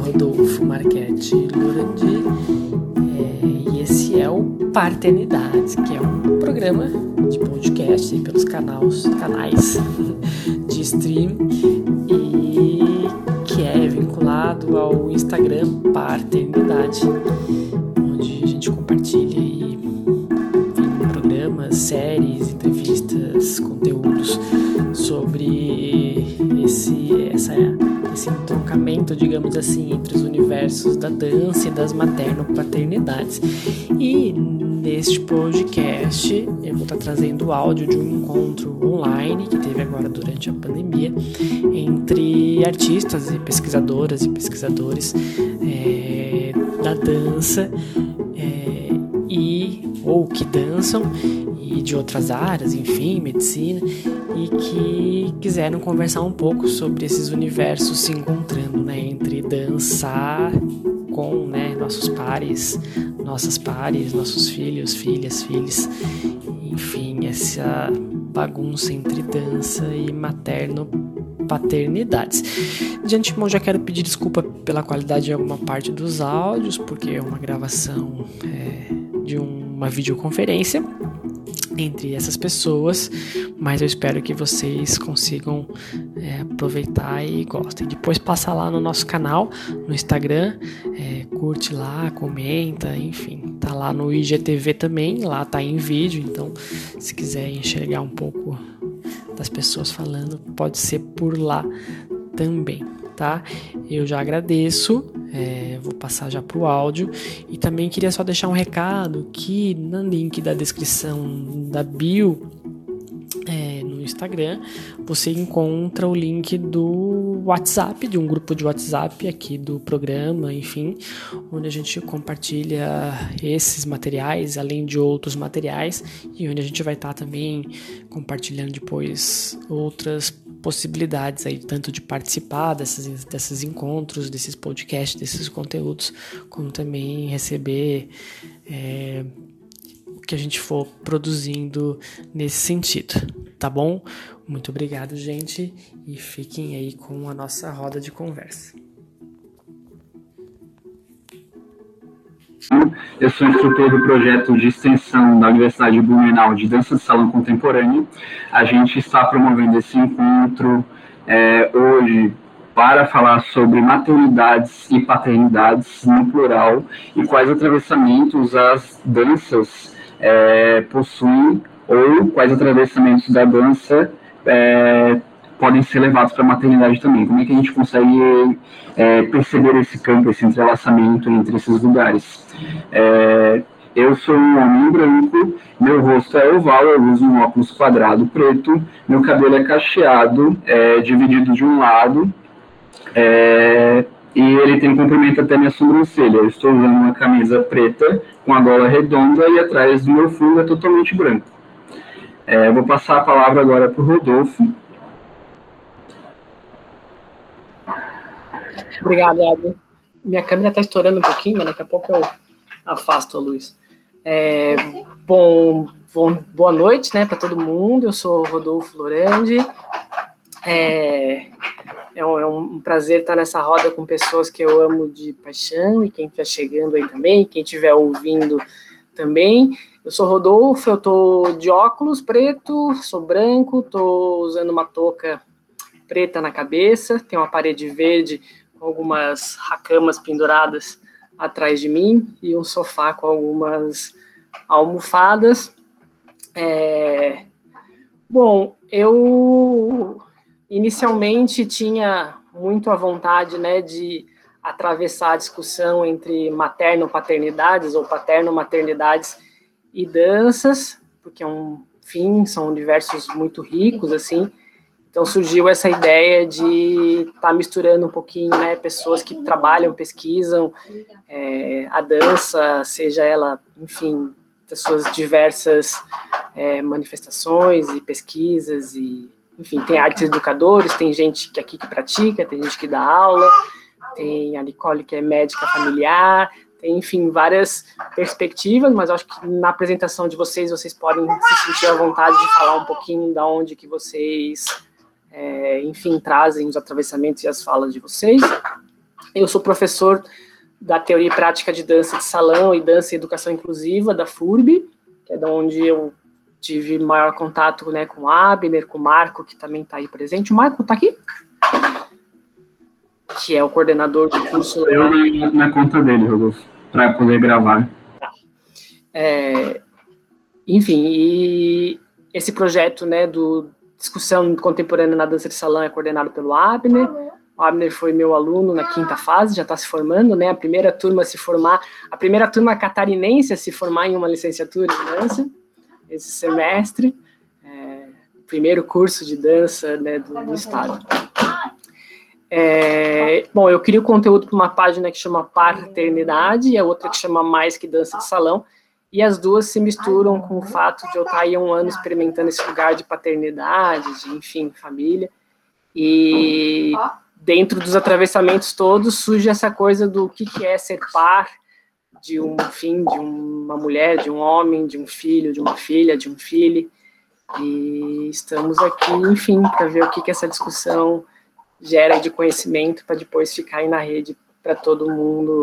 Rodolfo Marchetti Lorandi é, e esse é o Paternidade, que é um programa de podcast pelos canais, canais de stream da dança e das materno-paternidades. E neste podcast eu vou estar trazendo o áudio de um encontro online que teve agora durante a pandemia entre artistas e pesquisadoras e pesquisadores é, da dança é, e ou que dançam e de outras áreas, enfim, medicina, e que quiseram conversar um pouco sobre esses universos se encontrando, né, entre dançar nossos pares, nossas pares, nossos filhos, filhas, filhos, enfim, essa bagunça entre dança e materno paternidades. De antemão já quero pedir desculpa pela qualidade de alguma parte dos áudios, porque é uma gravação é, de uma videoconferência entre essas pessoas, mas eu espero que vocês consigam é, aproveitar e gostem. Depois passa lá no nosso canal, no Instagram, é, curte lá, comenta, enfim, tá lá no IGTV também, lá tá em vídeo, então se quiser enxergar um pouco das pessoas falando, pode ser por lá também, tá? Eu já agradeço é, vou passar já para o áudio e também queria só deixar um recado que no link da descrição da bio é, Instagram, você encontra o link do WhatsApp, de um grupo de WhatsApp aqui do programa, enfim, onde a gente compartilha esses materiais, além de outros materiais, e onde a gente vai estar também compartilhando depois outras possibilidades aí, tanto de participar desses, desses encontros, desses podcasts, desses conteúdos, como também receber. É, que a gente for produzindo nesse sentido, tá bom? Muito obrigado, gente, e fiquem aí com a nossa roda de conversa. Eu sou instrutor do projeto de extensão da Universidade de Blumenau de Dança de Salão Contemporâneo. A gente está promovendo esse encontro é, hoje para falar sobre maternidades e paternidades no plural e quais atravessamentos as danças é, possuem ou quais atravessamentos da dança é, podem ser levados para a maternidade também. Como é que a gente consegue é, perceber esse campo, esse entrelaçamento entre esses lugares? É, eu sou um homem branco, meu rosto é oval, eu uso um óculos quadrado preto, meu cabelo é cacheado, é, dividido de um lado, é, e ele tem comprimento até minha sobrancelha. Eu estou usando uma camisa preta com a gola redonda e atrás do meu fundo é totalmente branco. É, vou passar a palavra agora para o Rodolfo. Obrigado, Abel. Minha câmera está estourando um pouquinho, mas daqui a pouco eu afasto a luz. É, bom, bom, boa noite né, para todo mundo. Eu sou Rodolfo Lorandi. É, é um, é um, prazer estar nessa roda com pessoas que eu amo de paixão e quem está chegando aí também, quem estiver ouvindo também. Eu sou Rodolfo, eu tô de óculos preto, sou branco, tô usando uma touca preta na cabeça, tem uma parede verde com algumas racamas penduradas atrás de mim e um sofá com algumas almofadas. É... Bom, eu inicialmente tinha muito a vontade né, de atravessar a discussão entre materno-paternidades ou paterno-maternidades e danças, porque é um fim, são universos muito ricos, assim. Então surgiu essa ideia de estar tá misturando um pouquinho, né, pessoas que trabalham, pesquisam é, a dança, seja ela, enfim, das suas diversas é, manifestações e pesquisas e enfim, tem artes educadores, tem gente que aqui que pratica, tem gente que dá aula, tem a Nicole que é médica familiar, tem, enfim, várias perspectivas, mas acho que na apresentação de vocês, vocês podem se sentir à vontade de falar um pouquinho da onde que vocês é, enfim, trazem os atravessamentos e as falas de vocês. Eu sou professor da Teoria e Prática de Dança de Salão e Dança e Educação Inclusiva da FURB, que é da onde eu tive maior contato né, com o Abner, com o Marco, que também está aí presente. O Marco está aqui? Que é o coordenador do curso. Eu na, na conta dele, Rodolfo, para poder gravar. É, enfim, e esse projeto né, do Discussão Contemporânea na Dança de Salão é coordenado pelo Abner. O Abner foi meu aluno na quinta fase, já está se formando, né? A primeira turma a se formar, a primeira turma catarinense a se formar em uma licenciatura de dança esse semestre, é, primeiro curso de dança né, do, do estado. É, bom, eu queria o conteúdo para uma página que chama Paternidade e a outra que chama Mais que Dança de Salão, e as duas se misturam com o fato de eu estar aí há um ano experimentando esse lugar de paternidade, de, enfim, família, e dentro dos atravessamentos todos surge essa coisa do que, que é ser par, de um fim, de uma mulher, de um homem, de um filho, de uma filha, de um filho. E estamos aqui, enfim, para ver o que, que essa discussão gera de conhecimento para depois ficar aí na rede para todo mundo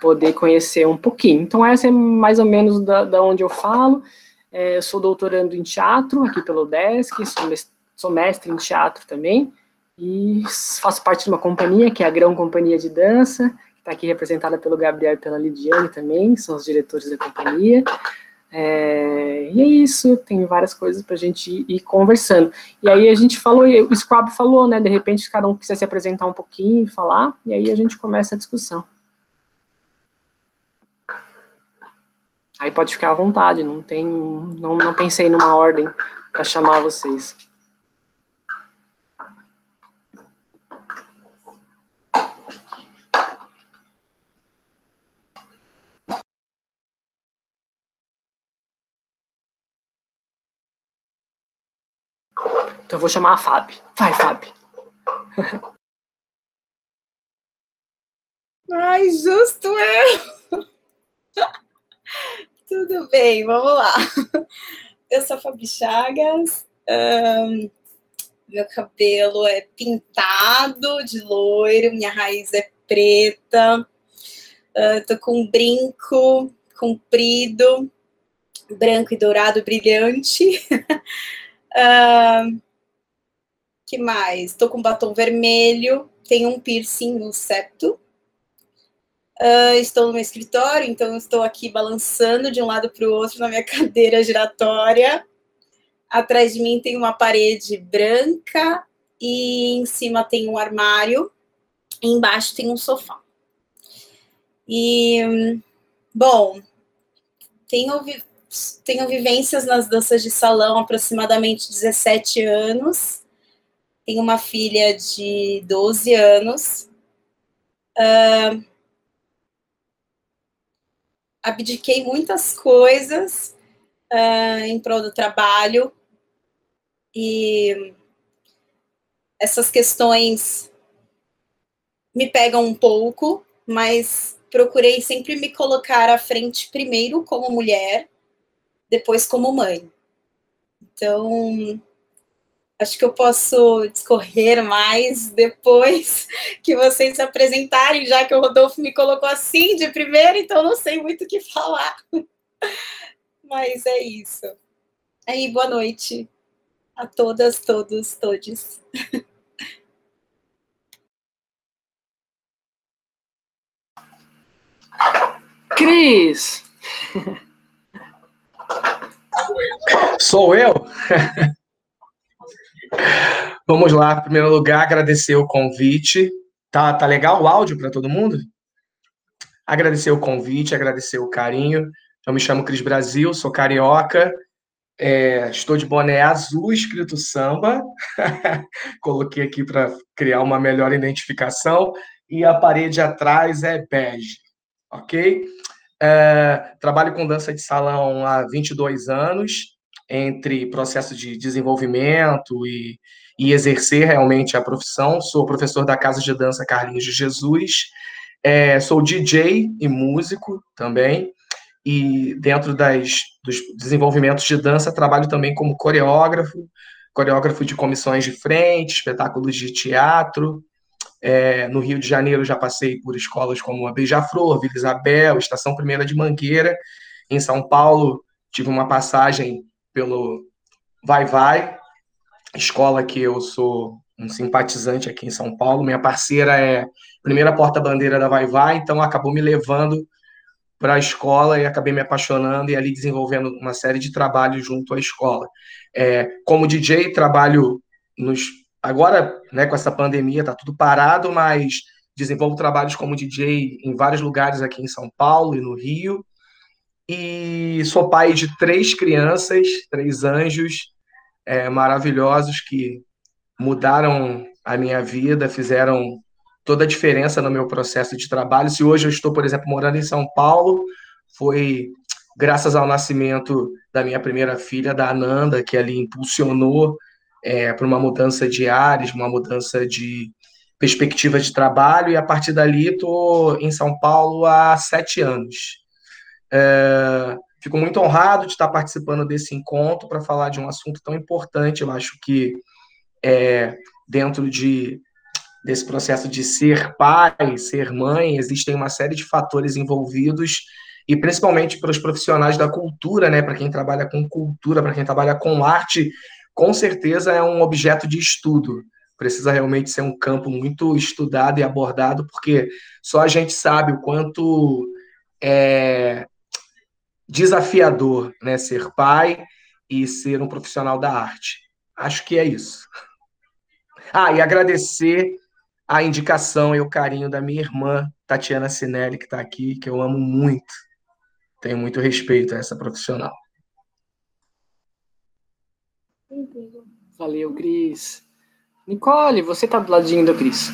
poder conhecer um pouquinho. Então, essa é mais ou menos da, da onde eu falo. É, eu sou doutorando em teatro aqui pelo DESC, sou mestre, sou mestre em teatro também, e faço parte de uma companhia que é a Grão Companhia de Dança, está aqui representada pelo Gabriel e pela Lidiane também, são os diretores da companhia. É, e é isso, tem várias coisas para a gente ir, ir, conversando. E aí a gente falou, o Squab falou, né? De repente cada um precisa se apresentar um pouquinho, falar, e aí a gente começa a discussão. Aí pode ficar à vontade, não tem, não, não pensei numa ordem para chamar vocês. Então eu vou chamar a Fábio. Vai, Fábio. Ai, justo eu! Tudo bem, vamos lá. Eu sou a Fabi Chagas. Um, meu cabelo é pintado de loiro, minha raiz é preta. Uh, tô com um brinco comprido, branco e dourado brilhante. uh, que mais? Estou com batom vermelho, tenho um piercing no septo. Uh, estou no meu escritório, então estou aqui balançando de um lado para o outro na minha cadeira giratória. Atrás de mim tem uma parede branca e em cima tem um armário. E embaixo tem um sofá. E, bom, tenho, tenho vivências nas danças de salão aproximadamente 17 anos tenho uma filha de 12 anos. Uh, abdiquei muitas coisas uh, em prol do trabalho e essas questões me pegam um pouco, mas procurei sempre me colocar à frente primeiro como mulher, depois como mãe. Então, Acho que eu posso discorrer mais depois que vocês se apresentarem, já que o Rodolfo me colocou assim de primeira, então não sei muito o que falar. Mas é isso. Aí, boa noite a todas, todos, todes. Cris! Sou eu? Vamos lá, em primeiro lugar, agradecer o convite. Tá, tá legal o áudio para todo mundo? Agradecer o convite, agradecer o carinho. Eu me chamo Cris Brasil, sou carioca, é, estou de boné azul escrito samba. Coloquei aqui para criar uma melhor identificação. E a parede atrás é bege, ok? É, trabalho com dança de salão há 22 anos entre processo de desenvolvimento e, e exercer realmente a profissão. Sou professor da Casa de Dança Carlinhos de Jesus, é, sou DJ e músico também, e dentro das, dos desenvolvimentos de dança trabalho também como coreógrafo, coreógrafo de comissões de frente, espetáculos de teatro. É, no Rio de Janeiro já passei por escolas como a Beija-Flor, Vila Isabel, Estação Primeira de Mangueira. Em São Paulo tive uma passagem pelo Vai Vai, escola que eu sou um simpatizante aqui em São Paulo. Minha parceira é primeira porta-bandeira da Vai Vai, então acabou me levando para a escola e acabei me apaixonando e ali desenvolvendo uma série de trabalhos junto à escola. É, como DJ, trabalho nos. Agora, né, com essa pandemia, está tudo parado, mas desenvolvo trabalhos como DJ em vários lugares aqui em São Paulo e no Rio. E sou pai de três crianças, três anjos é, maravilhosos que mudaram a minha vida, fizeram toda a diferença no meu processo de trabalho. Se hoje eu estou, por exemplo, morando em São Paulo, foi graças ao nascimento da minha primeira filha, da Ananda, que ali impulsionou é, para uma mudança de ares, uma mudança de perspectiva de trabalho, e a partir dali estou em São Paulo há sete anos. É, fico muito honrado de estar participando desse encontro para falar de um assunto tão importante. Eu acho que é, dentro de desse processo de ser pai, ser mãe, existem uma série de fatores envolvidos e principalmente para os profissionais da cultura, né, para quem trabalha com cultura, para quem trabalha com arte, com certeza é um objeto de estudo. Precisa realmente ser um campo muito estudado e abordado, porque só a gente sabe o quanto é desafiador, né, ser pai e ser um profissional da arte. Acho que é isso. Ah, e agradecer a indicação e o carinho da minha irmã, Tatiana Sinelli, que está aqui, que eu amo muito. Tenho muito respeito a essa profissional. Valeu, Cris. Nicole, você está do ladinho do Cris.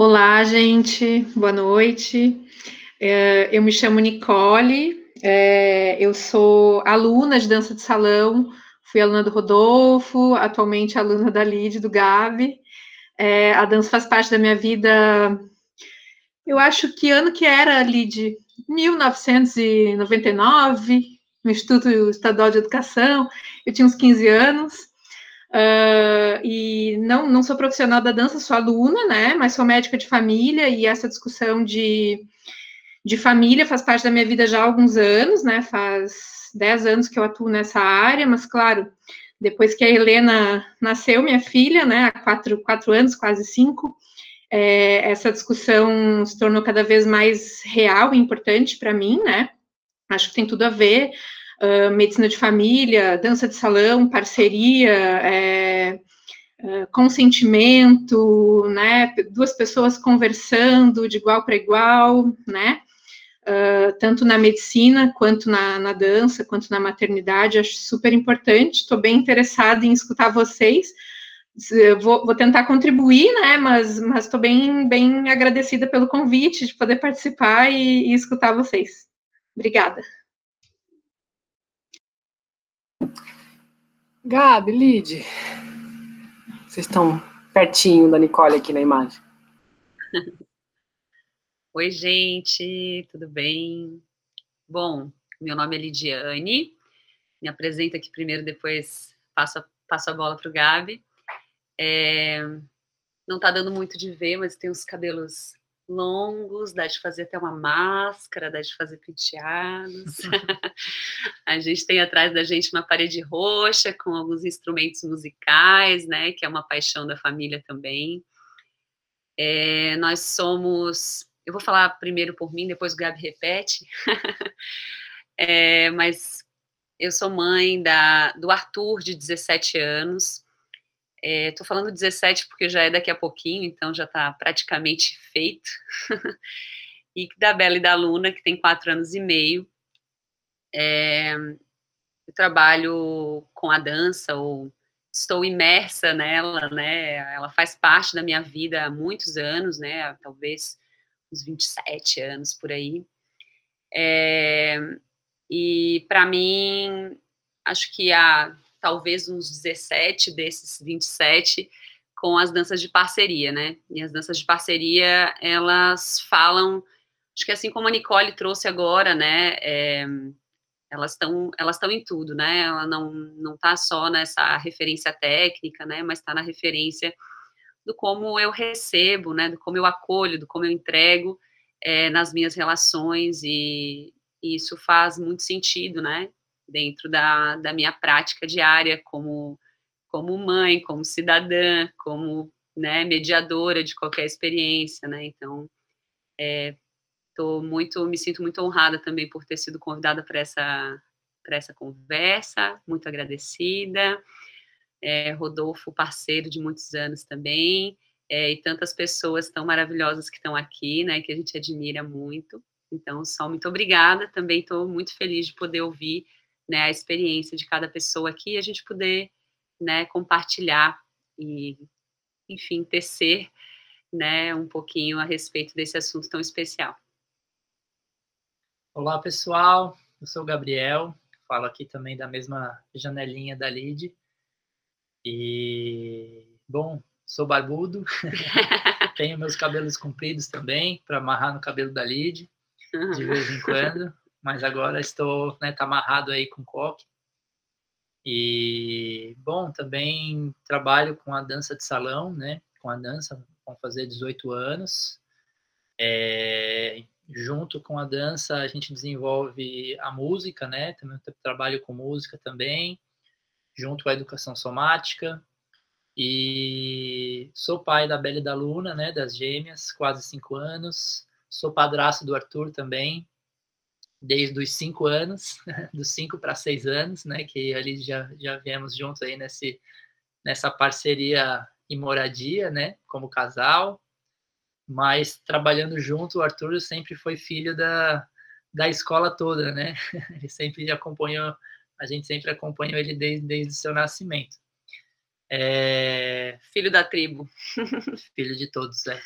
Olá, gente. Boa noite. É, eu me chamo Nicole. É, eu sou aluna de dança de salão Fui aluna do Rodolfo, atualmente aluna da Lid, do Gabi. É, a dança faz parte da minha vida. Eu acho que ano que era, Lid? 1999, no Instituto Estadual de Educação. Eu tinha uns 15 anos. Uh, e não, não sou profissional da dança, sou aluna, né? Mas sou médica de família e essa discussão de, de família faz parte da minha vida já há alguns anos, né? Faz 10 anos que eu atuo nessa área, mas claro, depois que a Helena nasceu, minha filha, né, há quatro, quatro anos, quase cinco, é, essa discussão se tornou cada vez mais real e importante para mim, né? Acho que tem tudo a ver. Uh, medicina de família, dança de salão, parceria, é, uh, consentimento, né? Duas pessoas conversando de igual para igual, né? uh, tanto na medicina, quanto na, na, dança, quanto na maternidade, acho super importante. Estou bem interessada em escutar vocês. Vou, vou, tentar contribuir, né? Mas estou bem, bem agradecida pelo convite de poder participar e, e escutar vocês. Obrigada. Gabi, Lid, vocês estão pertinho da Nicole aqui na imagem. Oi, gente, tudo bem? Bom, meu nome é Lidiane, me apresento aqui primeiro, depois passo a, passo a bola para o Gabi. É, não está dando muito de ver, mas tem uns cabelos longos, dá de fazer até uma máscara, dá de fazer penteados. a gente tem atrás da gente uma parede roxa com alguns instrumentos musicais, né, que é uma paixão da família também. É, nós somos eu vou falar primeiro por mim, depois o Gabi repete. é, mas eu sou mãe da, do Arthur, de 17 anos. Estou é, falando 17 porque já é daqui a pouquinho, então já está praticamente feito. e da Bela e da Luna, que tem 4 anos e meio. É, eu trabalho com a dança, ou estou imersa nela, né? Ela faz parte da minha vida há muitos anos, né? Talvez uns 27 anos por aí. É, e para mim, acho que há talvez uns 17 desses 27 com as danças de parceria, né? E as danças de parceria, elas falam, acho que assim como a Nicole trouxe agora, né? É, elas estão elas estão em tudo, né? Ela não não está só nessa referência técnica, né? Mas está na referência do como eu recebo, né? Do como eu acolho, do como eu entrego é, nas minhas relações e, e, isso faz muito sentido, né? Dentro da, da minha prática diária como como mãe, como cidadã, como né, mediadora de qualquer experiência, né? Então, é, Tô muito, me sinto muito honrada também por ter sido convidada para essa, para essa conversa, muito agradecida. É, Rodolfo, parceiro de muitos anos também, é, e tantas pessoas tão maravilhosas que estão aqui, né, que a gente admira muito. Então, só muito obrigada. Também estou muito feliz de poder ouvir né, a experiência de cada pessoa aqui e a gente poder né, compartilhar e, enfim, tecer né, um pouquinho a respeito desse assunto tão especial. Olá, pessoal. Eu sou o Gabriel, falo aqui também da mesma janelinha da Lid. E, bom, sou barbudo, tenho meus cabelos compridos também, para amarrar no cabelo da Lid, de vez em quando, mas agora estou, né, tá amarrado aí com coque. E, bom, também trabalho com a dança de salão, né, com a dança, vão fazer 18 anos. É, junto com a dança a gente desenvolve a música, né? Também trabalho com música também, junto com a educação somática. E sou pai da Bela e da Luna, né? Das gêmeas, quase cinco anos. Sou padrasto do Arthur também, desde os cinco anos, dos cinco para seis anos, né? Que ali já já viemos juntos aí nesse nessa parceria e moradia, né? Como casal mas trabalhando junto, o Arthur sempre foi filho da, da escola toda, né? Ele sempre acompanhou, a gente sempre acompanhou ele desde, desde o seu nascimento. É... Filho da tribo. filho de todos, é.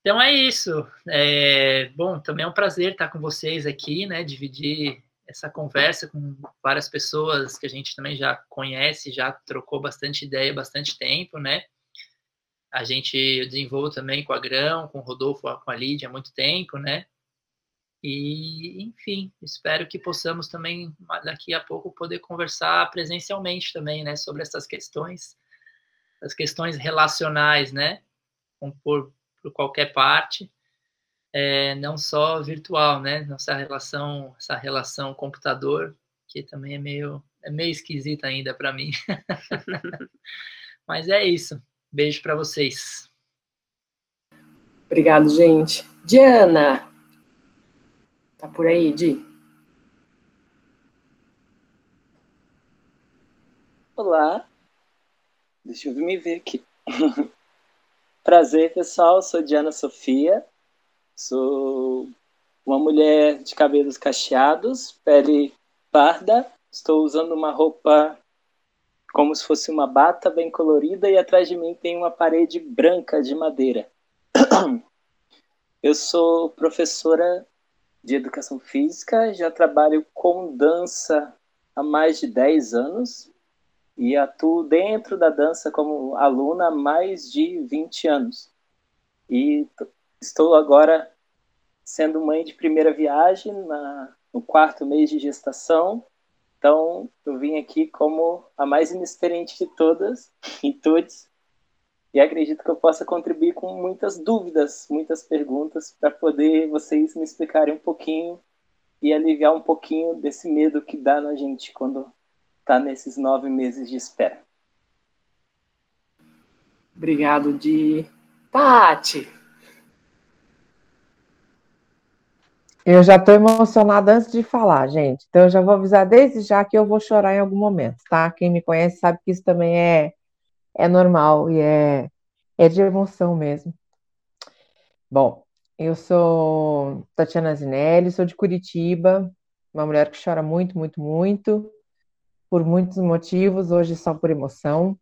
Então é isso. É, bom, também é um prazer estar com vocês aqui, né? Dividir essa conversa com várias pessoas que a gente também já conhece, já trocou bastante ideia, bastante tempo, né? A gente desenvolve também com a Grão, com o Rodolfo, com a Lídia há muito tempo, né? E, enfim, espero que possamos também, daqui a pouco, poder conversar presencialmente também, né? Sobre essas questões, as questões relacionais, né? Por, por qualquer parte, é, não só virtual, né? Nossa relação, essa relação computador, que também é meio, é meio esquisita ainda para mim. Mas é isso. Beijo para vocês. Obrigado, gente. Diana, tá por aí, Di? Olá. Deixa eu me ver aqui. Prazer, pessoal. Sou Diana Sofia. Sou uma mulher de cabelos cacheados, pele parda. Estou usando uma roupa como se fosse uma bata bem colorida e atrás de mim tem uma parede branca de madeira. Eu sou professora de educação física, já trabalho com dança há mais de 10 anos e atuo dentro da dança como aluna há mais de 20 anos. E estou agora sendo mãe de primeira viagem na, no quarto mês de gestação então, eu vim aqui como a mais inexperiente de todas e todos, e acredito que eu possa contribuir com muitas dúvidas, muitas perguntas, para poder vocês me explicarem um pouquinho e aliviar um pouquinho desse medo que dá na gente quando está nesses nove meses de espera. Obrigado, de Tati. Eu já estou emocionada antes de falar, gente. Então, eu já vou avisar desde já que eu vou chorar em algum momento, tá? Quem me conhece sabe que isso também é, é normal e é, é de emoção mesmo. Bom, eu sou Tatiana Zinelli, sou de Curitiba, uma mulher que chora muito, muito, muito, por muitos motivos, hoje só por emoção.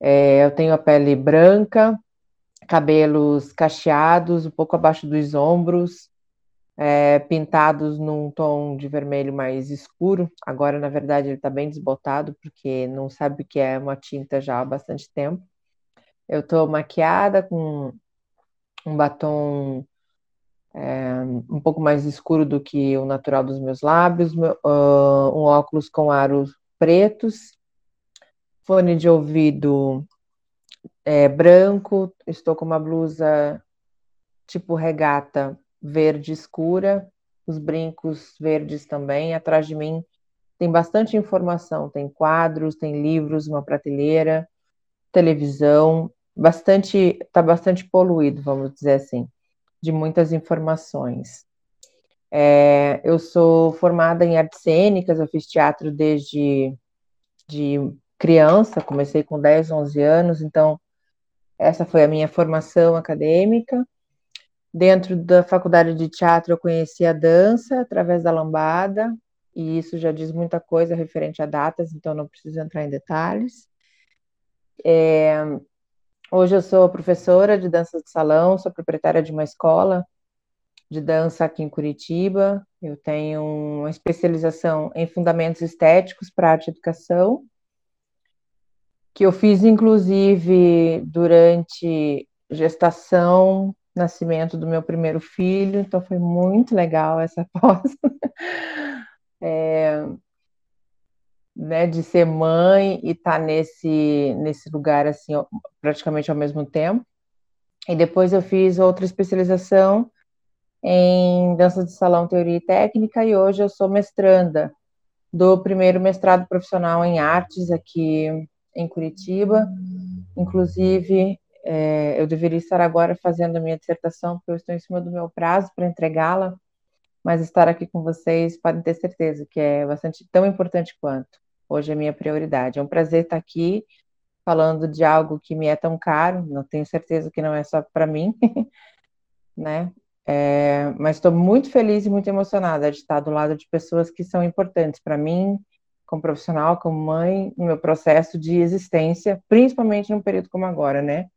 É, eu tenho a pele branca, cabelos cacheados, um pouco abaixo dos ombros, é, pintados num tom de vermelho mais escuro. Agora, na verdade, ele está bem desbotado, porque não sabe o que é uma tinta já há bastante tempo. Eu estou maquiada com um batom é, um pouco mais escuro do que o natural dos meus lábios, meu, uh, um óculos com aros pretos, fone de ouvido é, branco, estou com uma blusa tipo regata verde escura, os brincos verdes também. Atrás de mim tem bastante informação, tem quadros, tem livros, uma prateleira, televisão, bastante, está bastante poluído, vamos dizer assim, de muitas informações. É, eu sou formada em artes cênicas, eu fiz teatro desde de criança, comecei com 10, 11 anos, então essa foi a minha formação acadêmica. Dentro da faculdade de teatro, eu conheci a dança através da lambada, e isso já diz muita coisa referente a datas, então não preciso entrar em detalhes. É, hoje eu sou professora de dança de salão, sou proprietária de uma escola de dança aqui em Curitiba. Eu tenho uma especialização em fundamentos estéticos para arte e educação, que eu fiz inclusive durante gestação, nascimento do meu primeiro filho, então foi muito legal essa pós. é, né, de ser mãe e estar tá nesse, nesse lugar assim, praticamente ao mesmo tempo. E depois eu fiz outra especialização em dança de salão, teoria e técnica, e hoje eu sou mestranda do primeiro mestrado profissional em artes aqui em Curitiba. Inclusive, é, eu deveria estar agora fazendo a minha dissertação, porque eu estou em cima do meu prazo para entregá-la, mas estar aqui com vocês podem ter certeza que é bastante tão importante quanto. Hoje é minha prioridade. É um prazer estar aqui falando de algo que me é tão caro, não tenho certeza que não é só para mim, né? É, mas estou muito feliz e muito emocionada de estar do lado de pessoas que são importantes para mim, como profissional, como mãe, no meu processo de existência, principalmente num período como agora, né?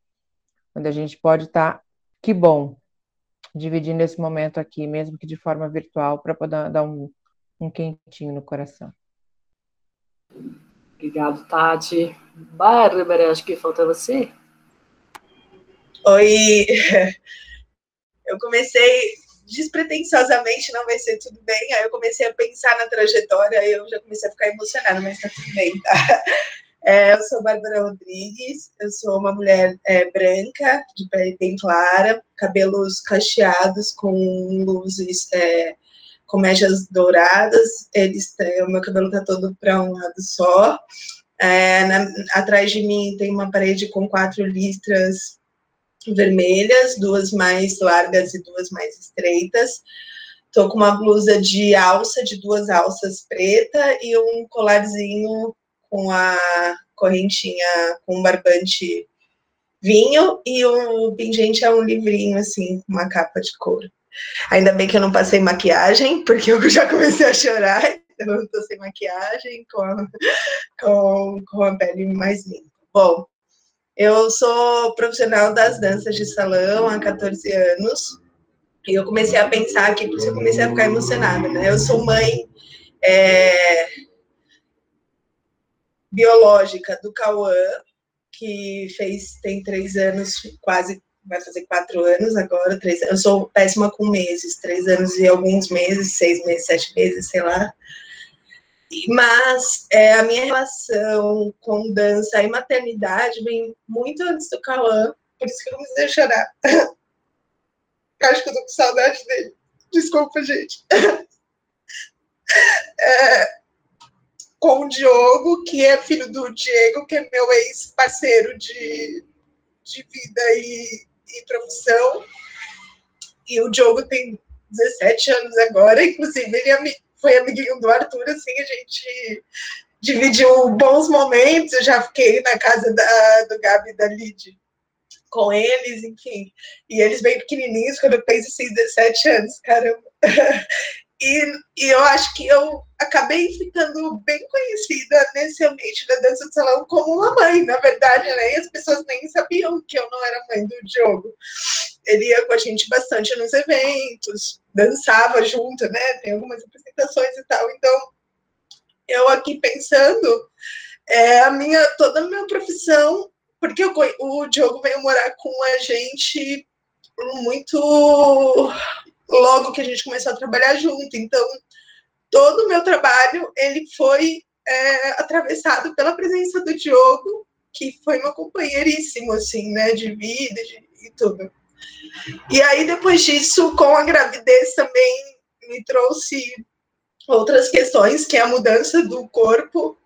Onde a gente pode estar, que bom, dividindo esse momento aqui, mesmo que de forma virtual, para poder dar um, um quentinho no coração. Obrigado, Tati. Bárbara, acho que falta você. Oi, eu comecei despretensiosamente, não vai ser tudo bem, aí eu comecei a pensar na trajetória, aí eu já comecei a ficar emocionada, mas tá tudo bem, tá? É, eu sou Bárbara Rodrigues, eu sou uma mulher é, branca, de pele bem clara, cabelos cacheados com luzes, é, com mechas douradas, eles, o meu cabelo tá todo para um lado só. É, na, atrás de mim tem uma parede com quatro listras vermelhas, duas mais largas e duas mais estreitas. Tô com uma blusa de alça, de duas alças preta e um colarzinho com a correntinha com um barbante vinho e o pingente é um livrinho assim, uma capa de couro. Ainda bem que eu não passei maquiagem, porque eu já comecei a chorar, então eu tô sem maquiagem, com a, com, com a pele mais limpa. Bom, eu sou profissional das danças de salão há 14 anos, e eu comecei a pensar aqui, por isso eu comecei a ficar emocionada, né? Eu sou mãe é, biológica do Cauã, que fez, tem três anos, quase vai fazer quatro anos agora, três Eu sou péssima com meses, três anos e alguns meses, seis meses, sete meses, sei lá. Mas é, a minha relação com dança e maternidade vem muito antes do Cauã, por isso que eu não comecei a chorar. Acho que eu tô com saudade dele. Desculpa, gente. É, com o Diogo, que é filho do Diego, que é meu ex-parceiro de, de vida e, e profissão. E o Diogo tem 17 anos agora, inclusive ele foi amiguinho do Arthur, assim, a gente dividiu bons momentos, eu já fiquei na casa da, do Gabi e da Lid com eles, enfim. E eles bem pequenininhos, quando eu penso assim, 17 anos, caramba. E, e, eu acho que eu acabei ficando bem conhecida nesse ambiente da dança de salão como uma mãe, na verdade, né? E as pessoas nem sabiam que eu não era mãe do Diogo. Ele ia com a gente bastante nos eventos, dançava junto, né? Tem algumas apresentações e tal. Então, eu aqui pensando, é, a minha, toda a minha profissão, porque eu, o Diogo veio morar com a gente muito logo que a gente começou a trabalhar junto. Então, todo o meu trabalho ele foi é, atravessado pela presença do Diogo, que foi meu companheiríssimo, assim, né, de vida de, e tudo. E aí, depois disso, com a gravidez também me trouxe outras questões, que é a mudança do corpo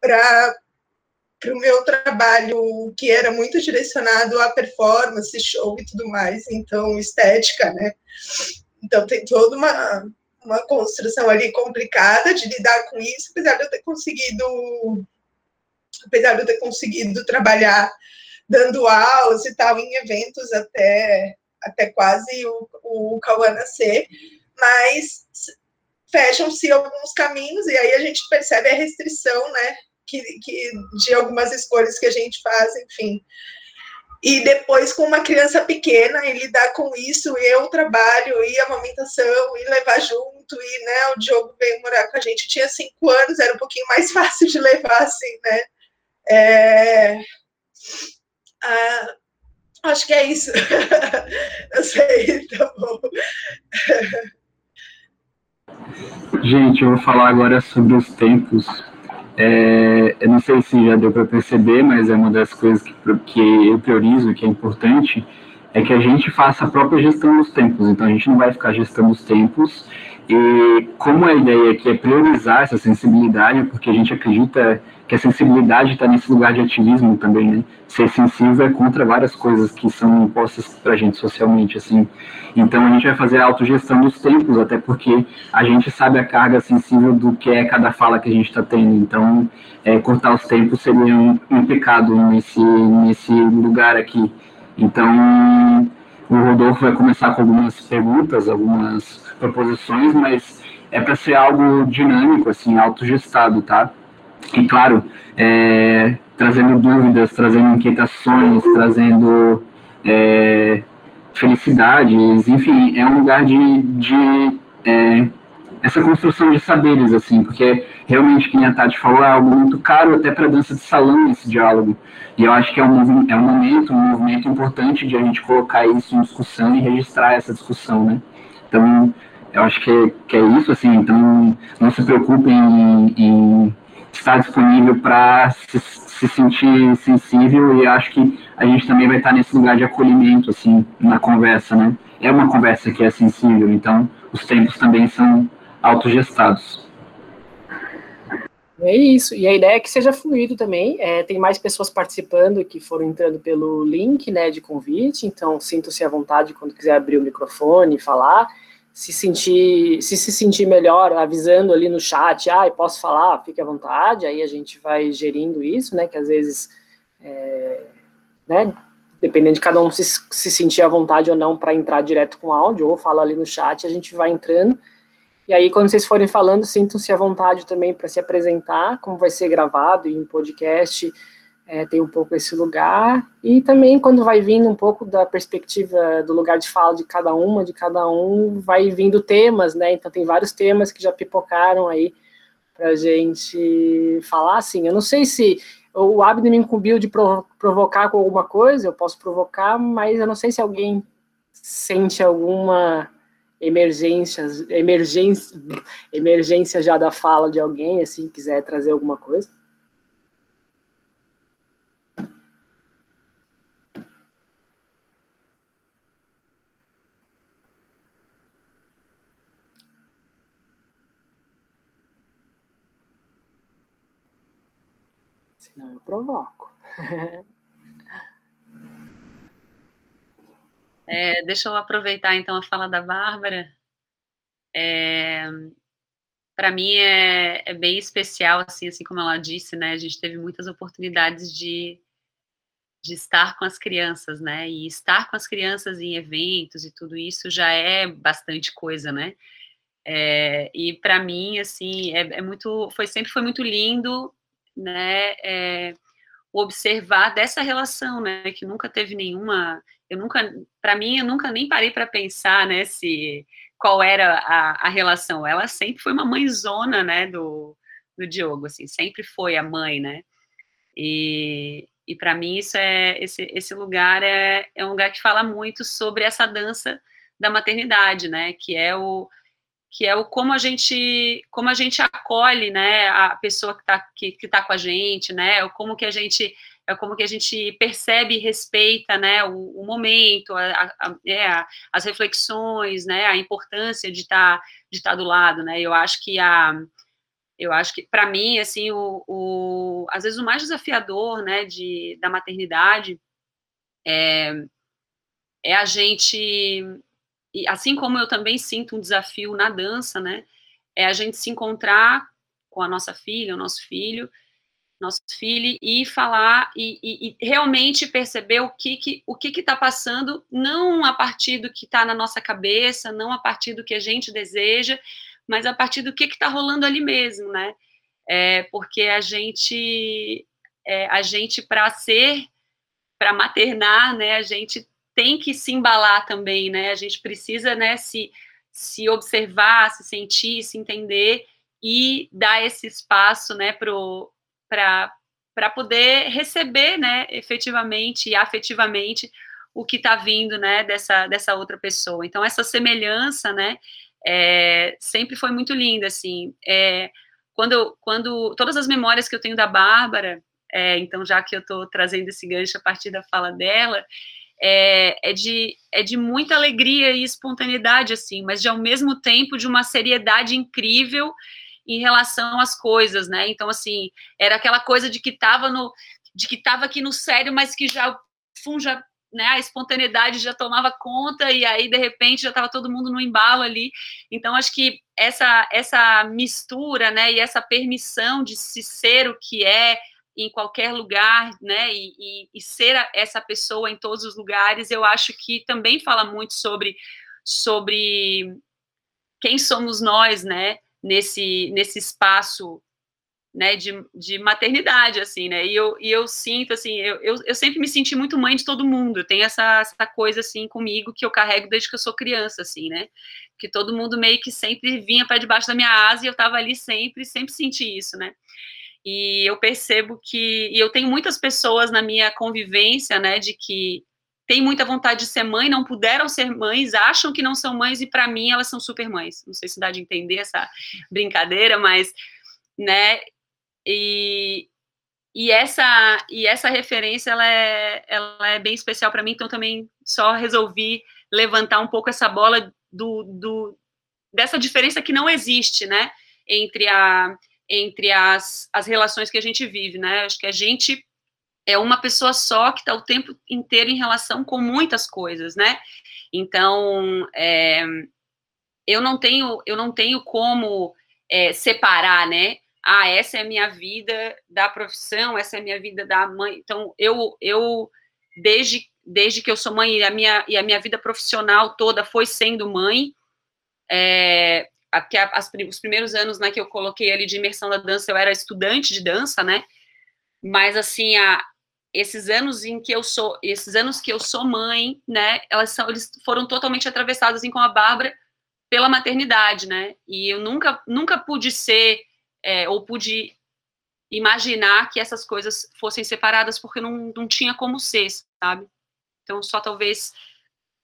para o meu trabalho, que era muito direcionado à performance, show e tudo mais, então estética, né? Então tem toda uma, uma construção ali complicada de lidar com isso, apesar de eu ter conseguido, apesar de eu ter conseguido trabalhar dando aulas e tal em eventos até até quase o, o Cauã nascer, mas fecham-se alguns caminhos e aí a gente percebe a restrição, né, que, que, de algumas escolhas que a gente faz, enfim. E depois, com uma criança pequena, e lidar com isso, e eu trabalho, e amamentação, e levar junto, e né, o Diogo veio morar com a gente, tinha cinco anos, era um pouquinho mais fácil de levar, assim, né? É... Ah, acho que é isso. eu sei, tá bom. Gente, eu vou falar agora sobre os tempos. É, eu não sei se já deu para perceber, mas é uma das coisas que, que eu priorizo, que é importante, é que a gente faça a própria gestão dos tempos. Então, a gente não vai ficar gestando os tempos. E como a ideia aqui é priorizar essa sensibilidade, porque a gente acredita que a sensibilidade está nesse lugar de ativismo também, né? Ser sensível é contra várias coisas que são impostas para a gente socialmente, assim. Então a gente vai fazer a autogestão dos tempos, até porque a gente sabe a carga sensível do que é cada fala que a gente está tendo. Então, é, cortar os tempos seria um, um pecado nesse, nesse lugar aqui. Então, o Rodolfo vai começar com algumas perguntas, algumas proposições, mas é para ser algo dinâmico, assim, autogestado, tá? E claro, é, trazendo dúvidas, trazendo inquietações, trazendo é, felicidades, enfim, é um lugar de, de é, essa construção de saberes, assim, porque realmente, que a Tati falou, é algo muito caro até para dança de salão esse diálogo. E eu acho que é um, é um momento, um movimento importante de a gente colocar isso em discussão e registrar essa discussão, né? Então, eu acho que é, que é isso, assim, então não se preocupem em, em estar disponível para se, se, sentir sensível e acho que a gente também vai estar nesse lugar de acolhimento, assim, na conversa, né? É uma conversa que é sensível, então os tempos também são autogestados. É isso, e a ideia é que seja fluido também, é, tem mais pessoas participando que foram entrando pelo link, né, de convite, então sintam-se à vontade quando quiser abrir o microfone e falar, se sentir, se se sentir melhor, avisando ali no chat, ah, posso falar, fique à vontade, aí a gente vai gerindo isso, né, que às vezes, é, né, dependendo de cada um se, se sentir à vontade ou não para entrar direto com áudio, ou fala ali no chat, a gente vai entrando, e aí quando vocês forem falando, sintam-se à vontade também para se apresentar, como vai ser gravado em podcast, é, tem um pouco esse lugar, e também quando vai vindo um pouco da perspectiva do lugar de fala de cada uma, de cada um, vai vindo temas, né? Então tem vários temas que já pipocaram aí para gente falar, assim, eu não sei se o Abner me incumbiu de provocar com alguma coisa, eu posso provocar, mas eu não sei se alguém sente alguma emergência, emergência, emergência já da fala de alguém, assim, quiser trazer alguma coisa. Senão eu provoco. É, deixa eu aproveitar então a fala da Bárbara. É, para mim é, é, bem especial, assim, assim como ela disse, né? A gente teve muitas oportunidades de, de estar com as crianças, né? E estar com as crianças em eventos e tudo isso já é bastante coisa, né? É, e para mim, assim, é, é, muito, foi sempre foi muito lindo né, é, observar dessa relação, né, que nunca teve nenhuma, eu nunca, para mim, eu nunca nem parei para pensar, né, se qual era a, a, relação. Ela sempre foi uma mãezona, né, do, do Diogo, assim, sempre foi a mãe, né, e, e para mim isso é, esse, esse lugar é, é um lugar que fala muito sobre essa dança da maternidade, né? Que é o que é o como a gente como a gente acolhe, né, a pessoa que está que, que tá com a gente, né? O como que a gente é como que a gente percebe e respeita, né, o, o momento, a, a, é, as reflexões, né, a importância de estar tá, de estar tá do lado, né? Eu acho que a eu acho que para mim assim o, o, às vezes o mais desafiador né de da maternidade é, é a gente e assim como eu também sinto um desafio na dança, né, é a gente se encontrar com a nossa filha, o nosso filho, nosso filho e falar e, e, e realmente perceber o que que o que está passando, não a partir do que está na nossa cabeça, não a partir do que a gente deseja, mas a partir do que está rolando ali mesmo, né? É, porque a gente, é, a gente para ser, para maternar, né? A gente tem que se embalar também, né? A gente precisa, né, se, se observar, se sentir, se entender e dar esse espaço, né, para poder receber, né, efetivamente e afetivamente o que está vindo, né, dessa, dessa outra pessoa. Então, essa semelhança, né, é, sempre foi muito linda, assim. É, quando, quando todas as memórias que eu tenho da Bárbara, é, então já que eu estou trazendo esse gancho a partir da fala dela, é, é, de, é de muita alegria e espontaneidade, assim, mas de ao mesmo tempo de uma seriedade incrível em relação às coisas, né? Então, assim, era aquela coisa de que estava no, de que estava aqui no sério, mas que já funja, né? A espontaneidade já tomava conta e aí de repente já estava todo mundo no embalo ali. Então, acho que essa essa mistura, né? E essa permissão de se ser o que é em qualquer lugar, né, e, e, e, ser essa pessoa em todos os lugares, eu acho que também fala muito sobre, sobre quem somos nós, né, nesse, nesse espaço, né, de, de maternidade, assim, né, e eu, e eu sinto, assim, eu, eu, eu sempre me senti muito mãe de todo mundo, tenho essa, essa coisa, assim, comigo, que eu carrego desde que eu sou criança, assim, né, que todo mundo meio que sempre vinha para debaixo da minha asa e eu estava ali sempre, sempre senti isso, né, e eu percebo que e eu tenho muitas pessoas na minha convivência, né, de que têm muita vontade de ser mãe, não puderam ser mães, acham que não são mães e para mim elas são super mães. Não sei se dá de entender essa brincadeira, mas né, e, e essa e essa referência ela é, ela é bem especial para mim, então também só resolvi levantar um pouco essa bola do, do dessa diferença que não existe, né, entre a entre as, as relações que a gente vive, né? Acho que a gente é uma pessoa só que está o tempo inteiro em relação com muitas coisas, né? Então, é, eu não tenho, eu não tenho como é, separar, né? Ah, essa é a minha vida da profissão, essa é a minha vida da mãe. Então, eu, eu desde, desde que eu sou mãe e a minha, e a minha vida profissional toda foi sendo mãe, é, porque as, os primeiros anos né, que eu coloquei ali de imersão da dança, eu era estudante de dança, né? Mas assim, a, esses anos em que eu sou, esses anos que eu sou mãe, né? Elas são, eles foram totalmente atravessados assim com a Bárbara pela maternidade, né? E eu nunca, nunca pude ser é, ou pude imaginar que essas coisas fossem separadas porque não, não tinha como ser, sabe? Então só talvez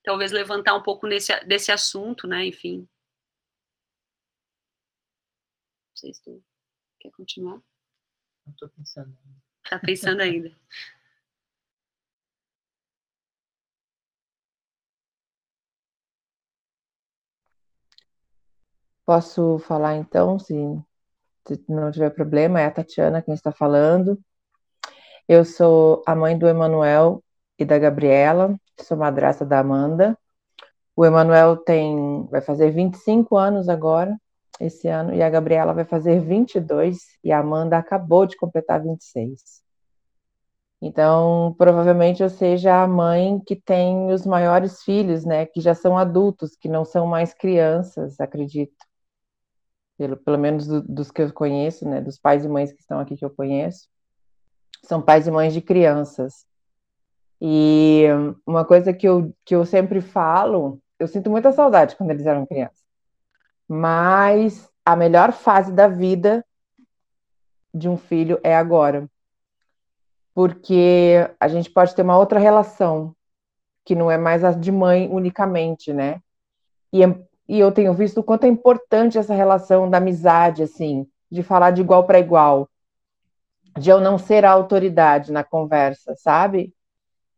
talvez levantar um pouco nesse, desse assunto, né? Enfim, sei se tu quer continuar. Não estou pensando ainda. Está pensando ainda. Posso falar então, se, se não tiver problema, é a Tatiana quem está falando. Eu sou a mãe do Emanuel e da Gabriela, sou madrasta da Amanda. O Emanuel tem, vai fazer 25 anos agora, esse ano, e a Gabriela vai fazer 22 e a Amanda acabou de completar 26. Então, provavelmente eu seja a mãe que tem os maiores filhos, né, que já são adultos, que não são mais crianças, acredito. Pelo, pelo menos do, dos que eu conheço, né, dos pais e mães que estão aqui que eu conheço, são pais e mães de crianças. E uma coisa que eu, que eu sempre falo, eu sinto muita saudade quando eles eram crianças mas a melhor fase da vida de um filho é agora. Porque a gente pode ter uma outra relação, que não é mais a de mãe unicamente, né? E, é, e eu tenho visto o quanto é importante essa relação da amizade, assim, de falar de igual para igual, de eu não ser a autoridade na conversa, sabe?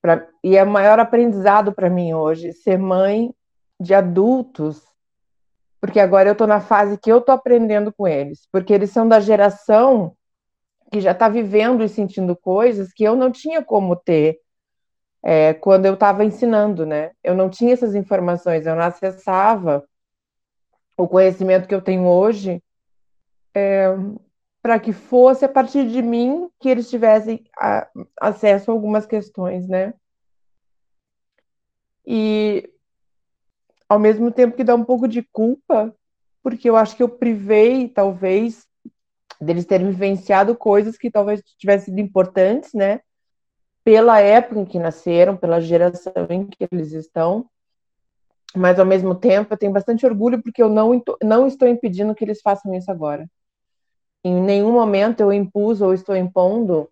Pra, e é o maior aprendizado para mim hoje ser mãe de adultos, porque agora eu estou na fase que eu estou aprendendo com eles, porque eles são da geração que já está vivendo e sentindo coisas que eu não tinha como ter é, quando eu estava ensinando, né? Eu não tinha essas informações, eu não acessava o conhecimento que eu tenho hoje é, para que fosse a partir de mim que eles tivessem a, acesso a algumas questões, né? E ao mesmo tempo que dá um pouco de culpa, porque eu acho que eu privei, talvez, deles terem vivenciado coisas que talvez tivessem sido importantes, né? Pela época em que nasceram, pela geração em que eles estão. Mas, ao mesmo tempo, eu tenho bastante orgulho porque eu não, não estou impedindo que eles façam isso agora. Em nenhum momento eu impus ou estou impondo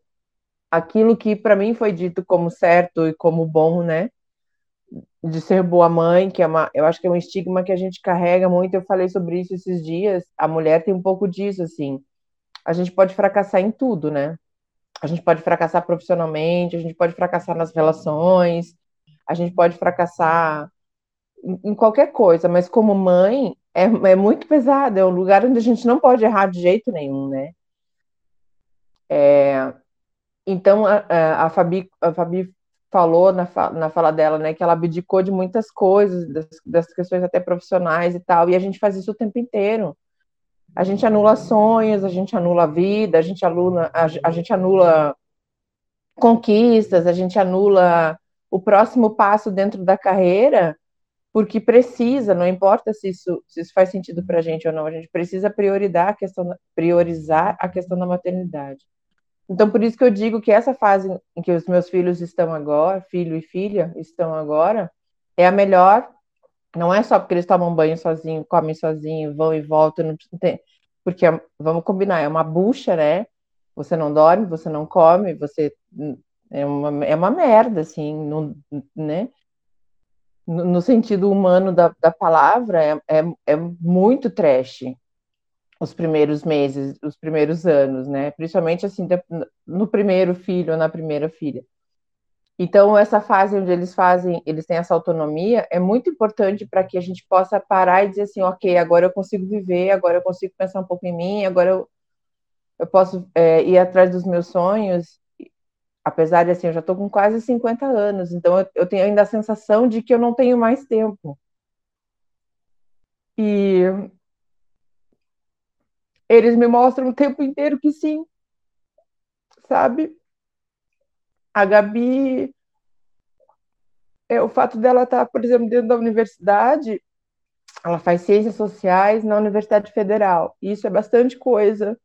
aquilo que para mim foi dito como certo e como bom, né? De ser boa mãe, que é uma, eu acho que é um estigma que a gente carrega muito. Eu falei sobre isso esses dias. A mulher tem um pouco disso, assim a gente pode fracassar em tudo, né? A gente pode fracassar profissionalmente, a gente pode fracassar nas relações, a gente pode fracassar em, qualquer coisa, mas como mãe é, é muito pesado, é um lugar onde a gente não pode errar de jeito nenhum, né? É, então a, a, Fabi, a Fabi falou na, na fala dela, né, que ela abdicou de muitas coisas, das, das questões até profissionais e tal, e a gente faz isso o tempo inteiro a gente anula sonhos, a gente anula a vida, a gente anula, a, a gente anula conquistas, a gente anula o próximo passo dentro da carreira, porque precisa, não importa se isso, se isso faz sentido para a gente ou não, a gente precisa priorizar a, questão, priorizar a questão da maternidade. Então, por isso que eu digo que essa fase em que os meus filhos estão agora, filho e filha estão agora, é a melhor não é só porque eles tomam banho sozinho, comem sozinho, vão e voltam, não tem, porque vamos combinar, é uma bucha, né? Você não dorme, você não come, você é uma, é uma merda, assim, né? No, no sentido humano da, da palavra, é, é, é muito trash os primeiros meses, os primeiros anos, né? Principalmente assim, no primeiro filho ou na primeira filha. Então, essa fase onde eles fazem, eles têm essa autonomia, é muito importante para que a gente possa parar e dizer assim, ok, agora eu consigo viver, agora eu consigo pensar um pouco em mim, agora eu, eu posso é, ir atrás dos meus sonhos, apesar de assim, eu já estou com quase 50 anos, então eu, eu tenho ainda a sensação de que eu não tenho mais tempo. E eles me mostram o tempo inteiro que sim, sabe? A Gabi, é, o fato dela estar, tá, por exemplo, dentro da universidade, ela faz ciências sociais na Universidade Federal. Isso é bastante coisa.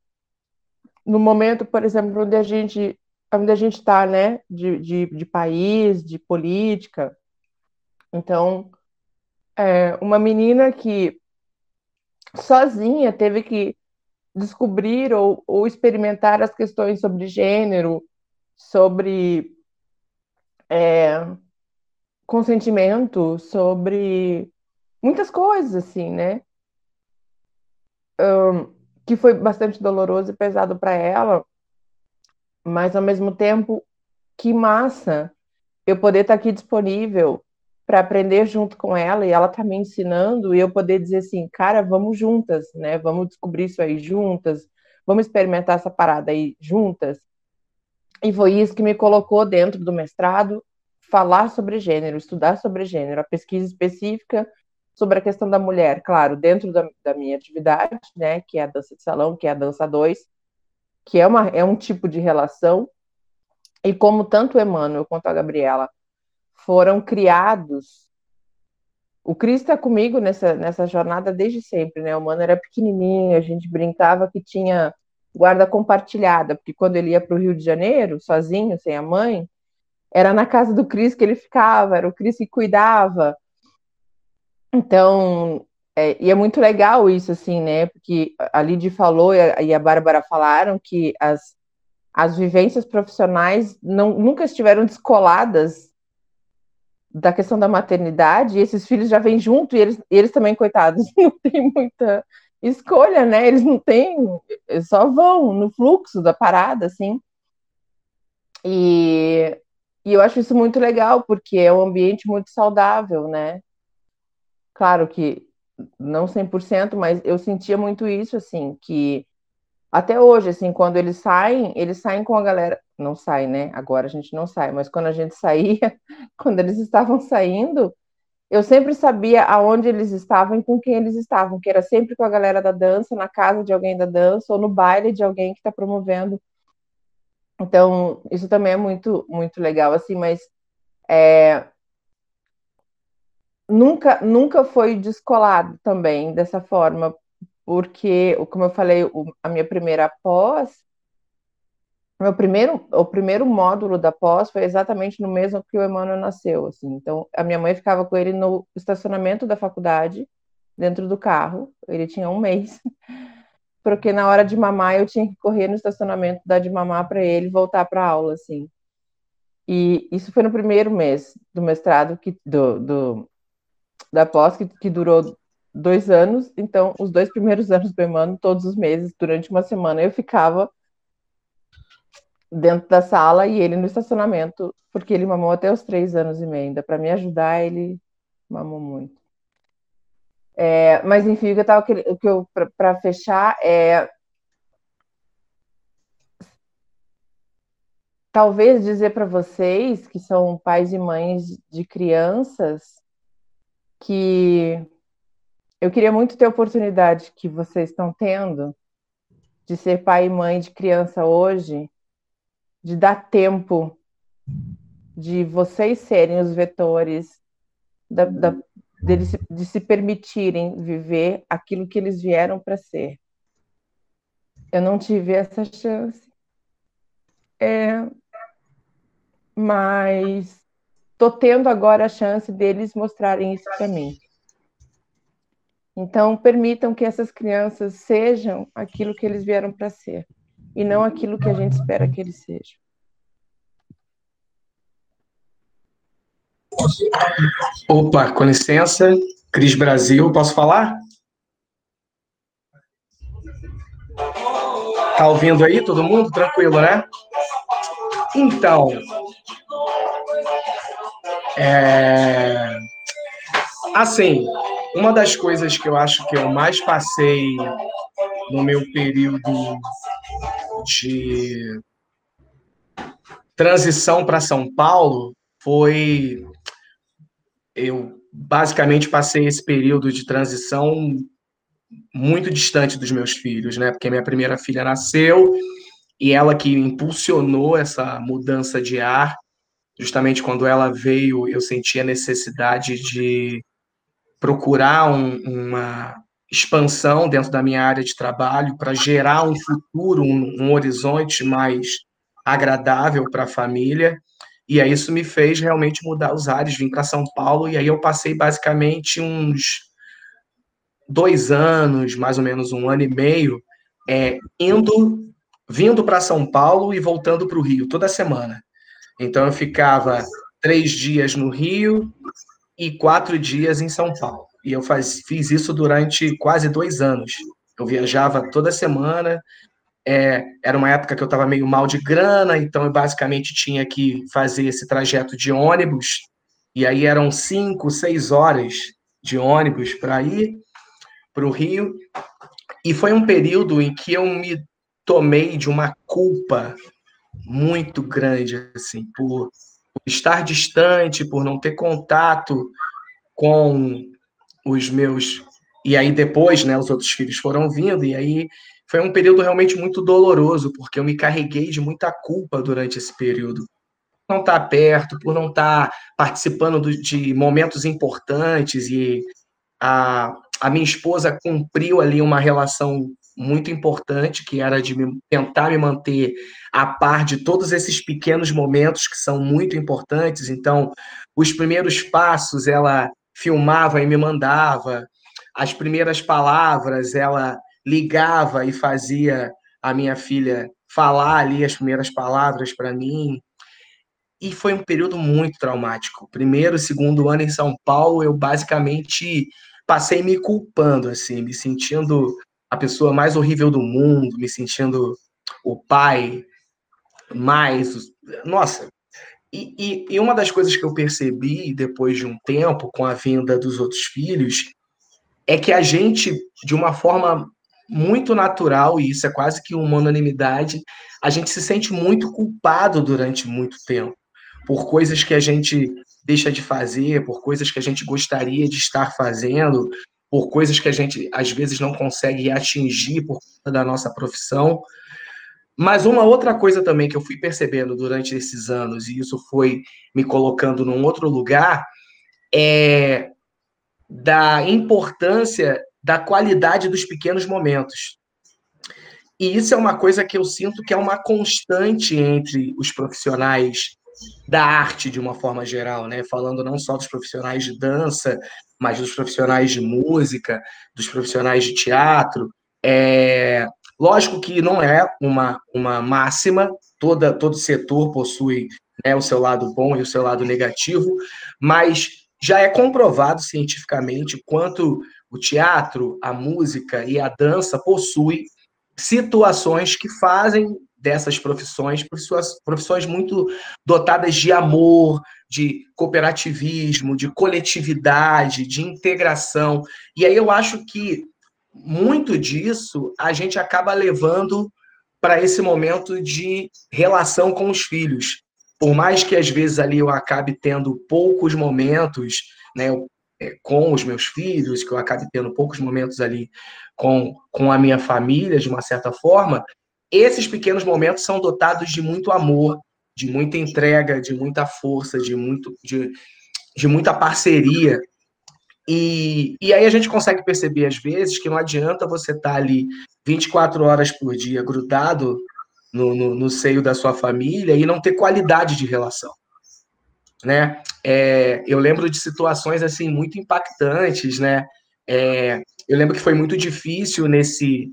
No momento, por exemplo, onde a gente onde a gente está, né, de, de, de, país, de política. Então, é, uma menina que sozinha teve que descobrir ou, ou experimentar as questões sobre gênero, sobre é, consentimento, sobre muitas coisas, assim, né? Um, que foi bastante doloroso e pesado para ela, mas ao mesmo tempo, que massa eu poder estar tá aqui disponível para aprender junto com ela e ela tá me ensinando e eu poder dizer assim, cara, vamos juntas, né? Vamos descobrir isso aí juntas, vamos experimentar essa parada aí juntas. E foi isso que me colocou dentro do mestrado, falar sobre gênero, estudar sobre gênero, a pesquisa específica sobre a questão da mulher, claro, dentro da, da minha atividade, né, que é a dança de salão, que é a dança 2, que é, uma, é um tipo de relação, e como tanto o Emmanuel quanto a Gabriela foram criados. O Cris está comigo nessa, nessa jornada desde sempre, né? O Mano era pequenininho, a gente brincava que tinha guarda compartilhada, porque quando ele ia para o Rio de Janeiro, sozinho, sem a mãe, era na casa do Cris que ele ficava, era o Cris que cuidava. Então, é, e é muito legal isso, assim, né? Porque a Lidy falou e a, e a Bárbara falaram que as, as vivências profissionais não, nunca estiveram descoladas da questão da maternidade, esses filhos já vêm junto, e eles, eles também, coitados, não tem muita escolha, né? Eles não têm, eles só vão no fluxo da parada, assim. E, e eu acho isso muito legal, porque é um ambiente muito saudável, né? Claro que não 100%, mas eu sentia muito isso, assim, que até hoje, assim, quando eles saem, eles saem com a galera. Não sai, né? Agora a gente não sai, mas quando a gente saía, quando eles estavam saindo, eu sempre sabia aonde eles estavam e com quem eles estavam, que era sempre com a galera da dança, na casa de alguém da dança, ou no baile de alguém que está promovendo. Então, isso também é muito, muito legal, assim, mas é, nunca, nunca foi descolado também dessa forma, porque, como eu falei, a minha primeira pós, meu primeiro, o primeiro módulo da pós foi exatamente no mesmo que o Emmanuel nasceu, assim. Então, a minha mãe ficava com ele no estacionamento da faculdade, dentro do carro. Ele tinha um mês, porque na hora de mamar eu tinha que correr no estacionamento, dar de mamar para ele, voltar para aula, assim. E isso foi no primeiro mês do mestrado que do, do da pós que, que durou dois anos, então os dois primeiros anos do Emmanuel, todos os meses, durante uma semana, eu ficava dentro da sala e ele no estacionamento, porque ele mamou até os três anos e meio. Ainda para me ajudar, ele mamou muito. É, mas enfim, o que eu tava o que eu para fechar é talvez dizer para vocês que são pais e mães de crianças que eu queria muito ter a oportunidade que vocês estão tendo de ser pai e mãe de criança hoje, de dar tempo de vocês serem os vetores da, da, deles, de se permitirem viver aquilo que eles vieram para ser. Eu não tive essa chance. É, mas estou tendo agora a chance deles mostrarem isso para mim. Então, permitam que essas crianças sejam aquilo que eles vieram para ser e não aquilo que a gente espera que eles sejam. Opa, com licença, Cris Brasil, posso falar? Tá ouvindo aí todo mundo? Tranquilo, né? Então, é... assim, uma das coisas que eu acho que eu mais passei no meu período de transição para São Paulo foi eu basicamente passei esse período de transição muito distante dos meus filhos, né? Porque minha primeira filha nasceu e ela que impulsionou essa mudança de ar. Justamente quando ela veio, eu senti a necessidade de procurar um, uma expansão dentro da minha área de trabalho para gerar um futuro, um, um horizonte mais agradável para a família. E aí isso me fez realmente mudar os ares, vim para São Paulo, e aí eu passei basicamente uns dois anos, mais ou menos um ano e meio, é, indo, vindo para São Paulo e voltando para o Rio toda semana. Então eu ficava três dias no Rio, e quatro dias em São Paulo. E eu faz, fiz isso durante quase dois anos. Eu viajava toda semana. É, era uma época que eu estava meio mal de grana, então eu basicamente tinha que fazer esse trajeto de ônibus. E aí eram cinco, seis horas de ônibus para ir para o Rio. E foi um período em que eu me tomei de uma culpa muito grande, assim, por estar distante, por não ter contato com os meus. E aí depois, né, os outros filhos foram vindo, e aí foi um período realmente muito doloroso, porque eu me carreguei de muita culpa durante esse período. Por não estar perto, por não estar participando do, de momentos importantes, e a, a minha esposa cumpriu ali uma relação muito importante, que era de me, tentar me manter a par de todos esses pequenos momentos que são muito importantes. Então, os primeiros passos ela filmava e me mandava, as primeiras palavras ela ligava e fazia a minha filha falar ali as primeiras palavras para mim. e foi um período muito traumático. Primeiro, segundo ano em São Paulo, eu basicamente passei me culpando, assim, me sentindo a pessoa mais horrível do mundo, me sentindo o pai mais. Nossa! E, e, e uma das coisas que eu percebi depois de um tempo, com a vinda dos outros filhos, é que a gente, de uma forma muito natural, e isso é quase que uma unanimidade, a gente se sente muito culpado durante muito tempo por coisas que a gente deixa de fazer, por coisas que a gente gostaria de estar fazendo, por coisas que a gente às vezes não consegue atingir por conta da nossa profissão. Mas uma outra coisa também que eu fui percebendo durante esses anos, e isso foi me colocando num outro lugar, é da importância da qualidade dos pequenos momentos. E isso é uma coisa que eu sinto que é uma constante entre os profissionais da arte de uma forma geral, né? Falando não só dos profissionais de dança, mas dos profissionais de música, dos profissionais de teatro. É... Lógico que não é uma, uma máxima, toda, todo setor possui né, o seu lado bom e o seu lado negativo, mas já é comprovado cientificamente quanto o teatro, a música e a dança possuem situações que fazem dessas profissões, profissões muito dotadas de amor, de cooperativismo, de coletividade, de integração. E aí eu acho que muito disso a gente acaba levando para esse momento de relação com os filhos. Por mais que às vezes ali eu acabe tendo poucos momentos, né, é, com os meus filhos, que eu acabe tendo poucos momentos ali com, com a minha família, de uma certa forma, esses pequenos momentos são dotados de muito amor, de muita entrega, de muita força, de, muito, de, de muita parceria. E, e aí a gente consegue perceber, às vezes, que não adianta você estar tá ali 24 horas por dia grudado no, no, no, seio da sua família e não ter qualidade de relação. Né? É, eu lembro de situações assim muito impactantes, né? É, eu lembro que foi muito difícil nesse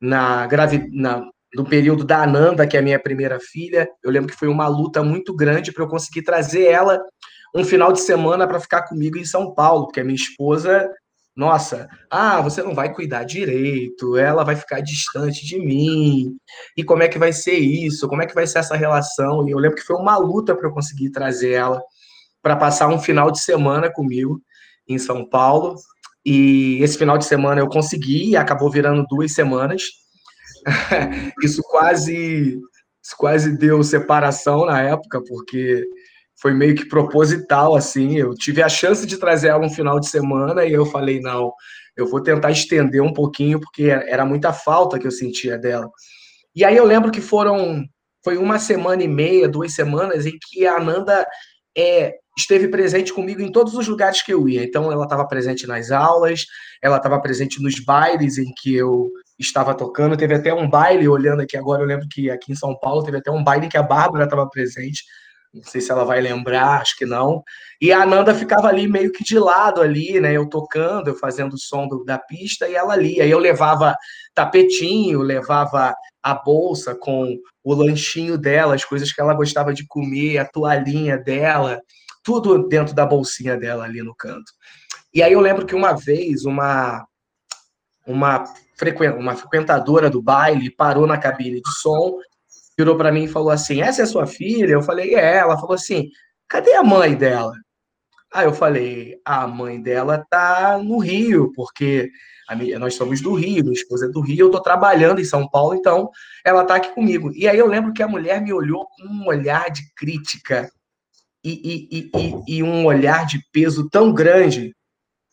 na, gravi, na no período da Ananda, que é a minha primeira filha. Eu lembro que foi uma luta muito grande para eu conseguir trazer ela um final de semana para ficar comigo em São Paulo, porque a minha esposa, nossa, ah, você não vai cuidar direito, ela vai ficar distante de mim. E como é que vai ser isso? Como é que vai ser essa relação? E eu lembro que foi uma luta para eu conseguir trazer ela para passar um final de semana comigo em São Paulo. E esse final de semana eu consegui, acabou virando duas semanas. isso quase isso quase deu separação na época, porque foi meio que proposital, assim. Eu tive a chance de trazer ela um final de semana e eu falei, não, eu vou tentar estender um pouquinho, porque era muita falta que eu sentia dela. E aí eu lembro que foram, foi uma semana e meia, duas semanas, em que a Ananda é, esteve presente comigo em todos os lugares que eu ia. Então, ela estava presente nas aulas, ela estava presente nos bailes em que eu estava tocando. Teve até um baile, olhando aqui agora, eu lembro que aqui em São Paulo teve até um baile que a Bárbara estava presente. Não sei se ela vai lembrar, acho que não. E a Ananda ficava ali meio que de lado ali, né? Eu tocando, eu fazendo o som do, da pista e ela ali. Aí eu levava tapetinho, levava a bolsa com o lanchinho dela, as coisas que ela gostava de comer, a toalhinha dela, tudo dentro da bolsinha dela ali no canto. E aí eu lembro que uma vez uma uma uma frequentadora do baile parou na cabine de som, virou para mim e falou assim: Essa é sua filha? Eu falei: É. Ela falou assim: Cadê a mãe dela? Aí eu falei: A mãe dela tá no Rio, porque minha, nós somos do Rio, minha esposa é do Rio, eu tô trabalhando em São Paulo, então ela tá aqui comigo. E aí eu lembro que a mulher me olhou com um olhar de crítica e, e, e, e um olhar de peso tão grande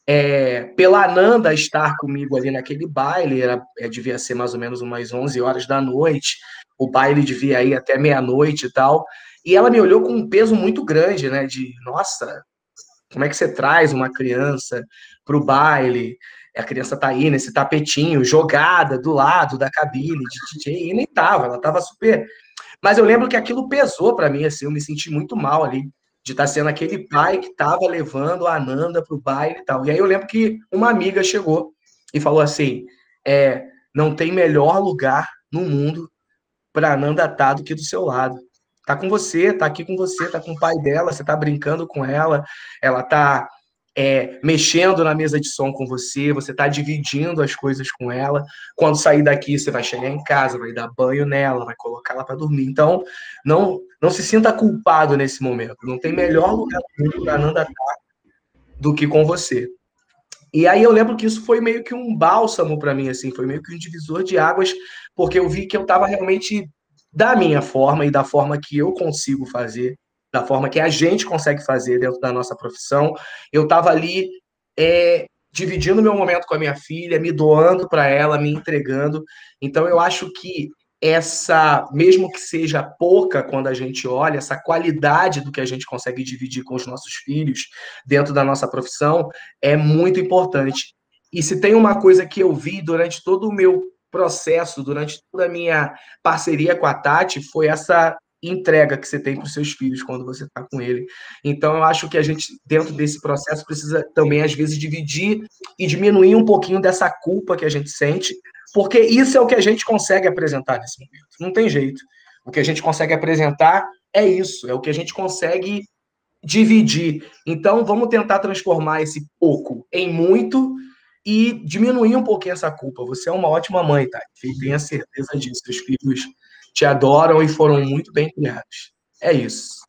é, pela Ananda estar comigo ali naquele baile, era, é, devia ser mais ou menos umas 11 horas da noite, o baile devia ir até meia-noite e tal, e ela me olhou com um peso muito grande, né, de, nossa, como é que você traz uma criança para o baile? A criança tá aí nesse tapetinho, jogada do lado da cabine de DJ, e nem tava, ela tava super... Mas eu lembro que aquilo pesou para mim, assim, eu me senti muito mal ali de estar tá sendo aquele pai que estava levando a Ananda para o baile e tal. E aí eu lembro que uma amiga chegou e falou assim: é, não tem melhor lugar no mundo para Ananda estar tá do que do seu lado. tá com você, tá aqui com você, tá com o pai dela, você tá brincando com ela, ela tá é, mexendo na mesa de som com você, você tá dividindo as coisas com ela. Quando sair daqui, você vai chegar em casa, vai dar banho nela, vai colocar ela para dormir. Então, não não se sinta culpado nesse momento. Não tem melhor lugar para Nanda estar do que com você. E aí eu lembro que isso foi meio que um bálsamo para mim, assim, foi meio que um divisor de águas, porque eu vi que eu estava realmente da minha forma e da forma que eu consigo fazer, da forma que a gente consegue fazer dentro da nossa profissão. Eu estava ali é, dividindo meu momento com a minha filha, me doando para ela, me entregando. Então eu acho que essa, mesmo que seja pouca quando a gente olha, essa qualidade do que a gente consegue dividir com os nossos filhos dentro da nossa profissão é muito importante. E se tem uma coisa que eu vi durante todo o meu processo, durante toda a minha parceria com a Tati, foi essa entrega que você tem para os seus filhos quando você está com ele. Então, eu acho que a gente, dentro desse processo, precisa também, às vezes, dividir e diminuir um pouquinho dessa culpa que a gente sente, porque isso é o que a gente consegue apresentar nesse momento. Não tem jeito. O que a gente consegue apresentar é isso, é o que a gente consegue dividir. Então, vamos tentar transformar esse pouco em muito e diminuir um pouquinho essa culpa. Você é uma ótima mãe, tá? Tenha certeza disso. Seus filhos te adoram e foram muito bem criados. É isso.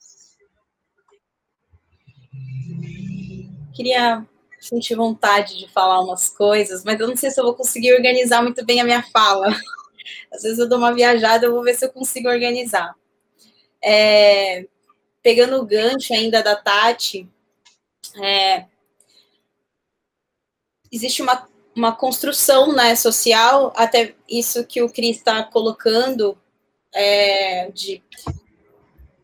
Queria sentir vontade de falar umas coisas, mas eu não sei se eu vou conseguir organizar muito bem a minha fala. Às vezes eu dou uma viajada, eu vou ver se eu consigo organizar. É, pegando o gancho ainda da Tati, é, existe uma, uma construção né, social, até isso que o Cris está colocando, é, de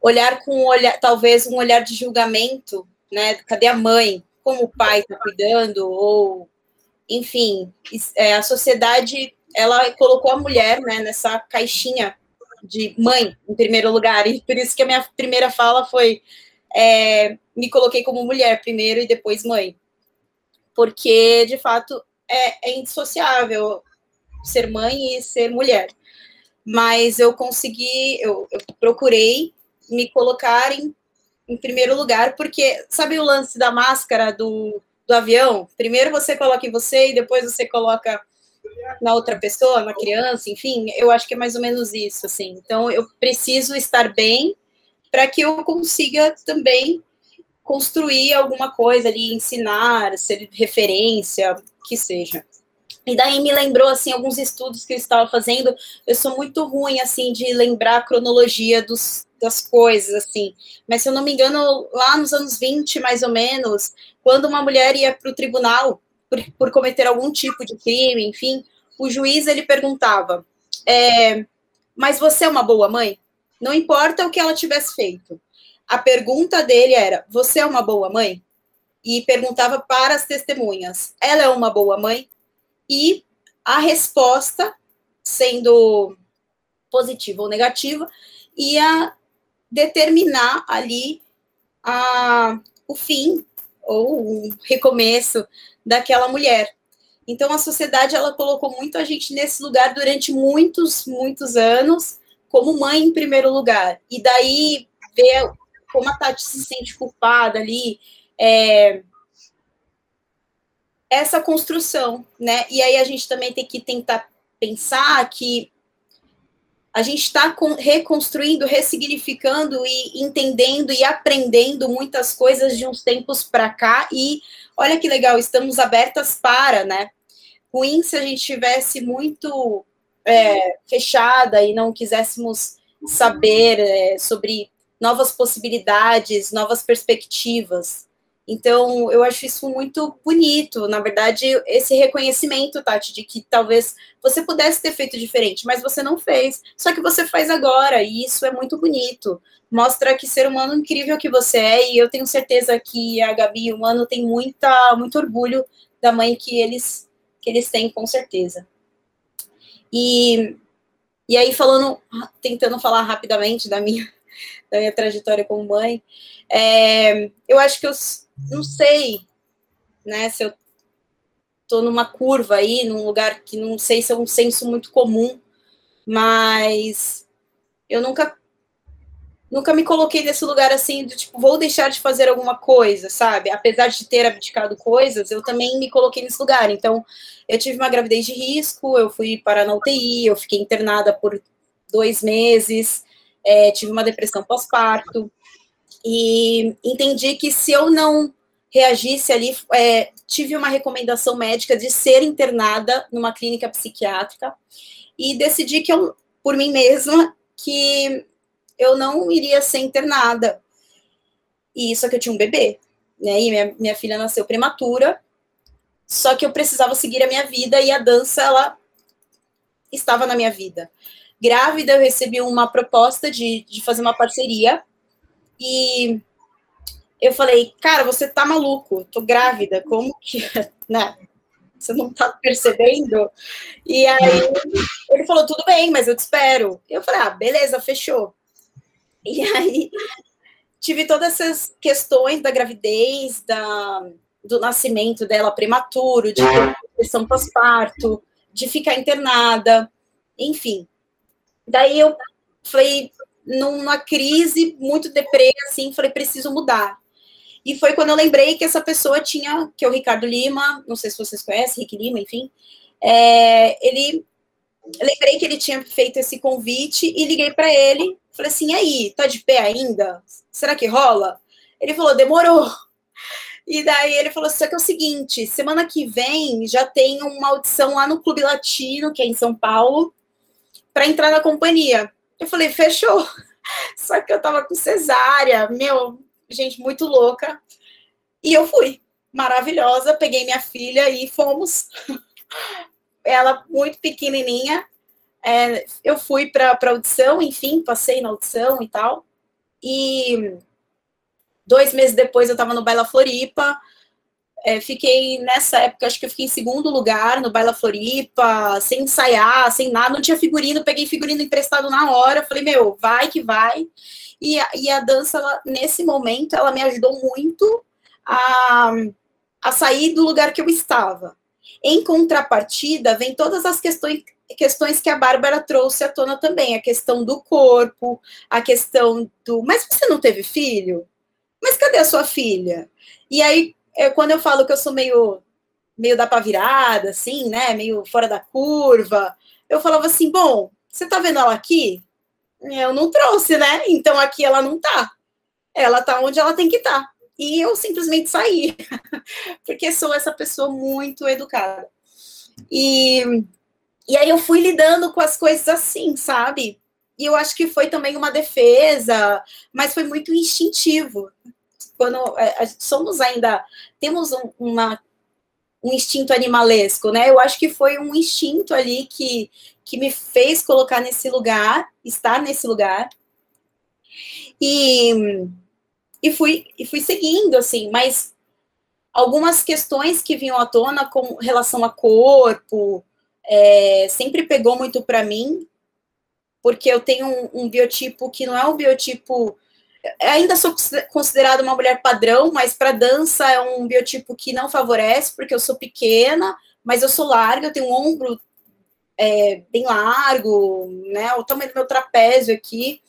olhar com um olhar, talvez um olhar de julgamento, né? Cadê a mãe? Como o pai está cuidando? Ou, enfim, é, a sociedade ela colocou a mulher né, nessa caixinha de mãe, em primeiro lugar, e por isso que a minha primeira fala foi é, me coloquei como mulher primeiro e depois mãe porque de fato é, é indissociável ser mãe e ser mulher. Mas eu consegui, eu, eu procurei me colocar em, em primeiro lugar, porque sabe o lance da máscara do, do avião? Primeiro você coloca em você e depois você coloca na outra pessoa, na criança, enfim, eu acho que é mais ou menos isso, assim. Então, eu preciso estar bem para que eu consiga também construir alguma coisa ali, ensinar, ser referência, que seja. E daí me lembrou, assim, alguns estudos que eu estava fazendo, eu sou muito ruim, assim, de lembrar a cronologia dos, das coisas, assim, mas se eu não me engano, lá nos anos 20, mais ou menos, quando uma mulher ia para o tribunal por, por, cometer algum tipo de crime, enfim, o juiz, ele perguntava, é, mas você é uma boa mãe? Não importa o que ela tivesse feito, a pergunta dele era: Você é uma boa mãe? E perguntava para as testemunhas: Ela é uma boa mãe? E a resposta, sendo positiva ou negativa, ia determinar ali a, o fim ou o recomeço daquela mulher. Então a sociedade ela colocou muito a gente nesse lugar durante muitos, muitos anos como mãe em primeiro lugar. E daí ver como a Tati se sente culpada ali, é, essa construção, né? E aí a gente também tem que tentar pensar que a gente está reconstruindo, ressignificando e entendendo e aprendendo muitas coisas de uns tempos para cá e olha que legal, estamos abertas para, né? Ruim se a gente tivesse muito é, fechada e não quiséssemos saber é, sobre novas possibilidades, novas perspectivas. Então, eu acho isso muito bonito. Na verdade, esse reconhecimento, Tati, de que talvez você pudesse ter feito diferente, mas você não fez. Só que você faz agora, e isso é muito bonito. Mostra que ser humano incrível que você é, e eu tenho certeza que a Gabi e o Mano têm muita, muito orgulho da mãe que eles, que eles têm, com certeza. E, e aí, falando, tentando falar rapidamente da minha da minha trajetória como mãe. É, eu acho que eu não sei, né, se eu estou numa curva aí, num lugar que não sei se é um senso muito comum, mas eu nunca nunca me coloquei nesse lugar assim de tipo, vou deixar de fazer alguma coisa, sabe? Apesar de ter abdicado coisas, eu também me coloquei nesse lugar. Então, eu tive uma gravidez de risco, eu fui para na UTI, eu fiquei internada por dois meses, é, tive uma depressão pós-parto, e entendi que se eu não reagisse ali, é, tive uma recomendação médica de ser internada numa clínica psiquiátrica, e decidi que eu, por mim mesma, que eu não iria ser internada. E só que eu tinha um bebê, né? E minha, minha filha nasceu prematura. Só que eu precisava seguir a minha vida e a dança ela estava na minha vida. Grávida, eu recebi uma proposta de, de fazer uma parceria e eu falei, cara, você tá maluco, tô grávida, como que, né? Você não tá percebendo? E aí ele falou, tudo bem, mas eu te espero. Eu falei, ah, beleza, fechou. E aí tive todas essas questões da gravidez, da, do nascimento dela prematuro, de depressão pós-parto, de ficar internada, enfim. Daí eu falei, numa crise muito deprê, assim, falei, preciso mudar. E foi quando eu lembrei que essa pessoa tinha, que é o Ricardo Lima, não sei se vocês conhecem, Rick Lima, enfim, é, ele lembrei que ele tinha feito esse convite e liguei para ele. Falei assim: aí, tá de pé ainda? Será que rola? Ele falou: demorou. E daí ele falou: só que é o seguinte, semana que vem já tem uma audição lá no Clube Latino, que é em São Paulo, para entrar na companhia. Eu falei: fechou. Só que eu tava com cesárea, meu, gente muito louca. E eu fui, maravilhosa, peguei minha filha e fomos. ela muito pequenininha. É, eu fui para a audição, enfim, passei na audição e tal. E dois meses depois eu estava no Baila Floripa. É, fiquei nessa época, acho que eu fiquei em segundo lugar no Baila Floripa, sem ensaiar, sem nada, não tinha figurino, peguei figurino emprestado na hora, falei, meu, vai que vai. E e a dança, ela, nesse momento, ela me ajudou muito a, a sair do lugar que eu estava. Em contrapartida, vem todas as questões, questões que a Bárbara trouxe à tona também, a questão do corpo, a questão do. Mas você não teve filho? Mas cadê a sua filha? E aí, é, quando eu falo que eu sou meio, meio da pavirada, assim, né? Meio fora da curva, eu falava assim: bom, você tá vendo ela aqui? Eu não trouxe, né? Então aqui ela não tá. Ela tá onde ela tem que estar. Tá e eu simplesmente saí, porque sou essa pessoa muito educada. E, e aí eu fui lidando com as coisas assim, sabe? E eu acho que foi também uma defesa, mas foi muito instintivo. Quando é, somos ainda, temos um, uma, um instinto animalesco, né? Eu acho que foi um instinto ali que, que me fez colocar nesse lugar, estar nesse lugar. E e fui, e fui seguindo, assim, mas algumas questões que vinham à tona com relação a corpo, é, sempre pegou muito para mim, porque eu tenho um, um, biotipo que não é um biotipo. Ainda sou considerada uma mulher padrão, mas para dança é um biotipo que não favorece, porque eu sou pequena, mas eu sou larga, eu tenho um ombro é, bem largo, né? O tamanho do meu trapézio aqui.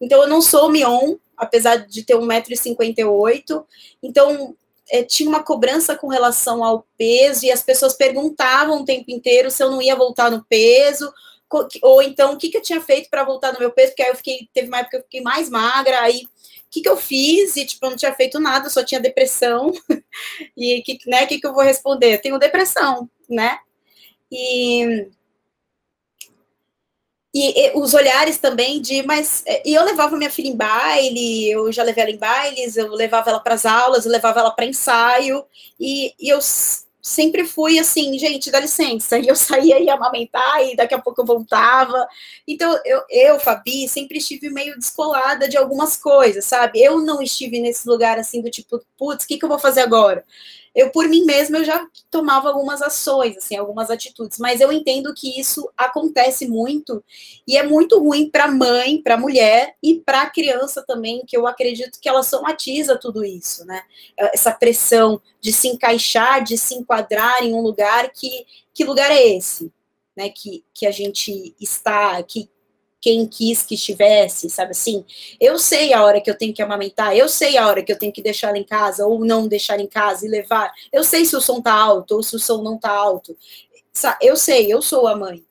Então eu não sou mion, apesar de ter 1,58m. Então, é, tinha uma cobrança com relação ao peso, e as pessoas perguntavam o tempo inteiro se eu não ia voltar no peso, ou então o que, que eu tinha feito para voltar no meu peso, porque aí eu fiquei, teve uma época que eu fiquei mais magra, aí que, que eu fiz? E, tipo, eu não tinha feito nada, só tinha depressão. e que, né, o que, que eu vou responder? Tenho depressão, né? E e, e, os olhares também de, mas. É, e eu levava minha filha em baile, eu já levei ela em bailes, eu levava ela para as aulas, eu levava ela para ensaio, e, e, eu sempre fui assim, gente, dá licença. E eu saía e amamentar, e daqui a pouco eu voltava. Então, eu, eu, Fabi, sempre estive meio descolada de algumas coisas, sabe? Eu não estive nesse lugar assim do tipo, putz, o que, que eu vou fazer agora? Eu por mim mesma eu já tomava algumas ações, assim, algumas atitudes, mas eu entendo que isso acontece muito e é muito ruim para mãe, para mulher e para criança também, que eu acredito que ela somatiza tudo isso, né? Essa pressão de se encaixar, de se enquadrar em um lugar que que lugar é esse, né? Que que a gente está, que quem quis que estivesse, sabe assim? Eu sei a hora que eu tenho que amamentar, eu sei a hora que eu tenho que deixar ela em casa ou não deixar em casa e levar. Eu sei se o som tá alto ou se o som não tá alto. Eu sei, eu sou a mãe.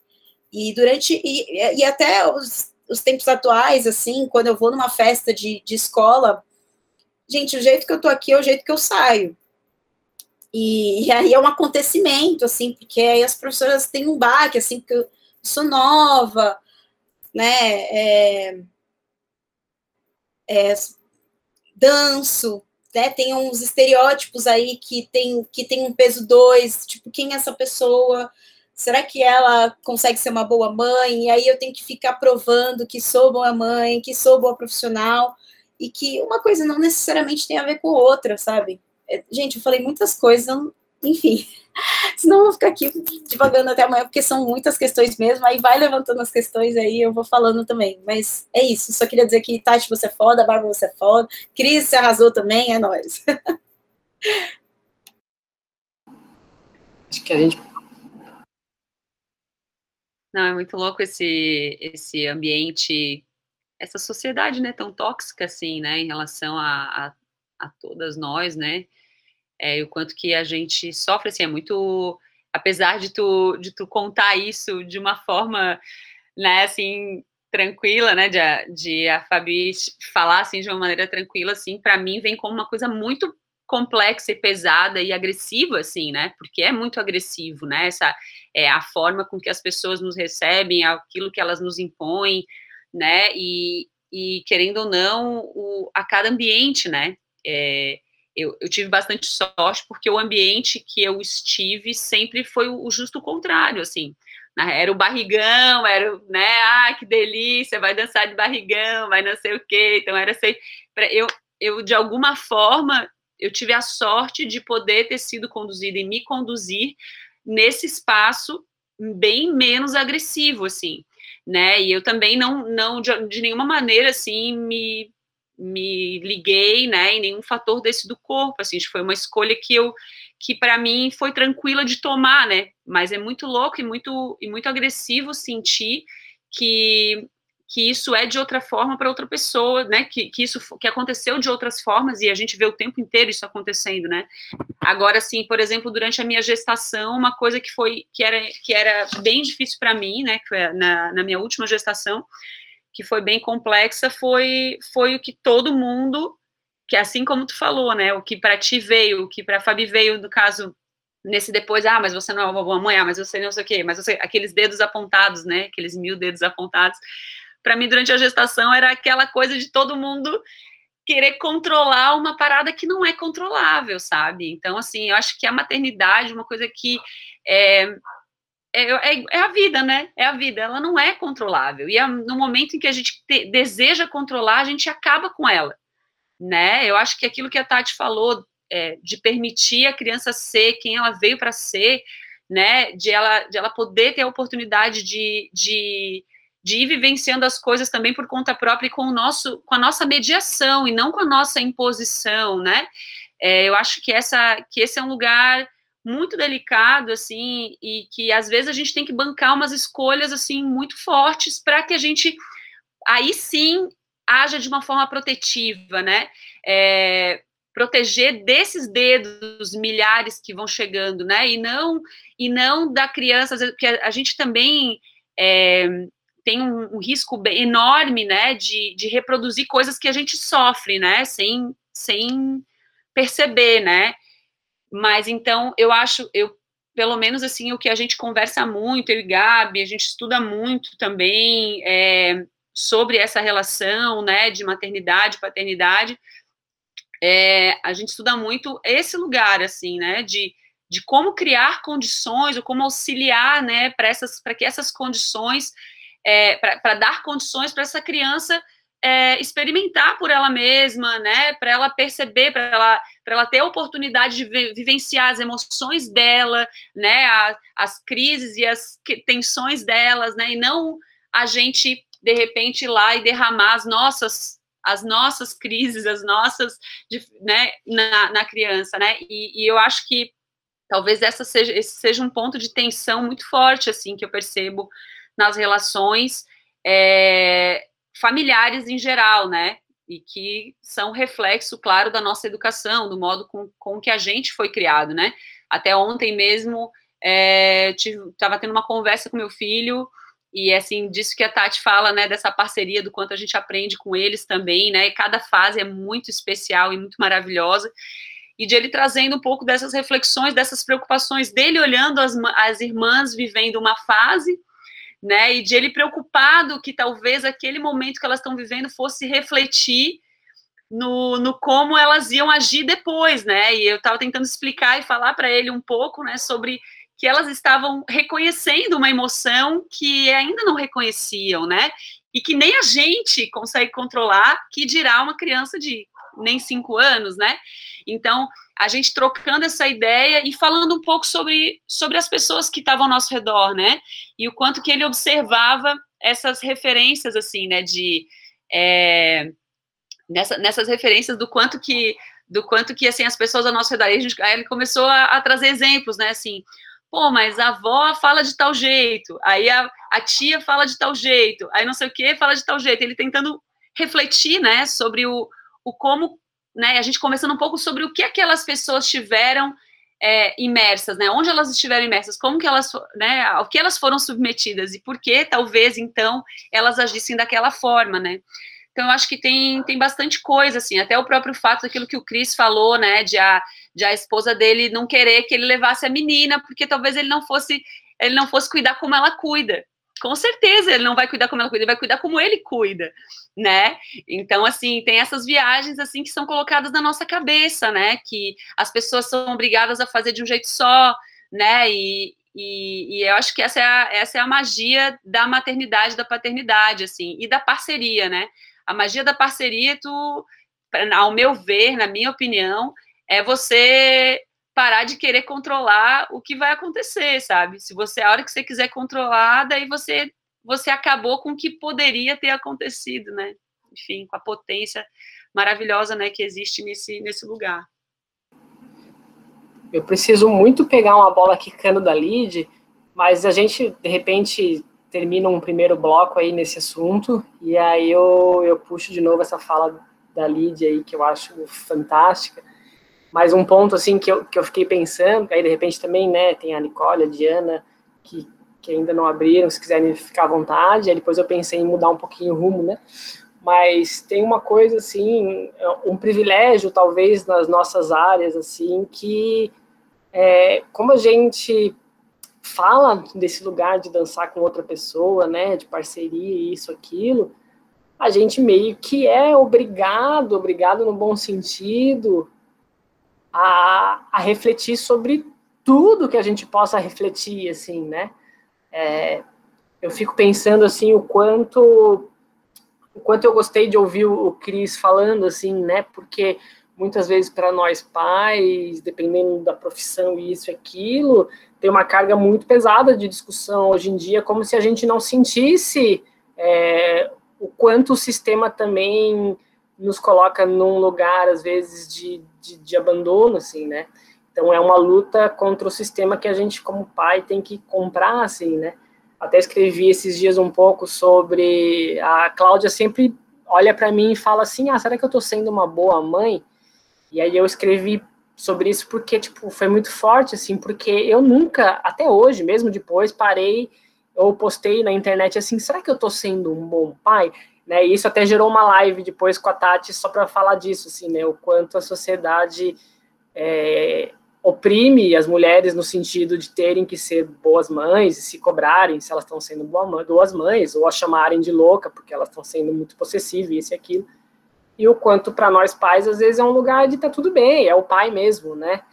E durante e, e até os, os tempos atuais, assim, quando eu vou numa festa de, de escola, gente, o jeito que eu tô aqui é o jeito que eu saio. E, e, aí é um acontecimento, assim, porque aí as professoras têm um baque, assim, porque eu sou nova, né? É, é, danço, né? Tem uns estereótipos aí que tem, que tem um peso dois, tipo, quem é essa pessoa? Será que ela consegue ser uma boa mãe? E aí eu tenho que ficar provando que sou boa mãe, que sou boa profissional, e que uma coisa não necessariamente tem a ver com outra, sabe? É, gente, eu falei muitas coisas, enfim. Senão eu vou ficar aqui divagando até amanhã, porque são muitas questões mesmo. Aí vai levantando as questões aí, eu vou falando também. Mas é isso. Só queria dizer que Tati, você é foda, Bárbara, você é foda. Cris, você arrasou também, é nóis. Acho que a gente. Não, é muito louco esse, esse ambiente, essa sociedade, né, tão tóxica assim, né, em relação a, a, a todas nós, né, é, o quanto que a gente sofre, assim, é muito, apesar de tu, de tu contar isso de uma forma, né, assim, tranquila, né, de, de a Fabi falar, assim, de uma maneira tranquila, assim, para mim vem como uma coisa muito complexa e pesada e agressiva, assim, né, porque é muito agressivo, né, essa, é a forma com que as pessoas nos recebem, aquilo que elas nos impõem, né, e, e querendo ou não, o, a cada ambiente, né, é, eu, eu, tive bastante sorte porque o ambiente que eu estive sempre foi o, justo contrário, assim. Era o barrigão, era, né? Ah, que delícia, vai dançar de barrigão, vai não sei o quê. Então era assim, eu, eu de alguma forma eu tive a sorte de poder ter sido conduzida e me conduzir nesse espaço bem menos agressivo, assim, né? E eu também não, não de, de nenhuma maneira assim me me liguei, né, em nenhum fator desse do corpo, assim, foi uma escolha que eu, que para mim foi tranquila de tomar, né, mas é muito louco e muito, e muito agressivo sentir que, que isso é de outra forma para outra pessoa, né, que, que isso que aconteceu de outras formas e a gente vê o tempo inteiro isso acontecendo, né, agora, assim, por exemplo, durante a minha gestação, uma coisa que foi, que era, que era bem difícil para mim, né, que foi na, na minha última gestação, que foi bem complexa foi foi o que todo mundo que assim como tu falou, né, o que para ti veio, o que para Fabi veio no caso nesse depois, ah, mas você não é uma boa mãe, ah, mas você não sei o quê, mas você, aqueles dedos apontados, né, aqueles mil dedos apontados, para mim durante a gestação era aquela coisa de todo mundo querer controlar uma parada que não é controlável, sabe? Então, assim, eu acho que a maternidade, uma coisa que é, é, é, é, a vida, né? É a vida, ela não é controlável. E é no momento em que a gente te, deseja controlar, a gente acaba com ela, né? Eu acho que aquilo que a Tati falou, é, de permitir a criança ser quem ela veio para ser, né? De ela, de ela poder ter a oportunidade de, de, de ir vivenciando as coisas também por conta própria e com, o nosso, com a nossa mediação e não com a nossa imposição, né? É, eu acho que, essa, que esse é um lugar muito delicado, assim, e que às vezes a gente tem que bancar umas escolhas, assim, muito fortes para que a gente, aí sim, haja de uma forma protetiva, né? É, proteger desses dedos milhares que vão chegando, né? E não, e não da criança, porque a, gente também é, tem um, um, risco enorme, né, de, de reproduzir coisas que a gente sofre, né, sem, sem perceber, né? Mas então eu acho, eu pelo menos assim, o que a gente conversa muito, eu e Gabi, a gente estuda muito também é, sobre essa relação, né, de maternidade, paternidade, é, a gente estuda muito esse lugar, assim, né, de, de como criar condições, ou como auxiliar, né, para que essas condições, é, para dar condições para essa criança é, experimentar por ela mesma, né, para ela perceber, para ela, ela ter a oportunidade de vivenciar as emoções dela, né, a, as crises e as tensões delas, né, e não a gente de repente ir lá e derramar as nossas as nossas crises, as nossas, né, na, na criança, né, e, e eu acho que talvez essa seja, esse seja um ponto de tensão muito forte, assim, que eu percebo nas relações, é, familiares em geral, né? E que são reflexo, claro, da nossa educação, do modo com, com que a gente foi criado, né? Até ontem mesmo, estava é, tendo uma conversa com meu filho, e assim, disso que a Tati fala, né, dessa parceria, do quanto a gente aprende com eles também, né? E cada fase é muito especial e muito maravilhosa e de ele trazendo um pouco dessas reflexões, dessas preocupações dele olhando as, as irmãs vivendo uma fase, né, e de ele preocupado que talvez aquele momento que elas estão vivendo fosse refletir no, no como elas iam agir depois, né, e eu estava tentando explicar e falar para ele um pouco, né, sobre que elas estavam reconhecendo uma emoção que ainda não reconheciam, né, e que nem a gente consegue controlar, que dirá uma criança de nem cinco anos, né, então, a gente trocando essa ideia e falando um pouco sobre, sobre as pessoas que estavam ao nosso redor, né? E o quanto que ele observava essas referências, assim, né? De... É, nessa, nessas referências do quanto que do quanto que assim as pessoas ao nosso redor aí, gente, aí ele começou a, a, trazer exemplos né assim pô mas a avó fala de tal jeito aí a, a tia fala de tal jeito aí não sei o que fala de tal jeito ele tentando refletir né sobre o, o como né, a gente conversando um pouco sobre o que aquelas pessoas tiveram é, imersas, né, onde elas estiveram imersas, como que elas, né, ao que elas foram submetidas e por que talvez então elas agissem daquela forma, né. Então eu acho que tem, tem bastante coisa assim, até o próprio fato daquilo que o Cris falou, né, de a, de a esposa dele não querer que ele levasse a menina, porque talvez ele não fosse ele não fosse cuidar como ela cuida, com certeza ele não vai cuidar como ela cuida, ele vai cuidar como ele cuida, né? Então, assim, tem essas viagens, assim, que são colocadas na nossa cabeça, né? Que as pessoas são obrigadas a fazer de um jeito só, né? E, e, e eu acho que essa é, a, essa é a magia da maternidade, da paternidade, assim, e da parceria, né? A magia da parceria, tu, ao meu ver, na minha opinião, é você parar de querer controlar o que vai acontecer, sabe? Se você a hora que você quiser controlar, daí você você acabou com o que poderia ter acontecido, né? Enfim, com a potência maravilhosa, né, que existe nesse nesse lugar. Eu preciso muito pegar uma bola quicando da lead, mas a gente de repente termina um primeiro bloco aí nesse assunto e aí eu, eu puxo de novo essa fala da lead aí que eu acho fantástica mas um ponto, assim, que eu, que eu fiquei pensando, aí de repente também, né, tem a Nicole, a Diana, que, que ainda não abriram, se quiserem ficar à vontade, aí depois eu pensei em mudar um pouquinho o rumo, né, mas tem uma coisa, assim, um privilégio, talvez, nas nossas áreas, assim, que é, como a gente fala desse lugar de dançar com outra pessoa, né, de parceria, isso, aquilo, a gente meio que é obrigado, obrigado no bom sentido, a, a refletir sobre tudo que a gente possa refletir, assim, né? É, eu fico pensando, assim, o quanto o quanto eu gostei de ouvir o Cris falando, assim, né? Porque muitas vezes para nós pais, dependendo da profissão e isso e aquilo, tem uma carga muito pesada de discussão hoje em dia, como se a gente não sentisse é, o quanto o sistema também nos coloca num lugar, às vezes, de, de, de, abandono, assim, né? Então, é uma luta contra o sistema que a gente, como pai, tem que comprar, assim, né? Até escrevi esses dias um pouco sobre... A Cláudia sempre olha para mim e fala assim, ah, será que eu tô sendo uma boa mãe? E aí eu escrevi sobre isso porque, tipo, foi muito forte, assim, porque eu nunca, até hoje, mesmo depois, parei ou postei na internet assim, será que eu tô sendo um bom pai? Né, e isso até gerou uma live depois com a Tati só para falar disso, assim, né, o quanto a sociedade é, oprime as mulheres no sentido de terem que ser boas mães e se cobrarem se elas estão sendo boas mães ou a chamarem de louca porque elas estão sendo muito possessivas, isso e aquilo. E o quanto para nós pais às vezes é um lugar de tá tudo bem, é o pai mesmo, né?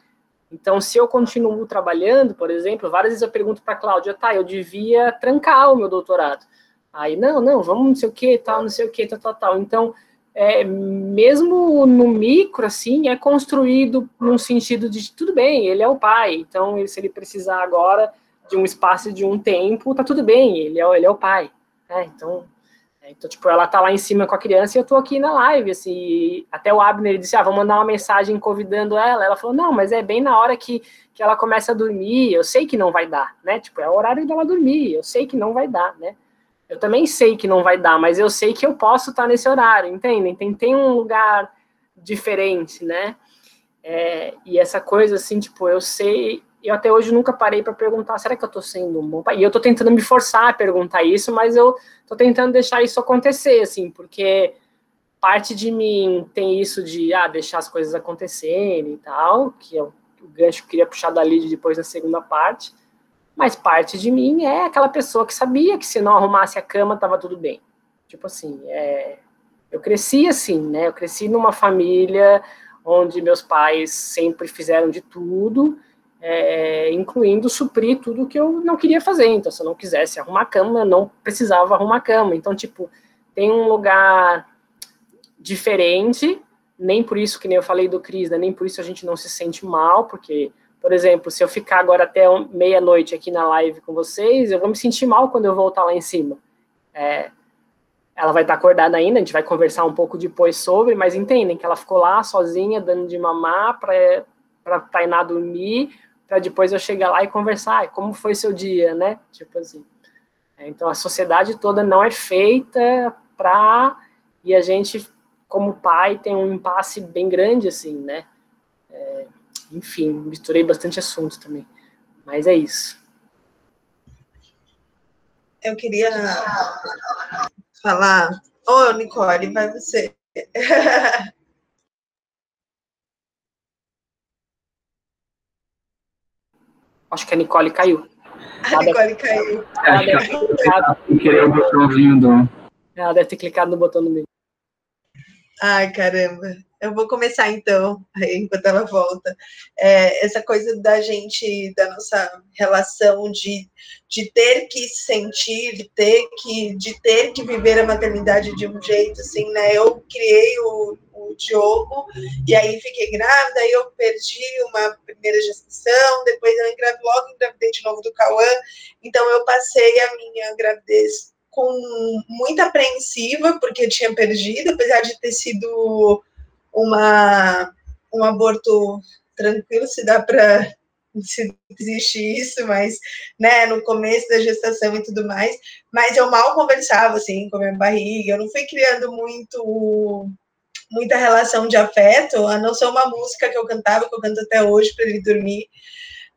Então, se eu continuo trabalhando, por exemplo, várias vezes eu pergunto para a Cláudia, tá, eu devia trancar o meu doutorado. Aí, não, não, vamos não sei o que, tal, não sei o que, tal, tal, tal. Então, é, mesmo no micro, assim, é construído num sentido de tudo bem, ele é o pai, então se ele precisar agora de um espaço de um tempo, tá tudo bem, ele é, ele é o pai. Né? Então, é, então, tipo, ela tá lá em cima com a criança e eu tô aqui na live, assim, até o Abner disse, ah, vou mandar uma mensagem convidando ela, ela falou, não, mas é bem na hora que, que ela começa a dormir, eu sei que não vai dar, né, tipo, é o horário dela dormir, eu sei que não vai dar, né, eu também sei que não vai dar, mas eu sei que eu posso estar nesse horário, entendem? Tem, tem um lugar diferente, né? É, e essa coisa assim, tipo, eu sei, eu até hoje nunca parei para perguntar, será que eu estou sendo um bom pai? E eu estou tentando me forçar a perguntar isso, mas eu estou tentando deixar isso acontecer, assim, porque parte de mim tem isso de ah, deixar as coisas acontecerem e tal, que é o, gancho que eu queria puxar dali depois da segunda parte, mas parte de mim é aquela pessoa que sabia que se não arrumasse a cama estava tudo bem. Tipo assim, é, eu cresci assim, né? Eu cresci numa família onde meus pais sempre fizeram de tudo, é, incluindo suprir tudo que eu não queria fazer. Então, se eu não quisesse arrumar a cama, eu não precisava arrumar a cama. Então, tipo, tem um lugar diferente, nem por isso que nem eu falei do Cris, né, nem por isso a gente não se sente mal, porque, por exemplo, se eu ficar agora até meia-noite aqui na live com vocês, eu vou me sentir mal quando eu voltar lá em cima. É, ela vai estar acordada ainda, a gente vai conversar um pouco depois sobre, mas entendem que ela ficou lá sozinha, dando de mamar para Tainá dormir, para depois eu chegar lá e conversar, como foi seu dia, né? Tipo assim. É, então a sociedade toda não é feita para e a gente, como pai, tem um impasse bem grande, assim, né? É, enfim, misturei bastante assunto também, mas é isso. Eu queria falar. Ô, oh, Nicole, vai você. Acho que a Nicole caiu. A Nicole caiu. Ela deve, ter clicado, o botãozinho do. ela deve ter clicado no botão do meio. Ai, caramba. Eu vou começar então, enquanto ela volta. É, essa coisa da gente, da nossa relação de, de ter que sentir, de ter que, de ter que viver a maternidade de um jeito, assim, né? Eu criei o, o Diogo, e aí fiquei grávida, aí eu perdi uma primeira gestação, depois eu engravidei, logo engravidei de novo do Cauã, então eu passei a minha gravidez com muita apreensiva, porque tinha perdido, apesar de ter sido uma, um aborto tranquilo, se dá para se existe isso, mas né, no começo da gestação e tudo mais, mas eu mal conversava assim com a minha barriga, eu não fui criando muito muita relação de afeto, a não ser uma música que eu cantava, que eu canto até hoje para ele dormir,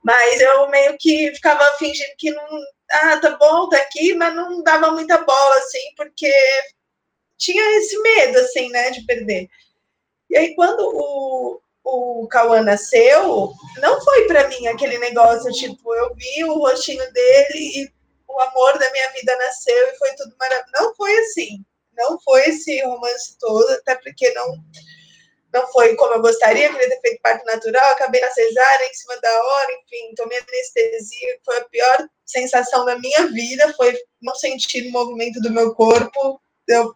mas eu meio que ficava fingindo que não ah, tá bom, tá aqui, mas não dava muita bola, assim, porque tinha esse medo, assim, né, de perder. E aí, quando o, o Cauã nasceu, não foi para mim aquele negócio, tipo, eu vi o rostinho dele e o amor da minha vida nasceu e foi tudo maravilhoso. Não foi assim. Não foi esse romance todo, até porque não não foi como eu gostaria, queria ter feito parto natural, acabei na cesárea em cima da hora, enfim, tomei anestesia, foi a pior sensação da minha vida, foi não sentir o movimento do meu corpo, eu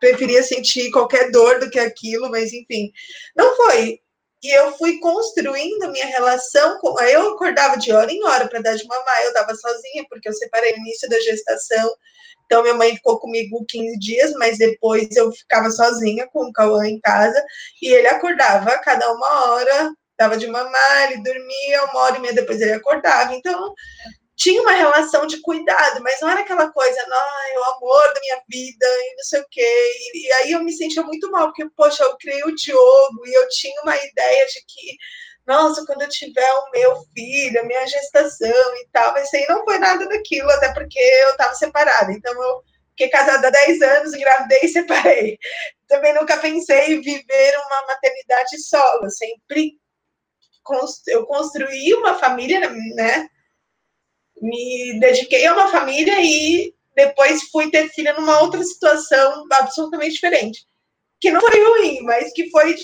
preferia sentir qualquer dor do que aquilo, mas enfim, não foi. E eu fui construindo minha relação com. Eu acordava de hora em hora para dar de mamar, eu estava sozinha, porque eu separei no início da gestação, então, minha mãe ficou comigo 15 dias, mas depois eu ficava sozinha com o Cauã em casa e ele acordava a cada uma hora, dava de mamar, ele dormia, uma hora e meia depois ele acordava. Então, tinha uma relação de cuidado, mas não era aquela coisa, não, o amor da minha vida e não sei o quê. E, e aí eu me sentia muito mal, porque, poxa, eu criei o Diogo e eu tinha uma ideia de que nossa, quando eu tiver o meu filho, a minha gestação e tal, mas aí não foi nada daquilo, até porque eu estava separada. Então, eu fiquei casada há 10 anos, engravidei e separei. Também nunca pensei em viver uma maternidade solo, sempre eu construí uma família, né? Me dediquei a uma família e depois fui ter filha numa outra situação absolutamente diferente. Que não foi ruim, mas que foi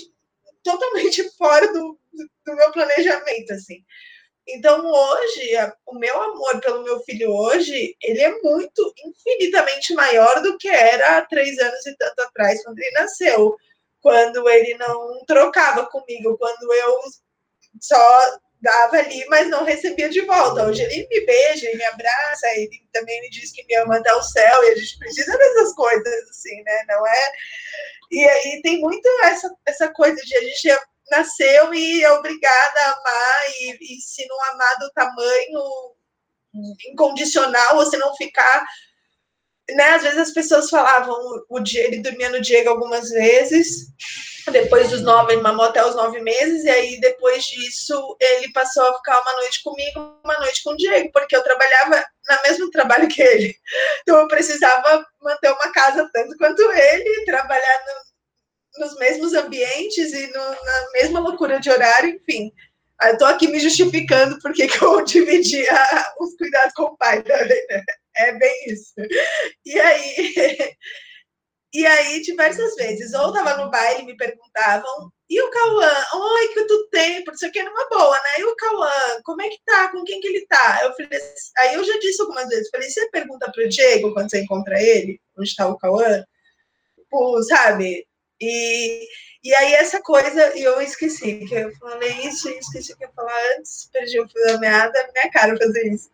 totalmente fora do, do meu planejamento, assim. Então, hoje, o meu amor pelo meu filho hoje, ele é muito, infinitamente maior do que era há três anos e tanto atrás, quando ele nasceu. Quando ele não trocava comigo, quando eu só dava ali, mas não recebia de volta. Hoje ele me beija, ele me abraça, ele também me diz que me ama até o céu, e a gente precisa dessas coisas, assim, né? Não é... E aí tem muito essa, essa coisa de a gente nasceu e é obrigada a amar, e, e se não amar do tamanho incondicional, você não ficar né, às vezes as pessoas falavam, o, ele dormia no Diego algumas vezes, depois dos nove, ele mamou até os nove meses, e aí depois disso ele passou a ficar uma noite comigo, uma noite com o Diego, porque eu trabalhava no mesmo trabalho que ele. Então eu precisava manter uma casa tanto quanto ele, trabalhar no, nos mesmos ambientes e no, na mesma loucura de horário, enfim. Eu tô aqui me justificando porque que eu dividia os cuidados com o pai também, né? É bem isso. E aí, e aí, diversas vezes, ou tava no baile me perguntavam, e o Cauã? Oi, que tu tem? Por isso aqui é numa boa, né? E o Cauã, como é que tá? Com quem que ele tá? Eu falei, aí eu já disse algumas vezes, falei, você pergunta pro Diego quando você encontra ele, onde tá o Cauã? Pô, sabe? E, e aí essa coisa, e eu esqueci, que eu falei isso esqueci o que eu ia falar antes, perdi o fio da meada, é minha cara fazer isso.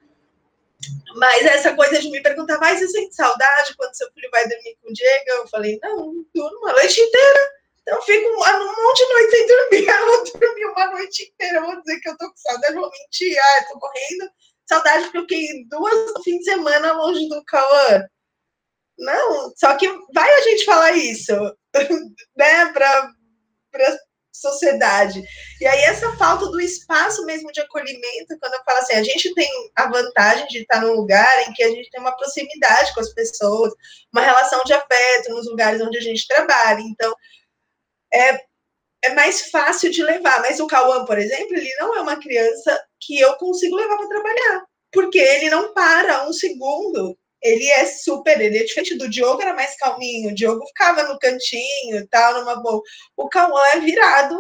Mas essa coisa de me perguntar, mas você sente saudade quando seu filho vai dormir com o Diego? Eu falei, não, durmo a noite inteira. Então fico um, monte de noite sem dormir. Eu vou dormir uma noite inteira. Eu vou dizer que eu tô com saudade, vou mentir. Ah, tô morrendo. Saudade porque eu fiquei duas fim de semana longe do Cauã. Não, só que vai a gente falar isso, né, para sociedade. E aí, essa falta do espaço mesmo de acolhimento, quando eu falo assim, a gente tem a vantagem de estar num lugar em que a gente tem uma proximidade com as pessoas, uma relação de afeto nos lugares onde a gente trabalha. Então, é, é mais fácil de levar. Mas o Cauã, por exemplo, ele não é uma criança que eu consigo levar para trabalhar, porque ele não para um segundo ele é super, ele é diferente do Diogo, era mais calminho, o Diogo ficava no cantinho e tal, numa boa. O Cauã é virado,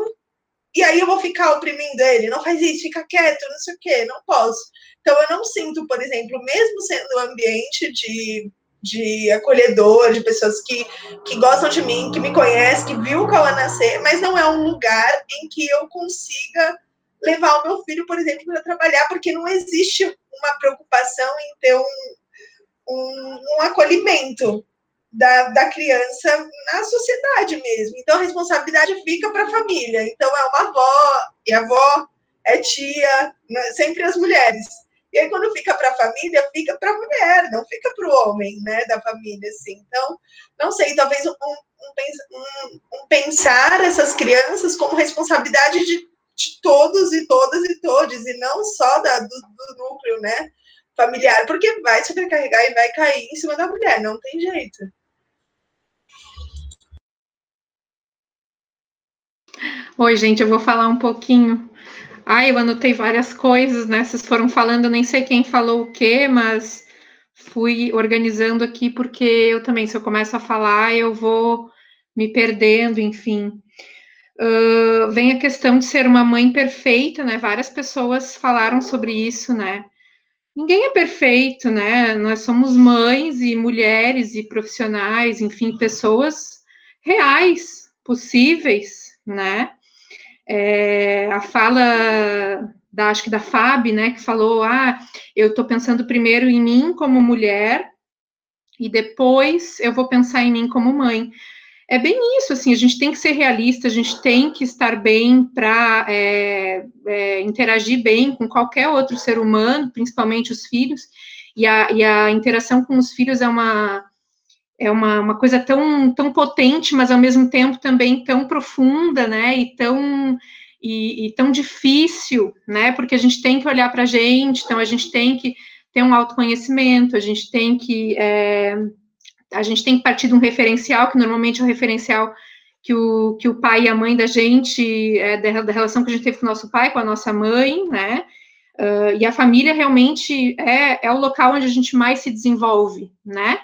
e aí eu vou ficar oprimindo ele, não faz isso, fica quieto, não sei o quê, não posso. Então eu não sinto, por exemplo, mesmo sendo um ambiente de, de acolhedor, de pessoas que, que gostam de mim, que me conhecem, que viu o Cauã nascer, mas não é um lugar em que eu consiga levar o meu filho, por exemplo, para trabalhar, porque não existe uma preocupação em ter um, um, um acolhimento da, da criança na sociedade mesmo. Então, a responsabilidade fica para a família. Então, é uma avó, e avó é tia, né? sempre as mulheres. E aí, quando fica para a família, fica para a mulher, não fica para o homem, né, da família, assim. Então, não sei, talvez um, um, um pensar essas crianças como responsabilidade de, de, todos e todas e todos, e não só da, do, do núcleo, né, familiar, porque vai sobrecarregar e vai cair em cima da mulher, não tem jeito. Oi, gente, eu vou falar um pouquinho. Ah, eu anotei várias coisas, né? Vocês foram falando, nem sei quem falou o quê, mas fui organizando aqui, porque eu também, se eu começo a falar, eu vou me perdendo, enfim. Uh, vem a questão de ser uma mãe perfeita, né? Várias pessoas falaram sobre isso, né? Ninguém é perfeito, né? Nós somos mães e mulheres e profissionais, enfim, pessoas reais, possíveis, né? É, a fala da, acho que da Fábio, né, que falou, ah, eu estou pensando primeiro em mim como mulher e depois eu vou pensar em mim como mãe é bem isso, assim, a gente tem que ser realista, a gente tem que estar bem para é, é, interagir bem com qualquer outro ser humano, principalmente os filhos, e a, e a interação com os filhos é uma é uma, uma coisa tão, tão potente, mas ao mesmo tempo também tão profunda, né, e tão, e, e tão difícil, né, porque a gente tem que olhar para a gente, então a gente tem que ter um autoconhecimento, a gente tem que é, a gente tem que partir de um referencial, que normalmente é o referencial que o, que o pai e a mãe da gente, é, da, da, relação que a gente teve com o nosso pai, com a nossa mãe, né? Uh, e a família realmente é, é o local onde a gente mais se desenvolve, né?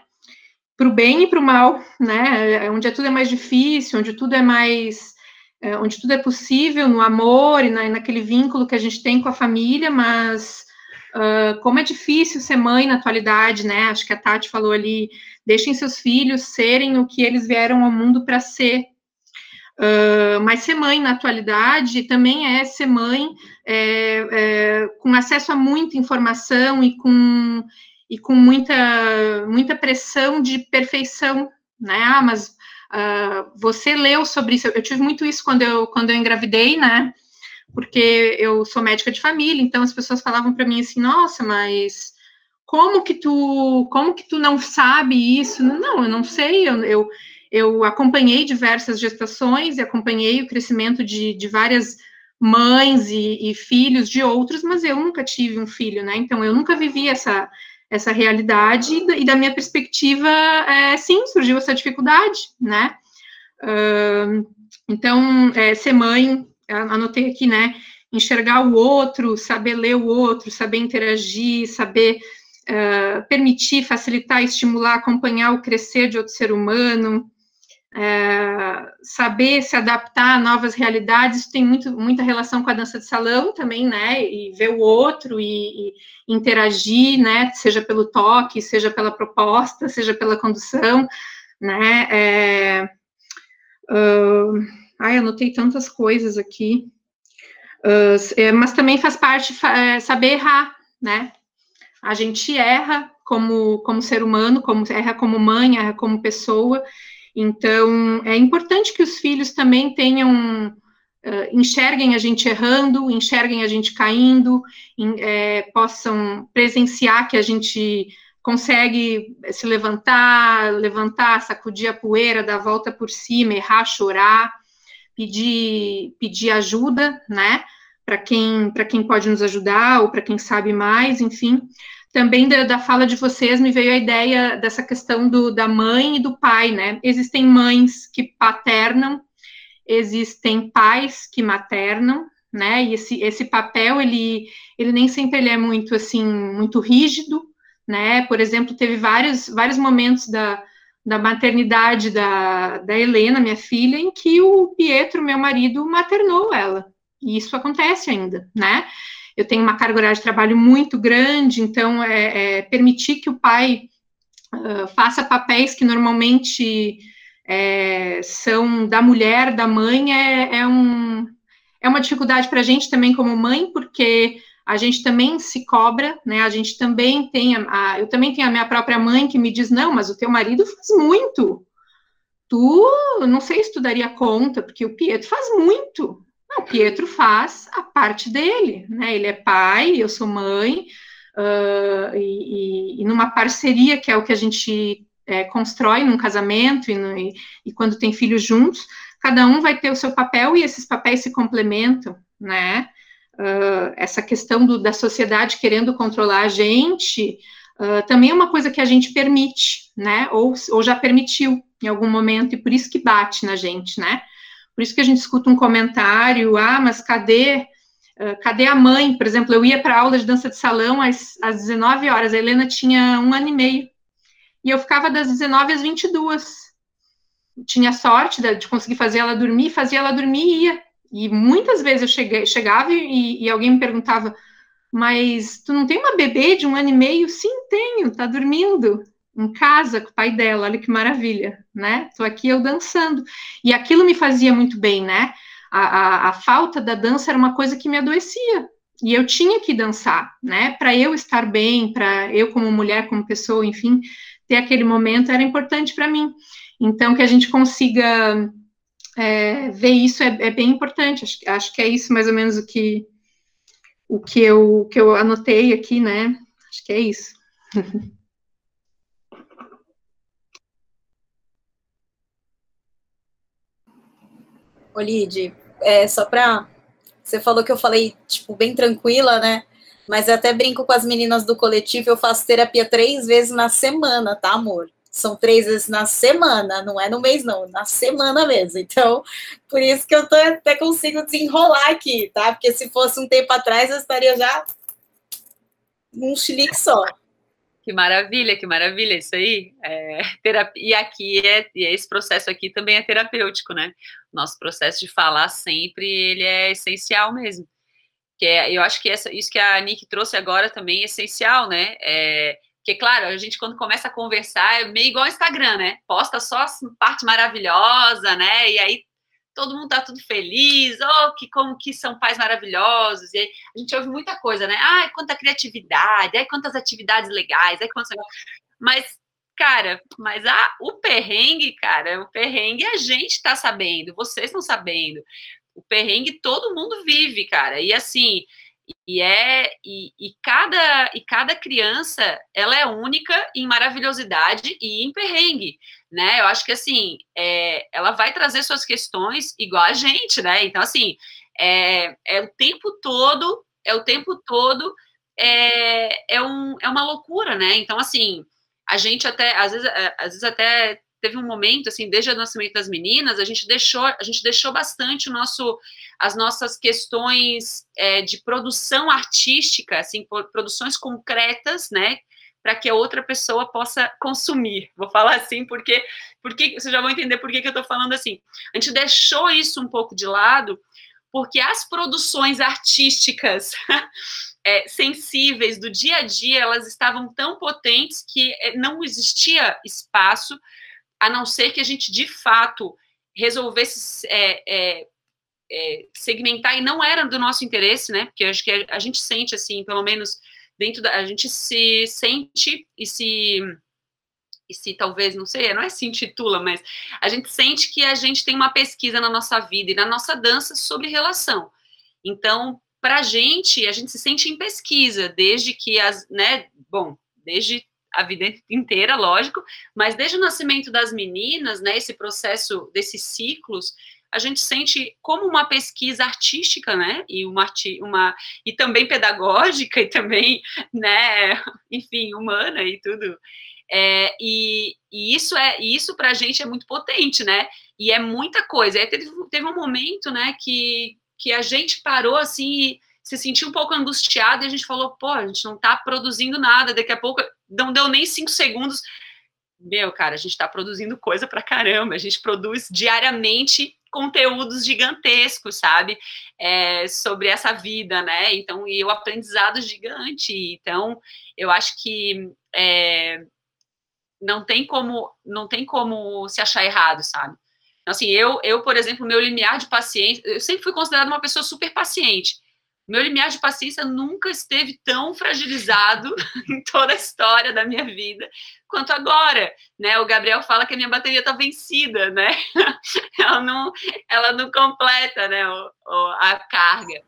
Para o bem e para o mal, né? É onde tudo é mais difícil, onde tudo é mais. É, onde tudo é possível, no amor e na, naquele vínculo que a gente tem com a família, mas Uh, como é difícil ser mãe na atualidade, né? Acho que a Tati falou ali, deixem seus filhos serem o que eles vieram ao mundo para ser. Uh, mas ser mãe na atualidade também é ser mãe é, é, com acesso a muita informação e com, e com muita, muita pressão de perfeição, né? Ah, mas uh, você leu sobre isso. Eu tive muito isso quando eu, quando eu engravidei, né? porque eu sou médica de família, então as pessoas falavam para mim assim: nossa, mas como que tu, como que tu não sabe isso? Não, eu não sei, eu, eu, eu acompanhei diversas gestações e acompanhei o crescimento de, de várias mães e, e, filhos de outros, mas eu nunca tive um filho, né? Então eu nunca vivi essa, essa realidade e da minha perspectiva, é, sim, surgiu essa dificuldade, né? Uh, então, é, ser mãe, anotei aqui, né? Enxergar o outro, saber ler o outro, saber interagir, saber uh, permitir, facilitar, estimular, acompanhar o crescer de outro ser humano, uh, saber se adaptar a novas realidades, isso tem muito, muita relação com a dança de salão também, né? E ver o outro e, e interagir, né? Seja pelo toque, seja pela proposta, seja pela condução, né? É, uh, ai, anotei tantas coisas aqui. Uh, mas também faz parte é, saber errar, né? A gente erra como, como ser humano, como erra como mãe, erra como pessoa. Então, é importante que os filhos também tenham, uh, enxerguem a gente errando, enxerguem a gente caindo, em, é, possam presenciar que a gente consegue se levantar, levantar, sacudir a poeira, dar a volta por cima, errar, chorar, pedir, pedir ajuda, né? Para quem, quem pode nos ajudar ou para quem sabe mais, enfim. Também da, da, fala de vocês me veio a ideia dessa questão do, da mãe e do pai, né? Existem mães que paternam, existem pais que maternam, né? E esse, esse papel, ele, ele nem sempre ele é muito, assim, muito rígido, né? Por exemplo, teve vários, vários momentos da, da maternidade da, da Helena, minha filha, em que o Pietro, meu marido, maternou ela, e isso acontece ainda, né? Eu tenho uma carga horária de trabalho muito grande, então é, é permitir que o pai uh, faça papéis que normalmente é, são da mulher, da mãe, é, é, um, é uma dificuldade para a gente também como mãe, porque a gente também se cobra, né? A gente também tem, a, a, eu também tenho a minha própria mãe que me diz, não, mas o teu marido faz muito. Tu, não sei se tu daria conta, porque o Pietro faz muito, não, Pietro faz a parte dele, né? Ele é pai, eu sou mãe, uh, e, e, numa parceria que é o que a gente é, constrói num casamento e, no, e, e, quando tem filhos juntos, cada um vai ter o seu papel e esses papéis se complementam, né? Uh, essa questão do, da sociedade querendo controlar a gente uh, também é uma coisa que a gente permite, né? Ou, ou já permitiu em algum momento, e por isso que bate na gente, né? Por isso que a gente escuta um comentário, ah, mas cadê, cadê a mãe? Por exemplo, eu ia para aula de dança de salão às, às 19 horas, a Helena tinha um ano e meio, e eu ficava das 19 às 22. Tinha sorte de, de conseguir fazer ela dormir, fazia ela dormir e ia. E muitas vezes eu cheguei, chegava e, e alguém me perguntava, mas tu não tem uma bebê de um ano e meio? Sim, tenho, tá dormindo em casa com o pai dela, olha que maravilha, né? Estou aqui eu dançando. E aquilo me fazia muito bem, né? A, a, a, falta da dança era uma coisa que me adoecia. E eu tinha que dançar, né? Para eu estar bem, para eu, como mulher, como pessoa, enfim, ter aquele momento era importante para mim. Então, que a gente consiga é, ver isso é, é, bem importante. Acho, acho que é isso mais ou menos o que, o que, eu, o que eu anotei aqui, né? Acho que é isso. Olide, é, só para você falou que eu falei, tipo, bem tranquila, né? Mas eu até brinco com as meninas do coletivo, eu faço terapia três vezes na semana, tá, amor? São três vezes na semana, não é no mês, não, na semana mesmo. Então, por isso que eu tô, até consigo desenrolar aqui, tá? Porque se fosse um tempo atrás, eu estaria já num chilique só. Que maravilha, que maravilha, isso aí. É, terapia, e aqui é, e esse processo aqui também é terapêutico, né? Nosso processo de falar sempre, ele é essencial mesmo. Que é, eu acho que essa, isso que a Nick trouxe agora também é essencial, né? É, porque, claro, a gente quando começa a conversar é meio igual ao Instagram, né? Posta só a parte maravilhosa, né? E aí todo mundo tá tudo feliz, oh, que como que são pais maravilhosos, e aí a gente ouve muita coisa, né? Ai, quanta criatividade, ai, quantas atividades legais, ai, quantas... Mas, cara, mas a, o perrengue, cara, o perrengue a gente tá sabendo, vocês estão sabendo. O perrengue todo mundo vive, cara. E assim, E é e, e, cada e cada criança ela é única em maravilhosidade e em perrengue, né? Eu acho que assim é, ela vai trazer suas questões igual a gente, né? Então assim é, é o tempo todo é o tempo todo é, é, um, é uma loucura, né? Então assim a gente até às vezes às vezes até teve um momento assim desde o nascimento das meninas a gente deixou a gente deixou bastante o nosso as nossas questões é, de produção artística assim produções concretas né para que a outra pessoa possa consumir vou falar assim porque porque vocês já vão entender por que, eu estou falando assim a gente deixou isso um pouco de lado porque as produções artísticas é, sensíveis do dia a dia elas estavam tão potentes que é, não existia espaço a não ser que a gente de fato resolvesse é, é, é, segmentar e não era do nosso interesse, né? Porque acho que a, gente sente assim, pelo menos dentro da, a gente se sente e se e se talvez, não sei, não é se intitula, mas a gente sente que a gente tem uma pesquisa na nossa vida e na nossa dança sobre relação. Então, para a gente, a gente se sente em pesquisa, desde que as, né, bom, desde a vida inteira, lógico, mas desde o nascimento das meninas, né, esse processo desses ciclos, a gente sente como uma pesquisa artística, né, e uma, uma e também pedagógica e também, né, enfim, humana e tudo. É, e, e, isso é e isso para a gente é muito potente, né? E é muita coisa. Aí teve, teve um momento, né, que, que a gente parou assim se sentiu um pouco angustiado e a gente falou, pô, a gente não está produzindo nada, daqui a pouco não deu nem cinco segundos. Meu, cara, a gente está produzindo coisa pra caramba, a gente produz diariamente conteúdos gigantescos, sabe? É, sobre essa vida, né? Então, e o aprendizado gigante. Então, eu acho que é, não tem como não tem como se achar errado, sabe? Então, assim, eu, eu, por exemplo, meu limiar de paciência, eu sempre fui considerada uma pessoa super paciente. Meu limiar de paciência nunca esteve tão fragilizado em toda a história da minha vida quanto agora, né? O Gabriel fala que a minha bateria está vencida, né? ela não, ela não completa, né? O, o, a carga.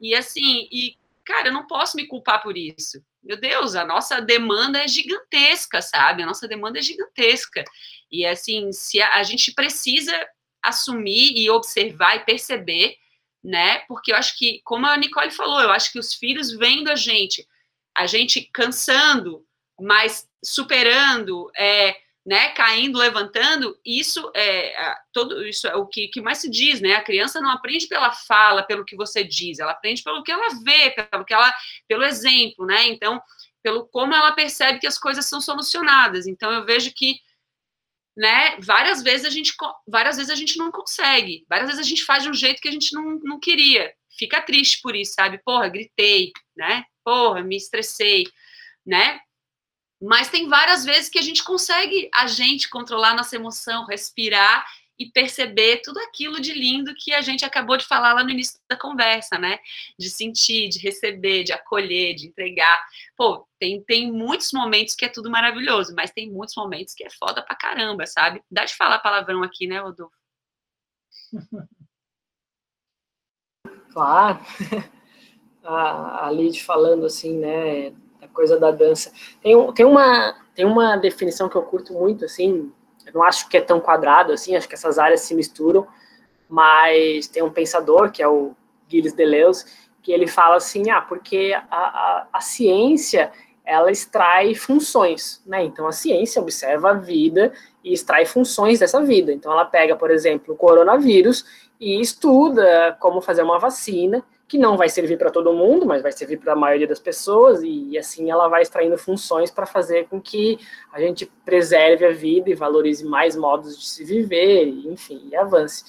E assim, e cara, eu não posso me culpar por isso. Meu Deus, a nossa demanda é gigantesca, sabe? A nossa demanda é gigantesca. E assim, se a, a gente precisa assumir e observar e perceber né? Porque eu acho que, como a Nicole falou, eu acho que os filhos vendo a gente, a gente cansando, mas superando, é, né, caindo, levantando, isso é todo isso é o que, que mais se diz, né? A criança não aprende pela fala, pelo que você diz, ela aprende pelo que ela vê, pelo que ela, pelo exemplo, né? Então, pelo como ela percebe que as coisas são solucionadas. Então, eu vejo que né? Várias vezes a gente, várias vezes a gente não consegue, várias vezes a gente faz de um jeito que a gente não, não queria. Fica triste por isso, sabe? Porra, gritei, né? Porra, me estressei, né? Mas tem várias vezes que a gente consegue a gente controlar nossa emoção, respirar e perceber tudo aquilo de lindo que a gente acabou de falar lá no início da conversa, né? De sentir, de receber, de acolher, de entregar. Pô, tem, tem muitos momentos que é tudo maravilhoso, mas tem muitos momentos que é foda pra caramba, sabe? Dá de falar palavrão aqui, né, Rodolfo? Claro. A, a Lid falando assim, né, da coisa da dança. Tem, tem, uma, tem uma definição que eu curto muito, assim, eu não acho que é tão quadrado assim, acho que essas áreas se misturam, mas tem um pensador, que é o Gilles Deleuze, que ele fala assim, ah, porque a, a, a ciência, ela extrai funções, né? Então, a ciência observa a vida e extrai funções dessa vida. Então, ela pega, por exemplo, o coronavírus e estuda como fazer uma vacina, que não vai servir para todo mundo, mas vai servir para a maioria das pessoas, e, e assim ela vai extraindo funções para fazer com que a gente preserve a vida e valorize mais modos de se viver, e, enfim, e avance.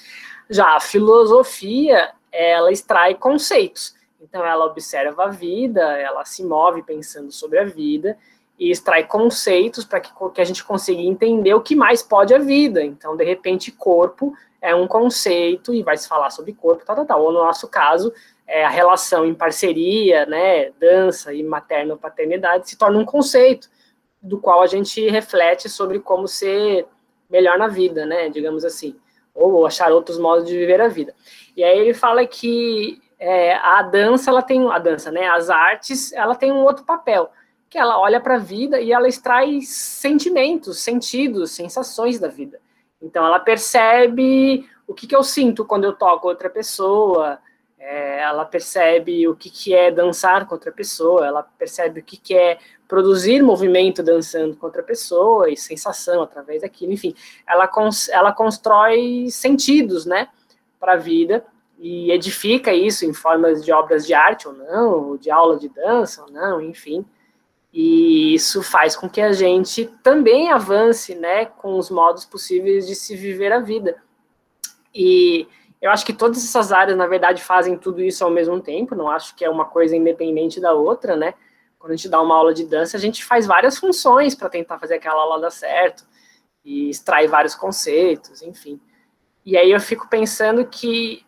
Já a filosofia, ela extrai conceitos. Então, ela observa a vida, ela se move pensando sobre a vida e extrai conceitos para que, que a gente consiga entender o que mais pode a vida. Então, de repente, corpo é um conceito e vai se falar sobre corpo, tal, tal, tal. Ou no nosso caso, é, a relação em parceria, né, dança e materno-paternidade se torna um conceito do qual a gente reflete sobre como ser melhor na vida, né, digamos assim, ou achar outros modos de viver a vida. E aí ele fala que é, a dança, ela tem a dança, né? As artes, ela tem um outro papel, que ela olha para a vida e ela extrai sentimentos, sentidos, sensações da vida. Então, ela percebe o que, que eu sinto quando eu toco outra pessoa, é, ela percebe o que, que é dançar com outra pessoa, ela percebe o que, que é produzir movimento dançando com outra pessoa e sensação através daquilo, enfim, ela, cons ela constrói sentidos, né, para a vida e edifica isso em formas de obras de arte ou não, ou de aula de dança ou não, enfim. E isso faz com que a gente também avance, né, com os modos possíveis de se viver a vida. E eu acho que todas essas áreas, na verdade, fazem tudo isso ao mesmo tempo, não acho que é uma coisa independente da outra, né? Quando a gente dá uma aula de dança, a gente faz várias funções para tentar fazer aquela aula dar certo e extrai vários conceitos, enfim. E aí eu fico pensando que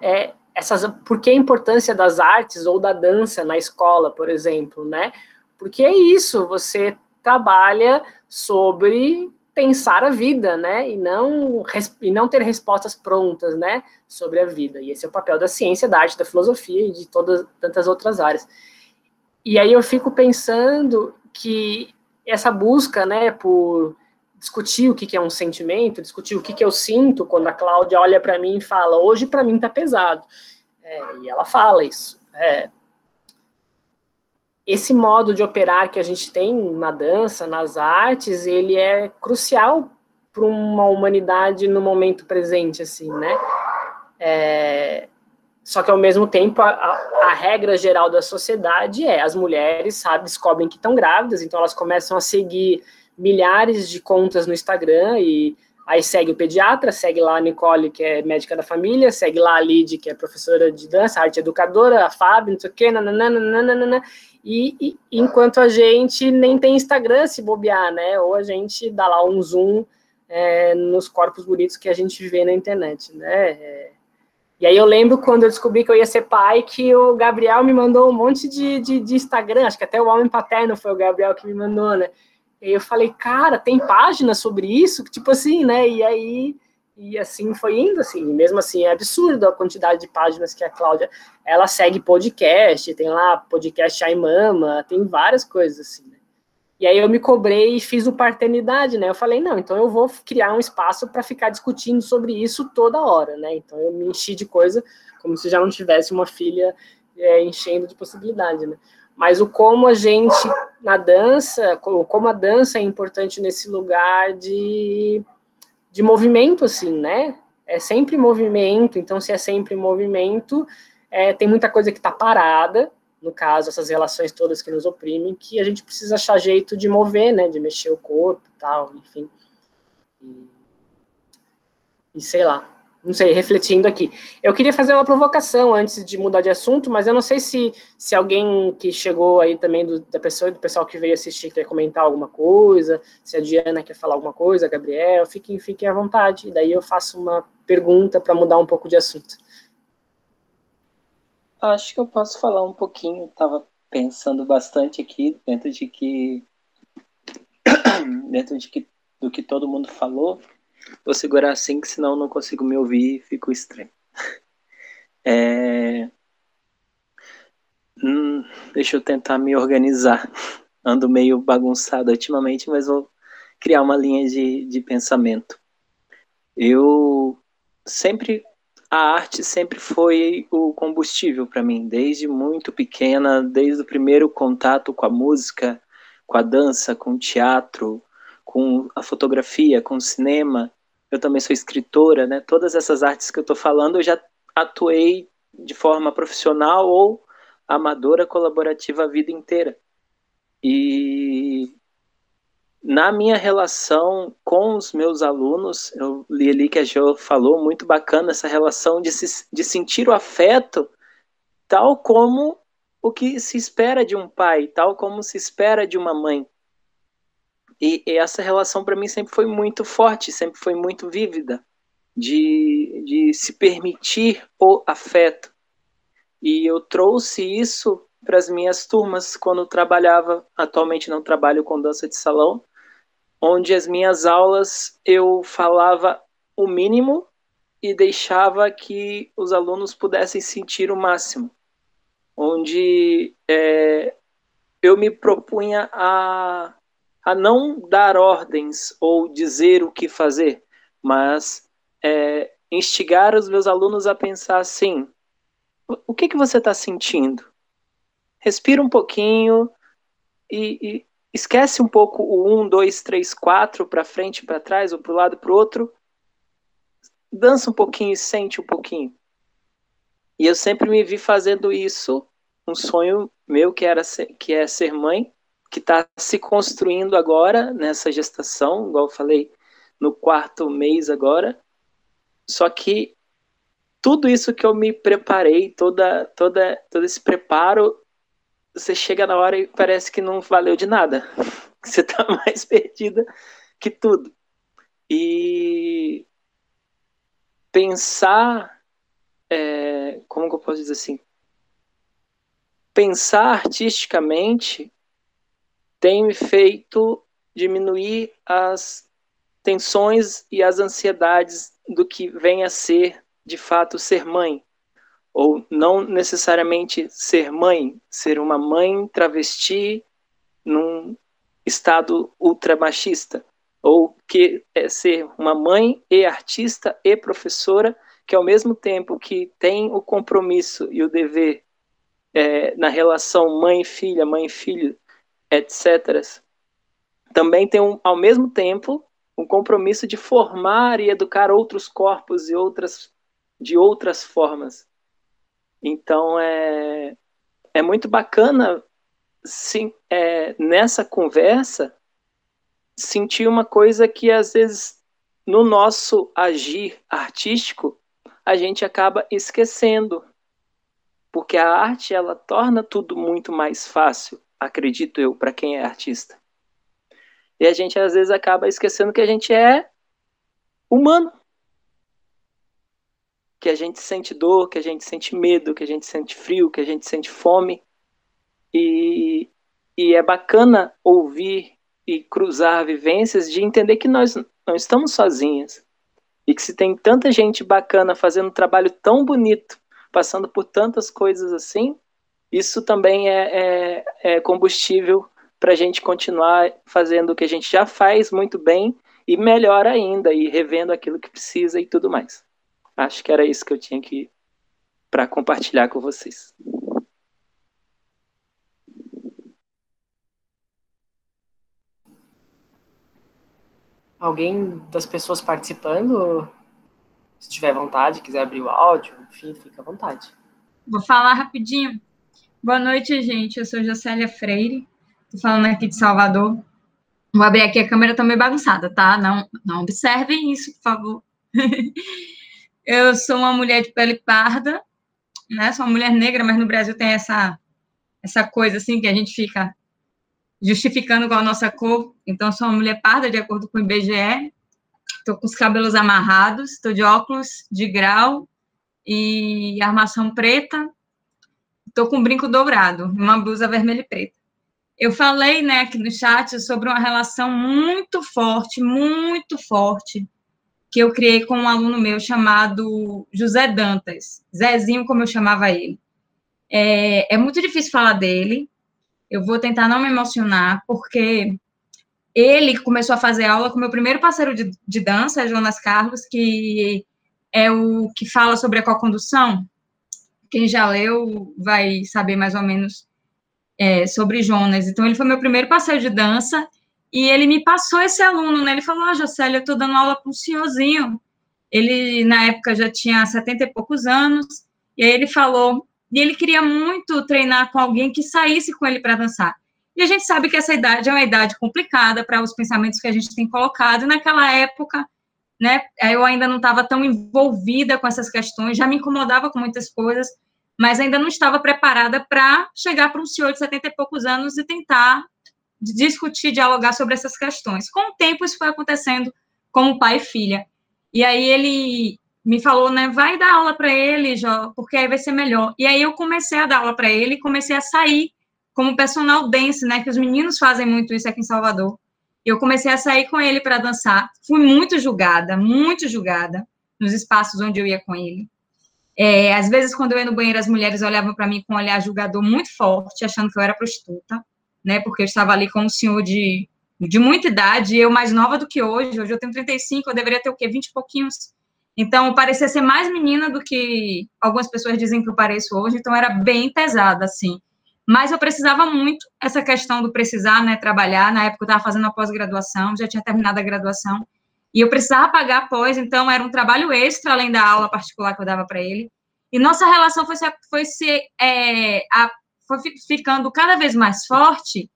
é, essas, por que a importância das artes ou da dança na escola, por exemplo, né? Porque é isso, você trabalha sobre pensar a vida, né? E não, e não ter respostas prontas, né? Sobre a vida. E esse é o papel da ciência, da arte, da filosofia e de todas tantas outras áreas. E aí eu fico pensando que essa busca, né, por discutir o que é um sentimento, discutir o que eu sinto quando a Cláudia olha para mim e fala, hoje para mim tá pesado. É, e ela fala isso. É, esse modo de operar que a gente tem na dança, nas artes, ele é crucial para uma humanidade no momento presente, assim, né? É, só que ao mesmo tempo a, a, regra geral da sociedade é as mulheres sabe descobrem que estão grávidas, então elas começam a seguir milhares de contas no Instagram e aí segue o pediatra, segue lá a Nicole, que é médica da família, segue lá a Lid, que é professora de dança, arte educadora, a Fábio, não sei o quê, nananana, nananana, e, e, enquanto a gente nem tem Instagram se bobear, né? Ou a gente dá lá um zoom é, nos corpos bonitos que a gente vê na internet, né? É, e aí eu lembro quando eu descobri que eu ia ser pai, que o Gabriel me mandou um monte de, de, de Instagram, acho que até o Homem Paterno foi o Gabriel que me mandou, né? E eu falei, cara, tem página sobre isso? Tipo assim, né? E aí e assim foi indo, assim, mesmo assim é absurdo a quantidade de páginas que a Cláudia, ela segue podcast, tem lá podcast Ai Mama, tem várias coisas assim, né? E aí eu me cobrei e fiz o paternidade, né? Eu falei, não, então eu vou criar um espaço para ficar discutindo sobre isso toda hora, né? Então eu me enchi de coisa como se já não tivesse uma filha é, enchendo de possibilidade, né? Mas o como a gente na dança, como a dança é importante nesse lugar de de movimento, assim, né? É sempre movimento, então se é sempre movimento, é, tem muita coisa que está parada, no caso, essas relações todas que nos oprimem, que a gente precisa achar jeito de mover, né? De mexer o corpo tal, enfim. E, e sei lá não sei, refletindo aqui. Eu queria fazer uma provocação antes de mudar de assunto, mas eu não sei se, se alguém que chegou aí também do, da pessoa, do pessoal que veio assistir quer comentar alguma coisa, se a Diana quer falar alguma coisa, Gabriel, fiquem, fiquem à vontade. E daí eu faço uma pergunta para mudar um pouco de assunto. Acho que eu posso falar um pouquinho. Estava pensando bastante aqui dentro de que dentro de que do que todo mundo falou Vou segurar assim, que senão não consigo me ouvir e fico estranho. É... Hum, deixa eu tentar me organizar. Ando meio bagunçado ultimamente, mas vou criar uma linha de, de pensamento. Eu sempre. A arte sempre foi o combustível para mim, desde muito pequena, desde o primeiro contato com a música, com a dança, com o teatro, com a fotografia, com o cinema. Eu também sou escritora, né? Todas essas artes que eu estou falando, eu já atuei de forma profissional ou amadora colaborativa a vida inteira. E na minha relação com os meus alunos, eu li ali que a Jo falou, muito bacana essa relação de, se, de sentir o afeto tal como o que se espera de um pai, tal como se espera de uma mãe. E, essa relação para mim sempre foi muito forte, sempre foi muito vívida, de, de se permitir o afeto. E eu trouxe isso para as minhas turmas quando trabalhava, atualmente não trabalho com dança de salão, onde as minhas aulas eu falava o mínimo e deixava que os alunos pudessem sentir o máximo, onde é, eu me propunha a, a não dar ordens ou dizer o que fazer, mas é, instigar os meus alunos a pensar assim: o que, que você está sentindo? Respira um pouquinho e, e, esquece um pouco o um, dois, três, quatro para frente, para trás, ou para o lado, para o outro. Dança um pouquinho e sente um pouquinho. E eu sempre me vi fazendo isso, um sonho meu que era ser, que é ser mãe, que está se construindo agora nessa gestação, igual eu falei, no quarto mês agora. Só que tudo isso que eu me preparei, toda, toda, todo esse preparo, você chega na hora e parece que não valeu de nada. Você está mais perdida que tudo. E pensar, é, como que eu posso dizer assim? Pensar artisticamente tem feito diminuir as tensões e as ansiedades do que vem a ser, de fato, ser mãe. Ou não necessariamente ser mãe, ser uma mãe travesti num estado ultramachista, ou que é ser uma mãe e artista e professora, que ao mesmo tempo que tem o compromisso e o dever é, na relação mãe-filha, mãe-filho, etc., também tem um, ao mesmo tempo um compromisso de formar e educar outros corpos e outras de outras formas. Então é, é muito bacana sim, é, nessa conversa sentir uma coisa que às vezes no nosso agir artístico a gente acaba esquecendo porque a arte ela torna tudo muito mais fácil acredito eu para quem é artista e a gente às vezes acaba esquecendo que a gente é humano que a gente sente dor, que a gente sente medo, que a gente sente frio, que a gente sente fome. E, e é bacana ouvir e cruzar vivências de entender que nós não estamos sozinhas. E que se tem tanta gente bacana fazendo um trabalho tão bonito, passando por tantas coisas assim, isso também é, é, é combustível para a gente continuar fazendo o que a gente já faz muito bem e melhor ainda, e revendo aquilo que precisa e tudo mais. Acho que era isso que eu tinha que para compartilhar com vocês. Alguém das pessoas participando, se tiver vontade, quiser abrir o áudio, enfim, fica à vontade. Vou falar rapidinho. Boa noite, gente. Eu sou Jocélia Freire. Estou falando aqui de Salvador. Vou abrir aqui a câmera, tá meio bagunçada, tá? Não, não observem isso, por favor. Eu sou uma mulher de pele parda, né? Sou uma mulher negra, mas no Brasil tem essa essa coisa assim que a gente fica justificando com a nossa cor. Então, sou uma mulher parda, de acordo com o IBGE. Estou com os cabelos amarrados, estou de óculos de grau e armação preta. Estou com um brinco dourado, uma blusa vermelha e preta. Eu falei, né, aqui no chat sobre uma relação muito forte, muito forte que eu criei com um aluno meu chamado José Dantas, Zezinho, como eu chamava ele. É, é muito difícil falar dele, eu vou tentar não me emocionar, porque ele começou a fazer aula com meu primeiro parceiro de, de dança, Jonas Carlos, que é o que fala sobre a co-condução. Quem já leu vai saber mais ou menos é, sobre Jonas. Então, ele foi meu primeiro parceiro de dança, e ele me passou esse aluno, né? Ele falou: Ah, Jocélia, eu estou dando aula para um senhorzinho. Ele, na época, já tinha setenta e poucos anos. E aí ele falou. E ele queria muito treinar com alguém que saísse com ele para dançar. E a gente sabe que essa idade é uma idade complicada para os pensamentos que a gente tem colocado. E naquela época, né, eu ainda não estava tão envolvida com essas questões, já me incomodava com muitas coisas, mas ainda não estava preparada para chegar para um senhor de setenta e poucos anos e tentar discutir, dialogar sobre essas questões. Com o tempo, isso foi acontecendo como pai e filha. E aí ele me falou, né, vai dar aula para ele, Jó, porque aí vai ser melhor. E aí eu comecei a dar aula para ele comecei a sair como personal dance, né, que os meninos fazem muito isso aqui em Salvador. Eu comecei a sair com ele para dançar. Fui muito julgada, muito julgada, nos espaços onde eu ia com ele. É, às vezes, quando eu ia no banheiro, as mulheres olhavam para mim com um olhar julgador muito forte, achando que eu era prostituta, né? Porque eu estava ali com um senhor de, de muita idade, eu mais nova do que hoje. Hoje eu tenho 35, eu deveria ter o quê? 20 e pouquinhos. Então, parecia ser mais menina do que algumas pessoas dizem que eu pareço hoje, então era bem pesada, assim. Mas eu precisava muito, essa questão do precisar, né, trabalhar. Na época eu estava fazendo a pós-graduação, já tinha terminado a graduação, e eu precisava pagar após, então era um trabalho extra, além da aula particular que eu dava para ele. E nossa relação foi, foi, se, é, a, foi ficando cada vez mais forte,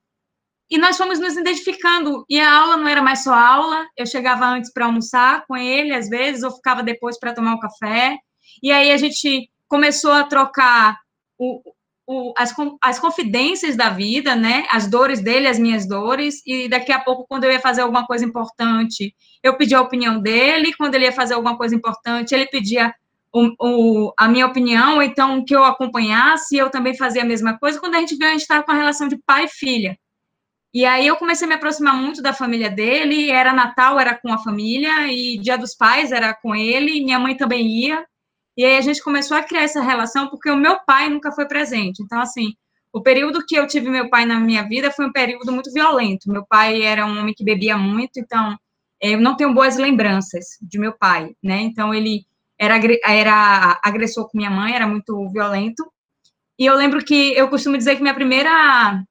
e nós fomos nos identificando. E a aula não era mais só aula, eu chegava antes para almoçar com ele, às vezes, ou ficava depois para tomar um café. E aí a gente começou a trocar o, o, as, as confidências da vida, né? As dores dele, as minhas dores. E daqui a pouco, quando eu ia fazer alguma coisa importante, eu pedia a opinião dele. Quando ele ia fazer alguma coisa importante, ele pedia o, o, a minha opinião, então que eu acompanhasse, eu também fazia a mesma coisa. Quando a gente viu, a gente estava com a relação de pai e filha. E aí eu comecei a me aproximar muito da família dele, era Natal, era com a família, e Dia dos Pais era com ele, minha mãe também ia. E aí a gente começou a criar essa relação porque o meu pai nunca foi presente. Então, assim, o período que eu tive meu pai na minha vida foi um período muito violento. Meu pai era um homem que bebia muito, então eu não tenho boas lembranças de meu pai, né? Então ele era, era agressor com minha mãe, era muito violento. E eu lembro que eu costumo dizer que minha primeira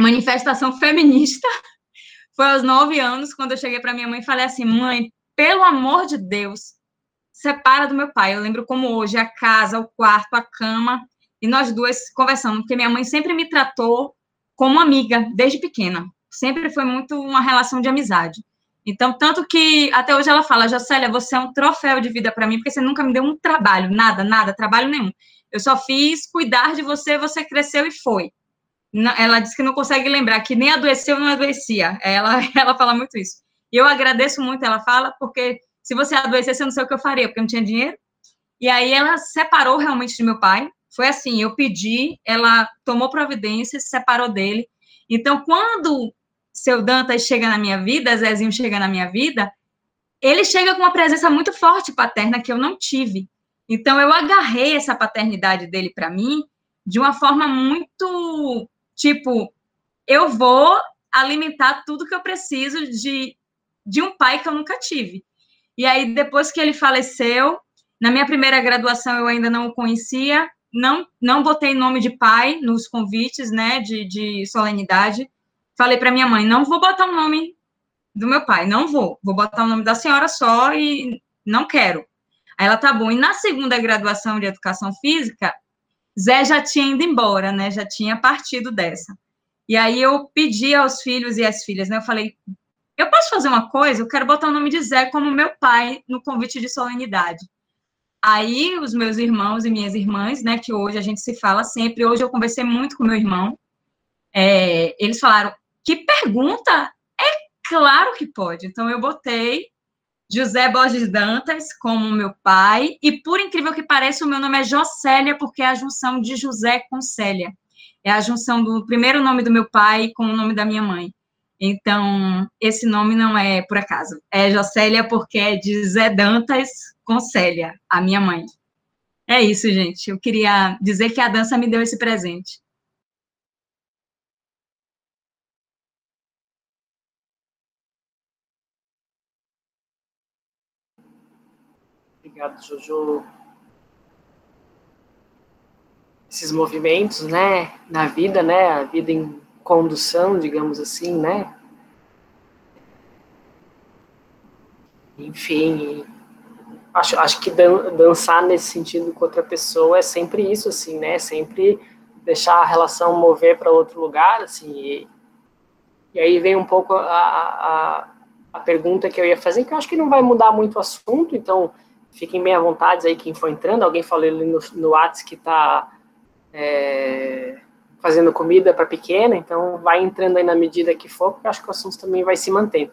manifestação feminista foi aos nove anos, quando eu cheguei para minha mãe e falei assim: mãe, pelo amor de Deus, separa do meu pai. Eu lembro como hoje a casa, o quarto, a cama, e nós duas conversando, porque minha mãe sempre me tratou como amiga, desde pequena. Sempre foi muito uma relação de amizade. Então, tanto que até hoje ela fala, Jocélia, você é um troféu de vida para mim, porque você nunca me deu um trabalho, nada, nada, trabalho nenhum. Eu só fiz cuidar de você, você cresceu e foi ela disse que não consegue lembrar, que nem adoeceu, não adoecia. Ela, ela fala muito isso. E eu agradeço muito, ela fala, porque se você adoecesse, eu não sei o que eu faria, porque eu não tinha dinheiro. E aí ela separou realmente de meu pai. Foi assim, eu pedi, ela tomou providência, se separou dele. Então, quando seu Dantas chega na minha vida, Zezinho chega na minha vida, ele chega com uma presença muito forte paterna que eu não tive. Então, eu agarrei essa paternidade dele para mim de uma forma muito Tipo, eu vou alimentar tudo que eu preciso de, de um pai que eu nunca tive. E aí, depois que ele faleceu, na minha primeira graduação eu ainda não o conhecia, não, não botei nome de pai nos convites, né, de, de solenidade. Falei para minha mãe, não vou botar o nome do meu pai, não vou. Vou botar o nome da senhora só e não quero. Aí ela, tá bom. E na segunda graduação de educação física, Zé já tinha ido embora, né? Já tinha partido dessa. E aí eu pedi aos filhos e às filhas, né? Eu falei, eu posso fazer uma coisa? Eu quero botar o nome de Zé como meu pai no convite de solenidade. Aí os meus irmãos e minhas irmãs, né? Que hoje a gente se fala sempre. Hoje eu conversei muito com meu irmão. É, eles falaram, que pergunta? É claro que pode. Então eu botei José Borges Dantas como meu pai, e por incrível que pareça, o meu nome é Jocélia, porque é a junção de José com Célia. É a junção do primeiro nome do meu pai com o nome da minha mãe. Então, esse nome não é por acaso. É Jocélia porque é de Zé Dantas com Célia, a minha mãe. É isso, gente. Eu queria dizer que a dança me deu esse presente. Obrigado, Jojo. Esses movimentos, né, na vida, né, a vida em condução, digamos assim, né? Enfim, acho, acho que dan dançar nesse sentido com outra pessoa é sempre isso, assim, né? Sempre deixar a relação mover para outro lugar, assim. E, e, aí vem um pouco a, a, a pergunta que eu ia fazer, que eu acho que não vai mudar muito o assunto, então Fiquem bem à vontade aí quem for entrando. Alguém falou ali no, no WhatsApp que está é, fazendo comida para pequena, então vai entrando aí na medida que for, porque acho que o assunto também vai se mantendo.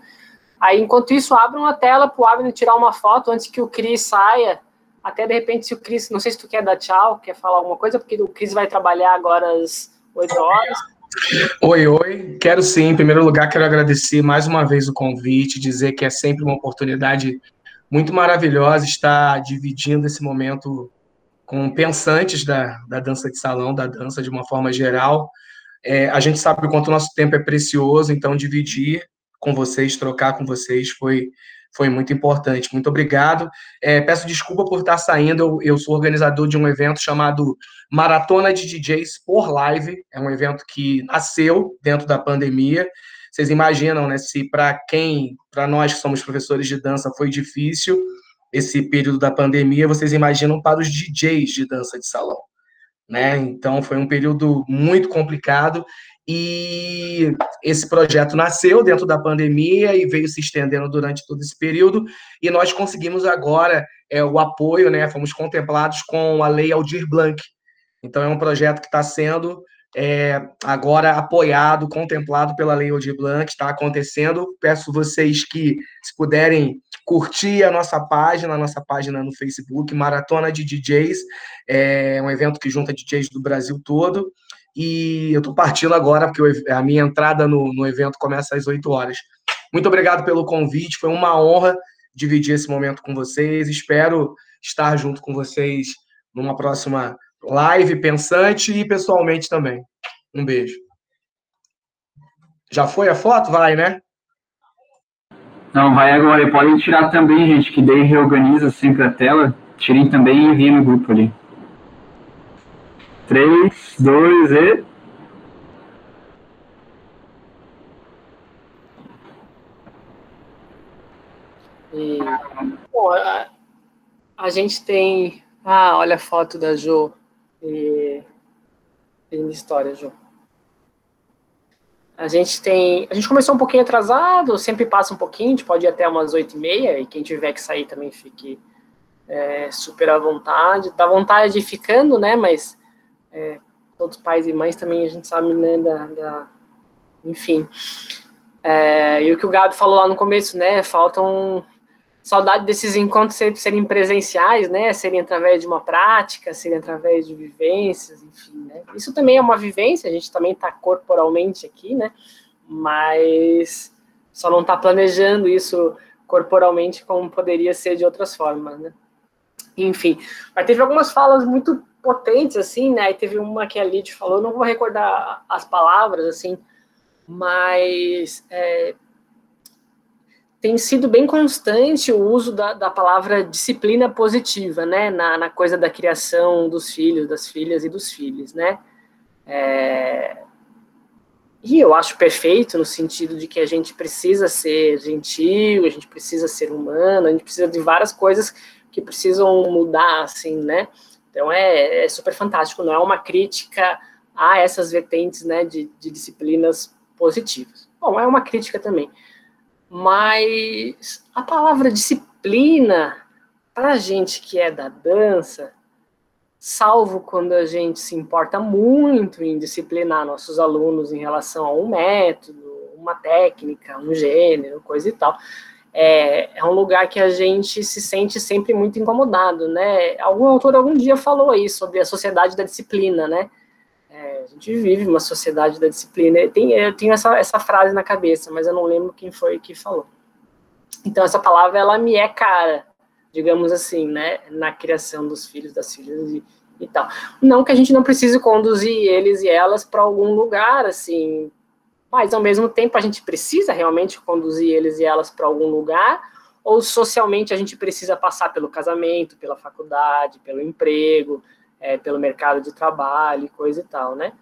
Aí, enquanto isso, abra uma tela para o Abner tirar uma foto antes que o Cris saia. Até de repente, se o Cris, não sei se tu quer dar tchau, quer falar alguma coisa, porque o Cris vai trabalhar agora às 8 horas. Oi, oi. Quero sim, em primeiro lugar, quero agradecer mais uma vez o convite, dizer que é sempre uma oportunidade muito maravilhosa estar dividindo esse momento com pensantes da, da dança de salão, da dança de uma forma geral. É, a gente sabe o quanto o nosso tempo é precioso, então dividir com vocês, trocar com vocês foi, foi muito importante. Muito obrigado. É, peço desculpa por estar saindo, eu, eu, sou organizador de um evento chamado Maratona de DJs por Live, é um evento que nasceu dentro da pandemia. Vocês imaginam, né, se para quem, para nós que somos professores de dança, foi difícil, esse período da pandemia, vocês imaginam para os DJs de dança de salão, né? Então foi um período muito complicado e esse projeto nasceu dentro da pandemia e veio se estendendo durante todo esse período e nós conseguimos agora é, o apoio, né? Fomos contemplados com a Lei Aldir Blanc. Então é um projeto que está sendo é, agora apoiado, contemplado pela Lei Aldir Blanc, está acontecendo. Peço vocês que, se puderem curtir a nossa página, a nossa página no Facebook, Maratona de DJs, é um evento que junta DJs do Brasil todo, e eu estou partindo agora, porque a minha entrada no, no evento começa às 8 horas. Muito obrigado pelo convite, foi uma honra dividir esse momento com vocês, espero estar junto com vocês numa próxima live pensante e pessoalmente também. Um beijo. Já foi a foto? Vai, né? Não, vai agora. E podem tirar também, gente, que daí reorganiza sempre a tela. Tirem também e enviem no grupo ali. 3, 2 e. bom, a, a, gente tem. Ah, olha a foto da Jo. E, linda história, Jo. A gente tem. A gente começou um pouquinho atrasado, sempre passa um pouquinho, a gente pode ir até umas oito e meia, e quem tiver que sair também fique é, super à vontade. Dá vontade de ir ficando, né? Mas é, todos pais e mães também a gente sabe, né? Da, da enfim. É, e o que o Gabi falou lá no começo, né? Faltam saudade desses encontros serem presenciais, né? Serem através de uma prática, serem através de vivências, enfim, né? Isso também é uma vivência, a gente também está corporalmente aqui, né? Mas só não está planejando isso corporalmente como poderia ser de outras formas, né? Enfim, mas teve algumas falas muito potentes, assim, né? E teve uma que a Lid falou, não vou recordar as palavras, assim, mas é, tem sido bem constante o uso da, da palavra disciplina positiva, né, na, na, coisa da criação dos filhos, das filhas e dos filhos, né. É... E eu acho perfeito no sentido de que a gente precisa ser gentil, a gente precisa ser humano, a gente precisa de várias coisas que precisam mudar, assim, né. Então é, é super fantástico, não é uma crítica a essas vertentes, né, de, de disciplinas positivas. Bom, é uma crítica também mas a palavra disciplina, para a gente que é da dança, salvo quando a gente se importa muito em disciplinar nossos alunos em relação a um método, uma técnica, um gênero, coisa e tal, é, é um lugar que a gente se sente sempre muito incomodado, né? Algum autor algum dia falou aí sobre a sociedade da disciplina, né? É, a gente vive uma sociedade da disciplina. Eu tenho, eu tenho essa, essa frase na cabeça, mas eu não lembro quem foi que falou. Então, essa palavra, ela me é cara, digamos assim, né, na criação dos filhos, das filhas e, e tal. Não que a gente não precise conduzir eles e elas para algum lugar, assim, mas ao mesmo tempo a gente precisa realmente conduzir eles e elas para algum lugar, ou socialmente a gente precisa passar pelo casamento, pela faculdade, pelo emprego, é, pelo mercado de trabalho, coisa e tal, né?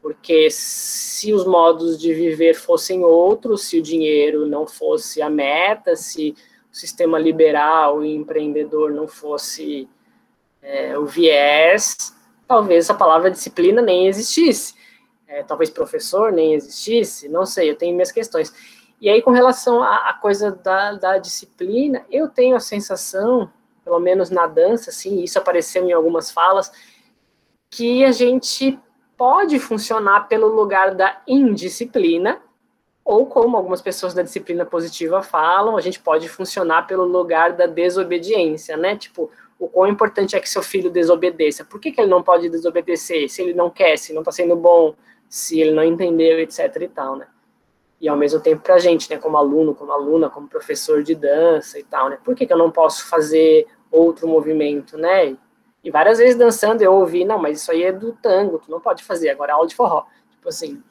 Porque se os modos de viver fossem outros, se o dinheiro não fosse a meta, se o sistema liberal e empreendedor não fosse é, o viés, talvez a palavra disciplina nem existisse. É, talvez professor nem existisse, não sei, eu tenho minhas questões. E aí, com relação à, à coisa da, da disciplina, eu tenho a sensação pelo menos na dança, assim, isso apareceu em algumas falas, que a gente pode funcionar pelo lugar da indisciplina, ou como algumas pessoas da disciplina positiva falam, a gente pode funcionar pelo lugar da desobediência, né? Tipo, o quão importante é que seu filho desobedeça. Por que, que ele não pode desobedecer? Se ele não quer, se não está sendo bom, se ele não entendeu, etc e tal, né? E ao mesmo tempo para a gente, né, como aluno, como aluna, como professor de dança e tal, né? Por que, que eu não posso fazer outro movimento, né? E várias vezes dançando eu ouvi, não, mas isso aí é do tango, tu não pode fazer, agora é aula de forró. Tipo assim.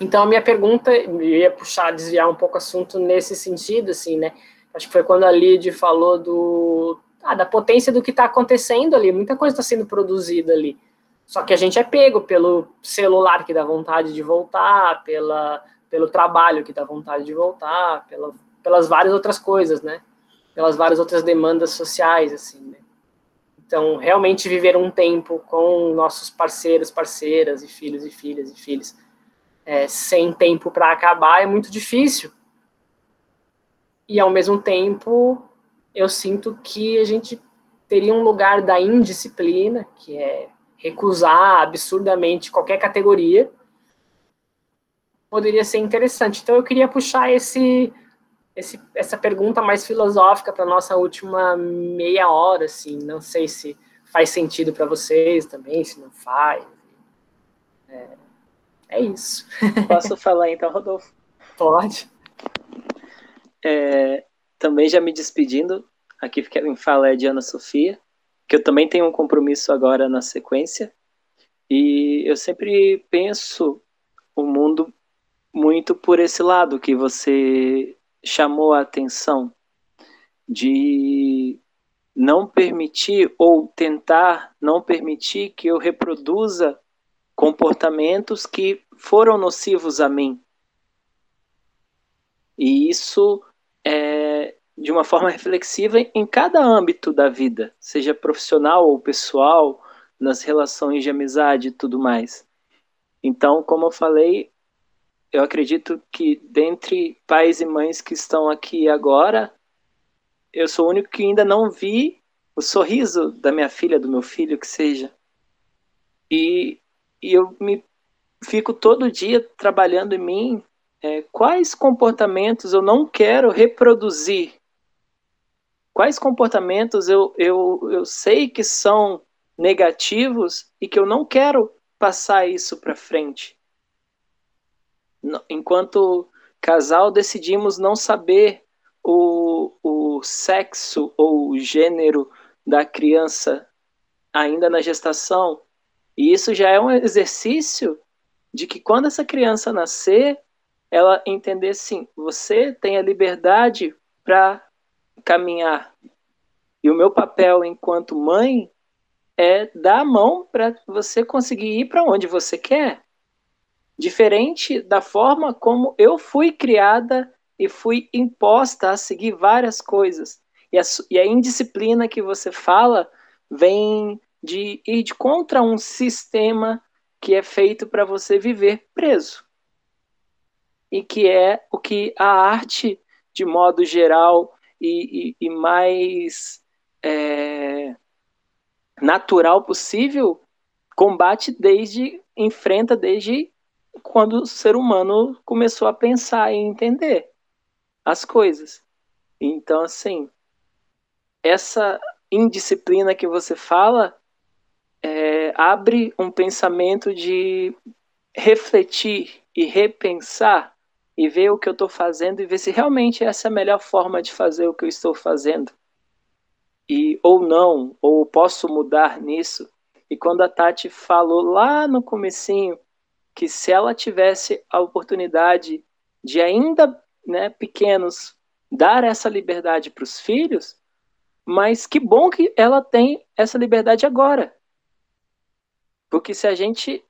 Então a minha pergunta, eu ia puxar, desviar um pouco o assunto nesse sentido, assim, né? Acho que foi quando a Lid falou do, ah, da potência do que está acontecendo ali, muita coisa está sendo produzida ali. Só que a gente é pego pelo celular que dá vontade de voltar, pela pelo trabalho que dá vontade de voltar, pela, pelas várias outras coisas, né? Pelas várias outras demandas sociais, assim, né? Então, realmente viver um tempo com nossos parceiros, parceiras e filhos e filhas e filhos, é, sem tempo para acabar é muito difícil. E ao mesmo tempo, eu sinto que a gente teria um lugar da indisciplina, que é recusar absurdamente qualquer categoria, poderia ser interessante. Então eu queria puxar esse, esse essa pergunta mais filosófica para nossa última meia hora, assim. Não sei se faz sentido para vocês também, se não faz. É, é isso. Posso falar então, Rodolfo? Pode. É, também já me despedindo, aqui quem fala é a Diana Sofia, que eu também tenho um compromisso agora na sequência. E eu sempre penso o mundo muito por esse lado que você chamou a atenção de não permitir ou tentar não permitir que eu reproduza comportamentos que foram nocivos a mim. E isso é de uma forma reflexiva em cada âmbito da vida, seja profissional ou pessoal, nas relações de amizade e tudo mais. Então, como eu falei, eu acredito que dentre pais e mães que estão aqui agora, eu sou o único que ainda não vi o sorriso da minha filha, do meu filho, que seja. E, e eu me fico todo dia trabalhando em mim é, quais comportamentos eu não quero reproduzir. Quais comportamentos eu, eu, eu sei que são negativos e que eu não quero passar isso para frente enquanto casal, decidimos não saber o, o sexo ou o gênero da criança ainda na gestação. E isso já é um exercício de que quando essa criança nascer, ela entender assim: você tem a liberdade para caminhar. E o meu papel enquanto mãe é dar a mão para você conseguir ir para onde você quer diferente da forma como eu fui criada e fui imposta a seguir várias coisas. E a, e a indisciplina que você fala vem de ir de contra um sistema que é feito para você viver preso. E que é o que a arte, de modo geral e, e, e mais é, natural possível, combate desde, enfrenta desde quando o ser humano começou a pensar e entender as coisas. Então, assim, essa indisciplina que você fala é, abre um pensamento de refletir e repensar e ver o que eu estou fazendo e ver se realmente essa é a melhor forma de fazer o que eu estou fazendo. E ou não, ou posso mudar nisso. E quando a Tati falou lá no comecinho que se ela tivesse a oportunidade de ainda né, pequenos dar essa liberdade para os filhos, mas que bom que ela tem essa liberdade agora. Porque se a gente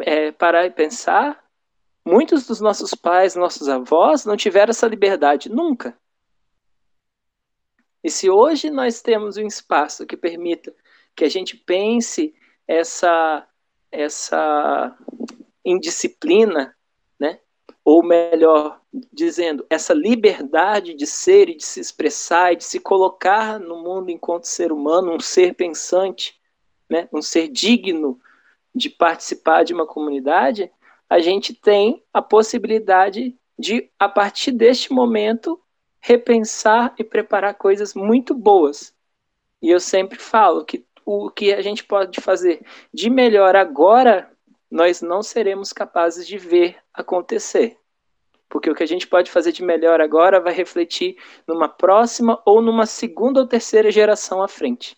é, parar e pensar, muitos dos nossos pais, nossos avós, não tiveram essa liberdade nunca. E se hoje nós temos um espaço que permita que a gente pense essa, essa indisciplina, né? ou melhor dizendo, essa liberdade de ser e de se expressar e de se colocar no mundo enquanto ser humano, um ser pensante, né? um ser digno de participar de uma comunidade, a gente tem a possibilidade de, a partir deste momento, repensar e preparar coisas muito boas. E eu sempre falo que o que a gente pode fazer de melhor agora nós não seremos capazes de ver acontecer. porque o que a gente pode fazer de melhor agora vai refletir numa próxima ou numa segunda ou terceira geração à frente.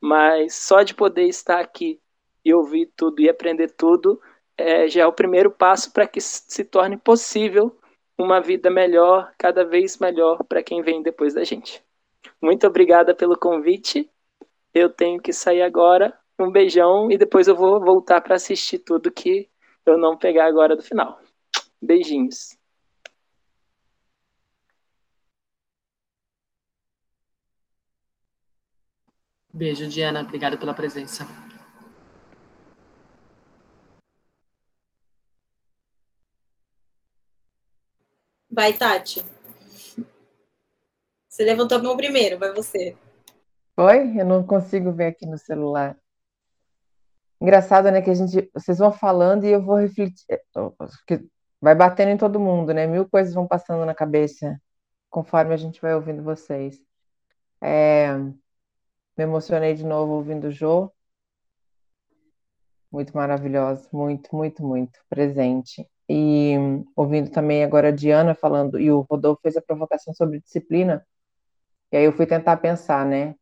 Mas só de poder estar aqui e ouvir tudo e aprender tudo é, já é o primeiro passo para que se torne possível uma vida melhor, cada vez melhor para quem vem depois da gente. Muito obrigada pelo convite. Eu tenho que sair agora. Um beijão e depois eu vou voltar para assistir tudo que eu não pegar agora do final. Beijinhos. Beijo, Diana. Obrigada pela presença. Vai, Tati. Você levantou a mão primeiro, vai você. Oi? Eu não consigo ver aqui no celular. Engraçado, né, que a gente, vocês vão falando e eu vou refletir, vai batendo em todo mundo, né? Mil coisas vão passando na cabeça conforme a gente vai ouvindo vocês. É, me emocionei de novo ouvindo o Jô. Muito maravilhosa, muito, muito, muito presente. E ouvindo também agora a Diana falando, e o Rodolfo fez a provocação sobre disciplina. E aí eu fui tentar pensar, né?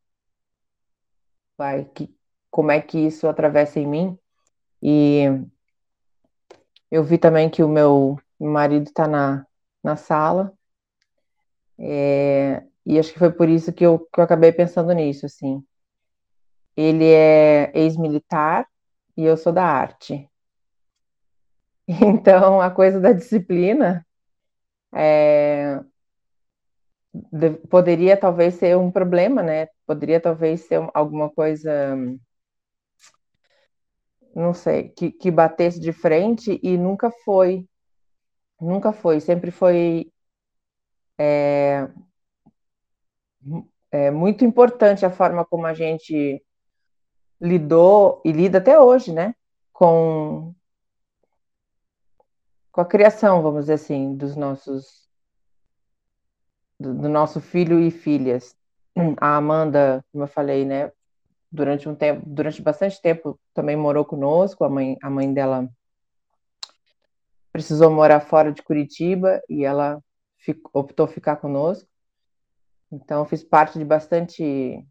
Vai, que, como é que isso atravessa em mim? E eu vi também que o meu marido está na, na sala. É, e acho que foi por isso que eu, que eu acabei pensando nisso, assim. Ele é ex-militar e eu sou da arte. Então, a coisa da disciplina é, de, poderia talvez ser um problema, né? Poderia talvez ser alguma coisa, não sei, que, que batesse de frente e nunca foi. Nunca foi, sempre foi é, é muito importante a forma como a gente lidou e lida até hoje, né? Com, com a criação, vamos dizer assim, dos nossos do, do nosso filho e filhas. A Amanda, como eu falei, né? Durante um tempo, durante bastante tempo também morou conosco. A mãe, a mãe dela precisou morar fora de Curitiba e ela ficou, optou ficar conosco. Então, fiz parte de bastante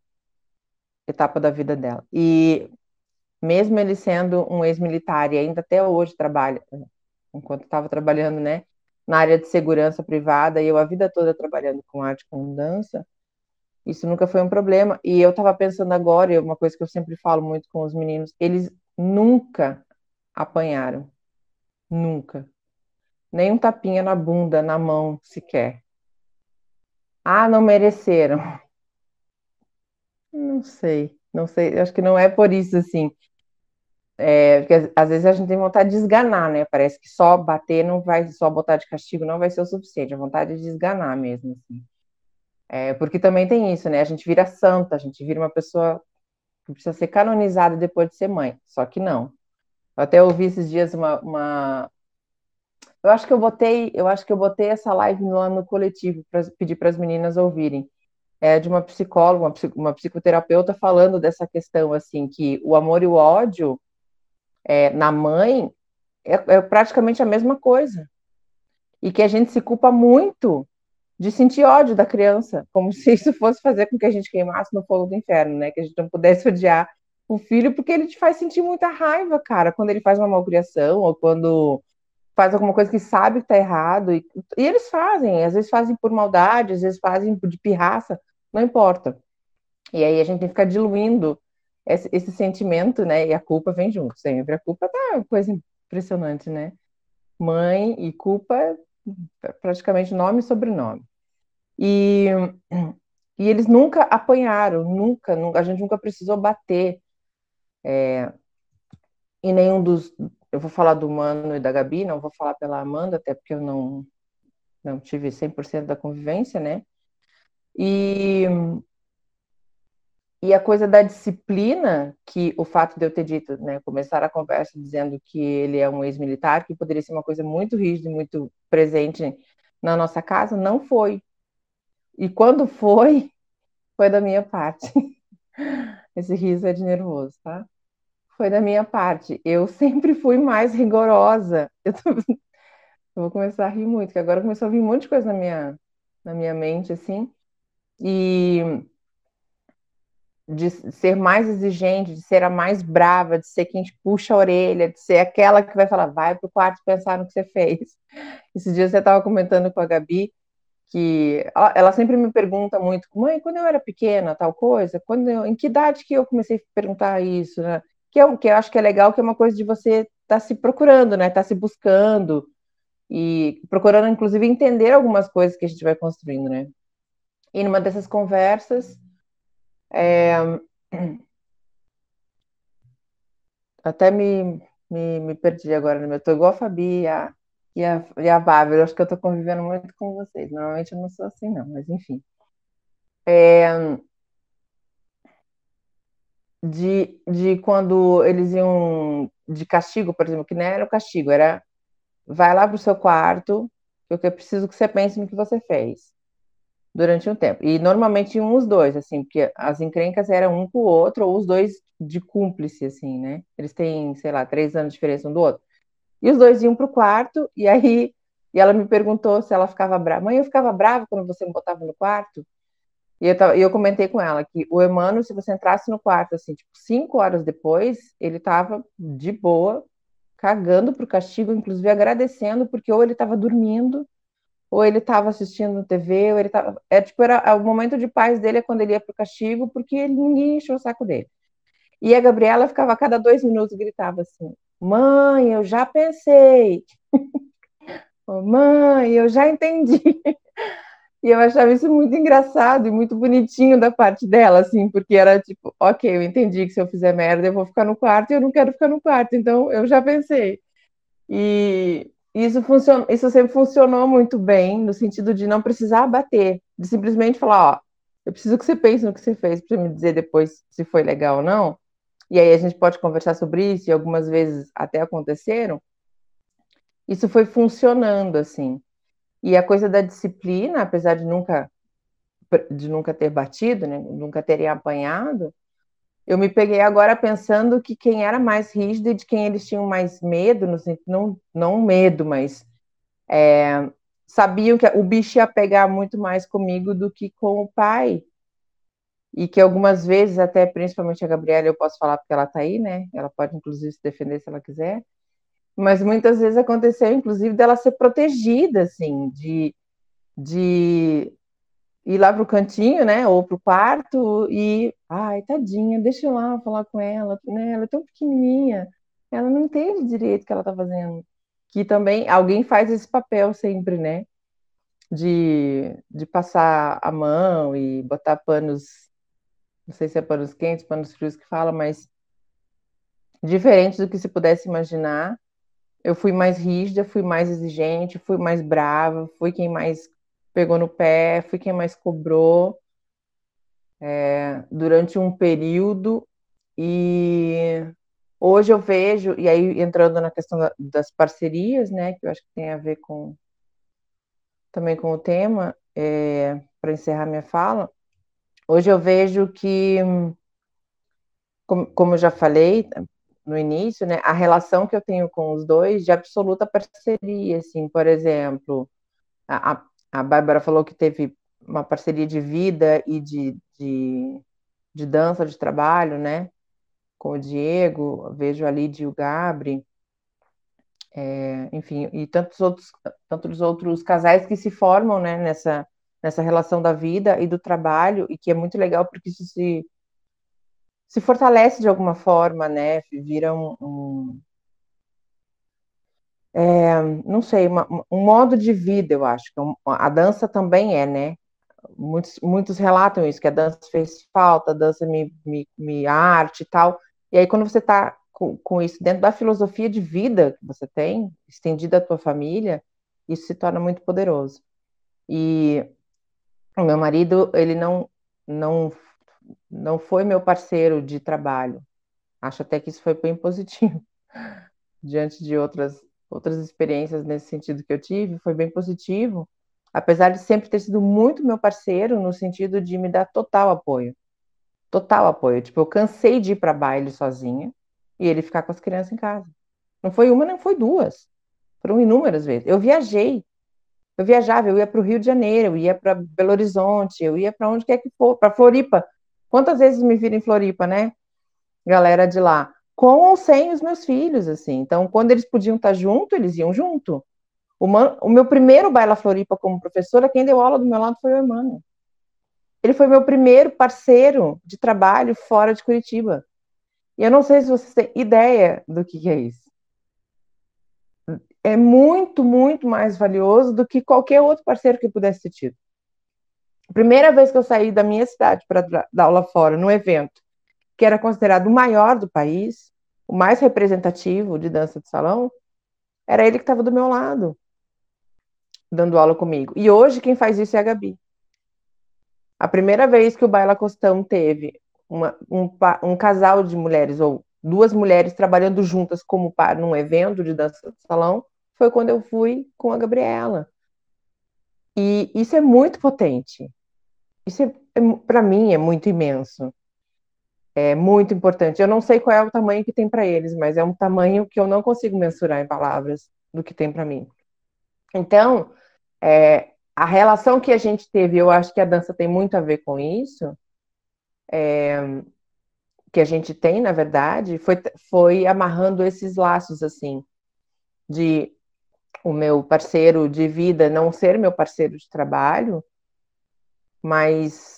etapa da vida dela. E mesmo ele sendo um ex-militar e ainda até hoje trabalha, enquanto estava trabalhando, né, na área de segurança privada, e eu a vida toda trabalhando com arte, com dança, isso nunca foi um problema. E eu estava pensando agora, e uma coisa que eu sempre falo muito com os meninos, eles nunca apanharam. Nunca. Nem um tapinha na bunda, na mão, sequer. Ah, não mereceram. Não sei, não sei. Acho que não é por isso assim. É, porque às vezes a gente tem vontade de esganar, né? Parece que só bater não vai, só botar de castigo não vai ser o suficiente. A vontade de esganar mesmo, assim. É, porque também tem isso, né? A gente vira santa, a gente vira uma pessoa que precisa ser canonizada depois de ser mãe. Só que não. Eu até ouvi esses dias uma, uma... Eu acho que eu botei, eu acho que eu botei essa live lá no coletivo para pedir para as meninas ouvirem. É de uma psicóloga, uma, uma psicoterapeuta falando dessa questão assim que o amor e o ódio é, na mãe é, é praticamente a mesma coisa. E que a gente se culpa muito de sentir ódio da criança, como se isso fosse fazer com que a gente queimasse no fogo do inferno, né? Que a gente não pudesse odiar o filho, porque ele te faz sentir muita raiva, cara, quando ele faz uma malcriação ou quando faz alguma coisa que sabe que tá errado. E, e eles fazem, às vezes fazem por maldade, às vezes fazem de pirraça, não importa. E aí a gente tem que ficar diluindo esse, esse, sentimento, né? E a culpa vem junto sempre. A culpa tá uma coisa impressionante, né? Mãe e culpa praticamente nome e sobrenome. E, e eles nunca apanharam, nunca, nunca, a gente nunca precisou bater é, em nenhum dos. Eu vou falar do Mano e da Gabi, não vou falar pela Amanda, até porque eu não, não tive 100% da convivência, né? E, e a coisa da disciplina, que o fato de eu ter dito, né, começar a conversa dizendo que ele é um ex-militar, que poderia ser uma coisa muito rígida e muito presente na nossa casa, não foi. E quando foi, foi da minha parte. Esse riso é de nervoso, tá? Foi da minha parte. Eu sempre fui mais rigorosa. Eu Eu vou começar a rir muito, que agora começou a vir um monte de coisa na minha, na minha mente, assim. E de ser mais exigente, de ser a mais brava, de ser quem te puxa a orelha, de ser aquela que vai falar, vai pro quarto pensar no que você fez. Esses dias você estava comentando com a Gabi que ela, sempre me pergunta muito, mãe, quando eu era pequena, tal coisa, quando eu, em que idade que eu comecei a perguntar isso, né? Que, é, que eu acho que é legal, que é uma coisa de você estar tá se procurando, né? Tá se buscando e procurando, inclusive, entender algumas coisas que a gente vai construindo, né? E numa dessas conversas, é... até me, me, me perdi agora, né? Eu tô igual a Fabi e a, e a, e a Bárbara, acho que eu tô convivendo muito com vocês. Normalmente eu não sou assim, não, mas enfim. É... De, de quando eles iam de castigo, por exemplo, que não era o castigo, era vai lá pro seu quarto, eu preciso que você pense no que você fez durante um tempo. E normalmente os dois, assim, porque as encrencas eram um com o outro, ou os dois de cúmplice, assim, né? Eles têm, sei lá, três anos de diferença um do outro. E os dois iam pro quarto, e aí e ela me perguntou se ela ficava brava. Mãe, eu ficava brava quando você me botava no quarto? E eu, eu comentei com ela que o Emmanuel, se você entrasse no quarto, assim, tipo, cinco horas depois, ele tava de boa, cagando pro castigo, inclusive agradecendo, porque ou ele estava dormindo, ou ele estava assistindo TV, ou ele estava. É, tipo, era, o momento de paz dele é quando ele ia para o castigo, porque ninguém encheu o saco dele. E a Gabriela ficava a cada dois minutos gritava assim: Mãe, eu já pensei. Mãe, eu já entendi. E eu achava isso muito engraçado e muito bonitinho da parte dela, assim, porque era tipo, ok, eu entendi que se eu fizer merda eu vou ficar no quarto e eu não quero ficar no quarto, então eu já pensei. E, isso, funciona, isso sempre funcionou muito bem, no sentido de não precisar bater, de simplesmente falar, ó, eu preciso que você pense no que você fez para me dizer depois se foi legal ou não. E aí a gente pode conversar sobre isso, e algumas vezes até aconteceram. Isso foi funcionando, assim. E a coisa da disciplina, apesar de nunca de nunca ter batido, né, nunca terem apanhado, eu me peguei agora pensando que quem era mais rígido e de quem eles tinham mais medo, não, não medo, mas é, sabiam que o bicho ia pegar muito mais comigo do que com o pai. E que algumas vezes, até principalmente a Gabriela, eu posso falar porque ela está aí, né? Ela pode, inclusive, se defender se ela quiser. Mas muitas vezes aconteceu, inclusive, dela ser protegida, assim, de, de ir lá pro cantinho, né, ou pro quarto e, ai, tadinha, deixa eu lá falar com ela, né, ela é tão pequenininha, ela não entende direito o que ela tá fazendo. Que também alguém faz esse papel sempre, né, de, de passar a mão e botar panos, não sei se é panos quentes, panos frios que fala, mas diferente do que se pudesse imaginar. Eu fui mais rígida, fui mais exigente, fui mais brava, fui quem mais pegou no pé, fui quem mais cobrou é, durante um período. E hoje eu vejo, e aí entrando na questão da, das parcerias, né, que eu acho que tem a ver com também com o tema, é, para encerrar minha fala, hoje eu vejo que, como, como eu já falei no início, né, a relação que eu tenho com os dois de absoluta parceria, assim, por exemplo, a, a Bárbara falou que teve uma parceria de vida e de, de, de dança, de trabalho, né? Com o Diego, vejo ali de o Gabri, é, enfim, e tantos outros, tantos outros casais que se formam, né, nessa, nessa relação da vida e do trabalho, e que é muito legal porque isso se, se fortalece de alguma forma, né? Vira um, um é, não sei, uma, um modo de vida, eu acho. É a dança também é, né? Muitos, muitos relatam isso, que a dança fez falta, a dança me, me, me arte e tal. E aí, quando você está com, com, isso dentro da filosofia de vida que você tem, estendida à tua família, isso se torna muito poderoso. E o meu marido, ele não, não, não foi meu parceiro de trabalho. Acho até que isso foi bem positivo, diante de outras outras experiências nesse sentido que eu tive, foi bem positivo, apesar de sempre ter sido muito meu parceiro no sentido de me dar total apoio. Total apoio. Tipo, eu cansei de ir para baile sozinha e ele ficar com as crianças em casa. Não foi uma, não foi duas. Foram inúmeras vezes. Eu viajei. Eu viajava, eu ia para o Rio de Janeiro, eu ia para Belo Horizonte, eu ia para onde quer que for, para Floripa. Quantas vezes me viram em Floripa, né? Galera de lá. Com ou sem os meus filhos, assim. Então, quando eles podiam estar junto, eles iam junto. O, man... o meu primeiro Baila Floripa como professora, quem deu aula do meu lado foi o Emmanuel. Ele foi meu primeiro parceiro de trabalho fora de Curitiba. E eu não sei se vocês têm ideia do que, que é isso. É muito, muito mais valioso do que qualquer outro parceiro que pudesse ter tido. Primeira vez que eu saí da minha cidade para dar aula fora, num evento que era considerado o maior do país, o mais representativo de dança de salão, era ele que estava do meu lado, dando aula comigo. E hoje quem faz isso é a Gabi. A primeira vez que o Baila Costão teve uma, um, um, casal de mulheres, ou duas mulheres trabalhando juntas como par num evento de dança de salão, foi quando eu fui com a Gabriela. E isso é muito potente. Isso, é, é para mim, é muito imenso. É muito importante. Eu não sei qual é o tamanho que tem para eles, mas é um tamanho que eu não consigo mensurar em palavras do que tem para mim. Então, é, a relação que a gente teve, eu acho que a dança tem muito a ver com isso, é, que a gente tem, na verdade, foi, foi amarrando esses laços, assim, de o meu parceiro de vida não ser meu parceiro de trabalho, mas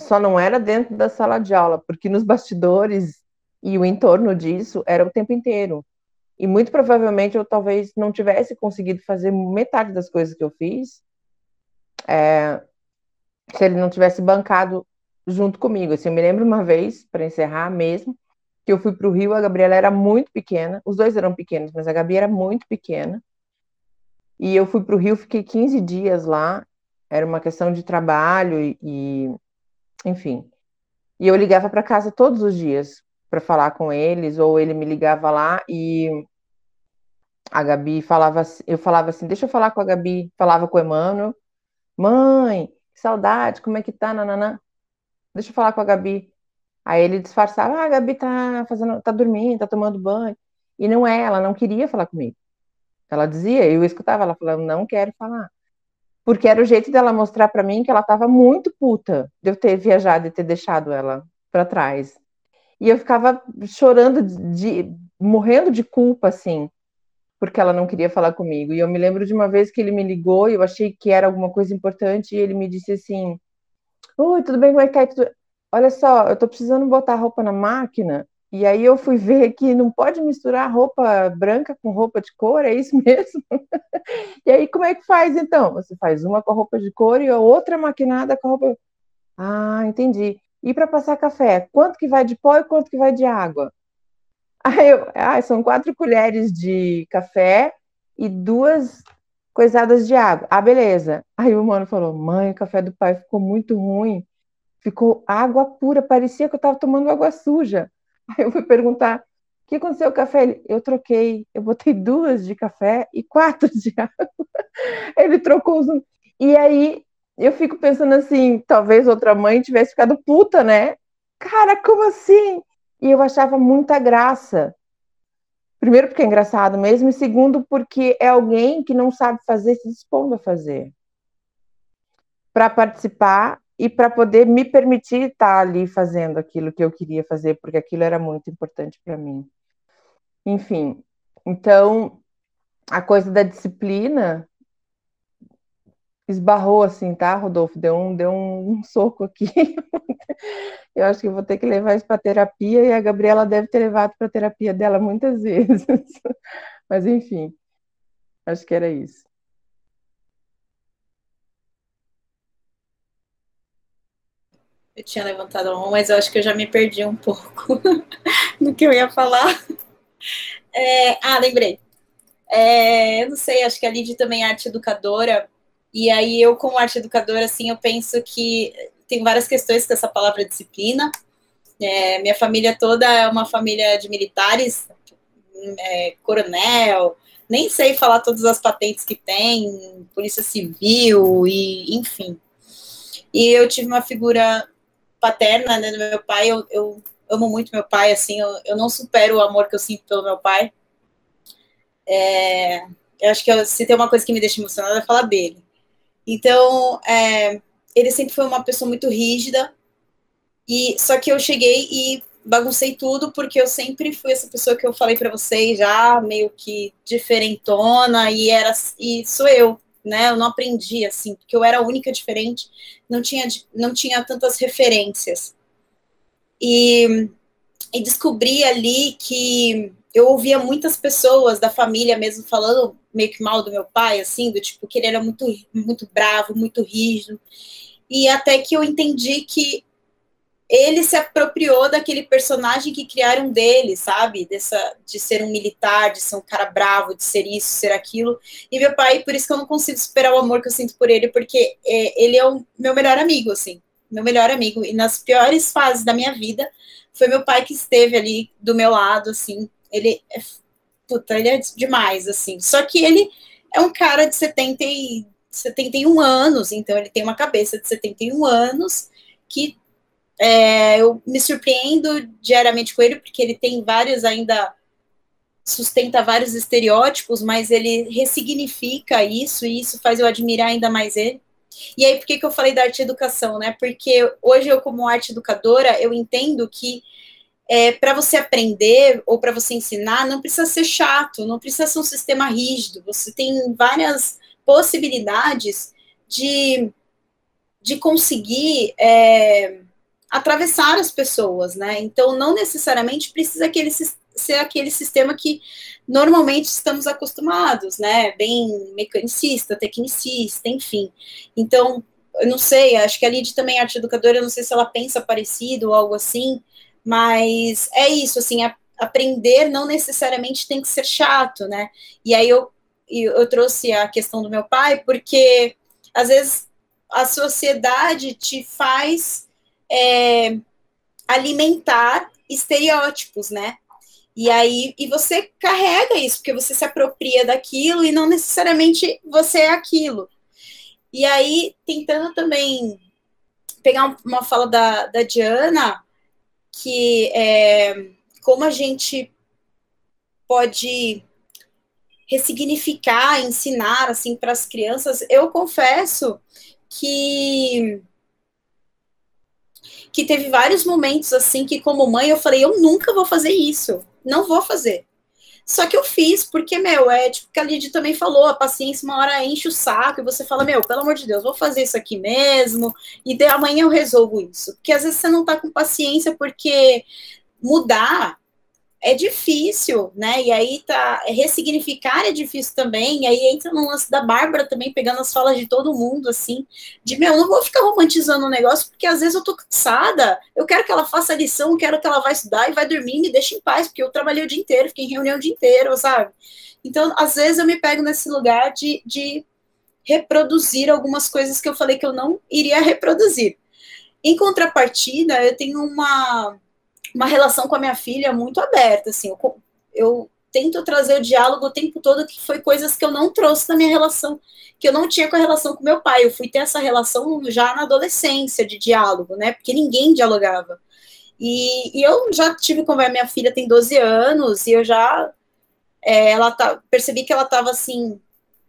só não era dentro da sala de aula, porque nos bastidores e o entorno disso era o tempo inteiro. E muito provavelmente eu talvez não tivesse conseguido fazer metade das coisas que eu fiz é, se ele não tivesse bancado junto comigo. Assim, eu me lembro uma vez, para encerrar mesmo, que eu fui para o Rio, a Gabriela era muito pequena, os dois eram pequenos, mas a Gabi era muito pequena. E eu fui para o Rio, fiquei 15 dias lá, era uma questão de trabalho e, enfim. E eu ligava para casa todos os dias para falar com eles, ou ele me ligava lá e a Gabi falava, eu falava assim, deixa eu falar com a Gabi, falava com o Emmanuel, Mãe, que saudade, como é que tá, nananã? Deixa eu falar com a Gabi. Aí ele disfarçava, ah, a Gabi tá fazendo, tá dormindo, tá tomando banho. E não é, ela não queria falar comigo. Ela dizia, eu escutava ela falando, não quero falar. Porque era o jeito dela mostrar para mim que ela tava muito puta de eu ter viajado e ter deixado ela para trás. E eu ficava chorando de, de morrendo de culpa assim, porque ela não queria falar comigo. E eu me lembro de uma vez que ele me ligou e eu achei que era alguma coisa importante e ele me disse assim: Oi, tudo bem? Como é que tá? Olha só, eu tô precisando botar roupa na máquina. E aí eu fui ver que não pode misturar roupa branca com roupa de cor, é isso mesmo? e aí como é que faz então? Você faz uma com a roupa de cor e a outra maquinada com a roupa. Ah, entendi. E para passar café, quanto que vai de pó e quanto que vai de água? Aí eu, ah, são quatro colheres de café e duas coisadas de água. Ah, beleza. Aí o mano falou: mãe, o café do pai ficou muito ruim. Ficou água pura, parecia que eu estava tomando água suja. Aí eu fui perguntar: o que aconteceu com o café? Ele, eu troquei, eu botei duas de café e quatro de água. Ele trocou os. E aí eu fico pensando assim: talvez outra mãe tivesse ficado puta, né? Cara, como assim? E eu achava muita graça. Primeiro, porque é engraçado mesmo, e segundo, porque é alguém que não sabe fazer, se dispondo a fazer. Para participar e para poder me permitir estar ali fazendo aquilo que eu queria fazer, porque aquilo era muito importante para mim. Enfim, então, a coisa da disciplina esbarrou assim, tá, Rodolfo? Deu um, deu um, um soco aqui. eu acho que vou ter que levar isso para terapia e a Gabriela deve ter levado para terapia dela muitas vezes. Mas enfim, acho que era isso. Eu tinha levantado a mão, mas eu acho que eu já me perdi um pouco no que eu ia falar. É, ah, lembrei. É, eu não sei, acho que a Lid também é arte educadora e aí eu, como arte educadora, assim, eu penso que tem várias questões com essa palavra disciplina. É, minha família toda é uma família de militares, é, coronel, nem sei falar todas as patentes que tem, polícia civil e enfim. E eu tive uma figura paterna né, do meu pai, eu, eu amo muito meu pai, assim, eu, eu não supero o amor que eu sinto pelo meu pai. É, eu acho que eu, se tem uma coisa que me deixa emocionada é falar dele. Então, é, ele sempre foi uma pessoa muito rígida, e só que eu cheguei e baguncei tudo porque eu sempre fui essa pessoa que eu falei para vocês já meio que diferentona e era e sou eu, né? Eu não aprendi assim, porque eu era a única diferente, não tinha não tinha tantas referências. E, e descobri ali que eu ouvia muitas pessoas da família mesmo falando meio que mal do meu pai, assim, do tipo que ele era muito muito bravo, muito rígido. E até que eu entendi que ele se apropriou daquele personagem que criaram dele, sabe? Dessa, de ser um militar, de ser um cara bravo, de ser isso, ser aquilo. E meu pai, por isso que eu não consigo superar o amor que eu sinto por ele, porque é, ele é o meu melhor amigo, assim, meu melhor amigo. E nas piores fases da minha vida, foi meu pai que esteve ali do meu lado, assim. Ele é, puta, ele é demais, assim. Só que ele é um cara de 70 e, 71 anos, então ele tem uma cabeça de 71 anos que é, eu me surpreendo diariamente com ele, porque ele tem vários ainda sustenta vários estereótipos, mas ele ressignifica isso e isso faz eu admirar ainda mais ele. E aí, por que, que eu falei da arte educação, né? Porque hoje eu, como arte educadora, eu entendo que é, para você aprender ou para você ensinar, não precisa ser chato, não precisa ser um sistema rígido. Você tem várias possibilidades de, de conseguir é, atravessar as pessoas, né? Então, não necessariamente precisa aquele, ser aquele sistema que normalmente estamos acostumados, né? Bem mecanicista, tecnicista, enfim. Então, eu não sei, acho que a Lid também é arte educadora, eu não sei se ela pensa parecido ou algo assim, mas é isso, assim, a, aprender não necessariamente tem que ser chato, né? E aí eu, eu trouxe a questão do meu pai, porque às vezes a sociedade te faz é, alimentar estereótipos, né? E aí, e você carrega isso, porque você se apropria daquilo e não necessariamente você é aquilo. E aí, tentando também pegar uma fala da, da Diana, que é, como a gente pode ressignificar, ensinar assim para as crianças, eu confesso que que teve vários momentos assim que, como mãe, eu falei, eu nunca vou fazer isso, não vou fazer. Só que eu fiz, porque, meu, é tipo que a Lidia também falou, a paciência uma hora enche o saco e você fala, meu, pelo amor de Deus, vou fazer isso aqui mesmo, e de, amanhã eu resolvo isso. Porque às vezes você não tá com paciência, porque mudar é difícil, né? E aí tá ressignificar é difícil também. E aí entra no lance da Bárbara também pegando as falas de todo mundo assim, de meu, não vou ficar romantizando o negócio porque às vezes eu tô cansada. Eu quero que ela faça a lição, quero que ela vá estudar e vai dormir, me deixe em paz, porque eu trabalhei o dia inteiro, fiquei em reunião o dia inteiro, sabe? Então, às vezes eu me pego nesse lugar de, de reproduzir algumas coisas que eu falei que eu não iria reproduzir. Em contrapartida, eu tenho uma uma relação com a minha filha muito aberta, assim, eu, eu tento trazer o diálogo o tempo todo, que foi coisas que eu não trouxe na minha relação, que eu não tinha com a relação com meu pai, eu fui ter essa relação já na adolescência de diálogo, né, porque ninguém dialogava, e, e eu já tive com minha filha tem 12 anos, e eu já, é, ela tá, percebi que ela estava assim,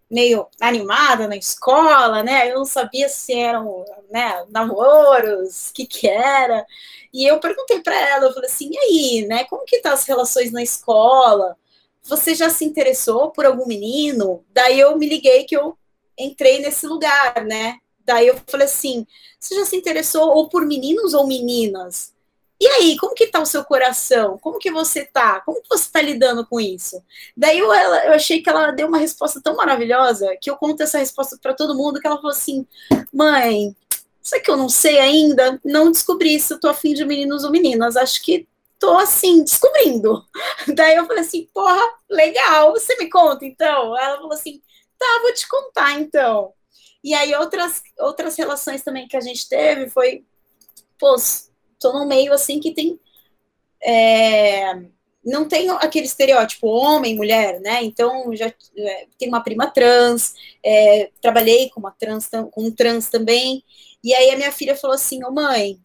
meio animada na escola, né, eu não sabia se eram, né, namoros, o que que era, e eu perguntei para ela, eu falei assim, e aí, né? Como que tá as relações na escola? Você já se interessou por algum menino? Daí eu me liguei que eu entrei nesse lugar, né? Daí eu falei assim, você já se interessou ou por meninos ou meninas? E aí, como que tá o seu coração? Como que você tá? Como que você tá lidando com isso? Daí eu, ela, eu achei que ela deu uma resposta tão maravilhosa que eu conto essa resposta para todo mundo que ela falou assim: "Mãe, Sabe que eu não sei ainda? Não descobri se eu tô afim de meninos ou meninas. Acho que tô assim, descobrindo. Daí eu falei assim, porra, legal, você me conta então? Ela falou assim, tá, vou te contar então. E aí outras, outras relações também que a gente teve foi, pô, tô num meio assim que tem. É, não tem aquele estereótipo homem, mulher, né? Então já é, tem uma prima trans, é, trabalhei com uma trans, com um trans também, e aí a minha filha falou assim, ô oh, mãe,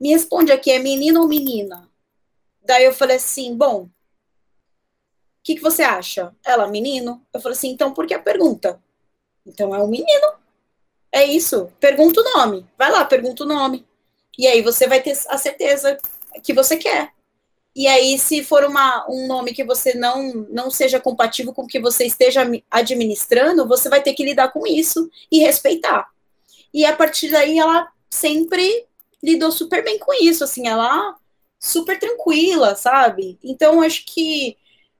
me responde aqui, é menino ou menina? Daí eu falei assim, bom, o que, que você acha? Ela, menino. Eu falei assim, então por que a pergunta? Então é um menino. É isso. Pergunta o nome. Vai lá, pergunta o nome. E aí você vai ter a certeza que você quer. E aí, se for uma, um nome que você não, não seja compatível com o que você esteja administrando, você vai ter que lidar com isso e respeitar. E a partir daí, ela sempre lidou super bem com isso, assim, ela super tranquila, sabe? Então, acho que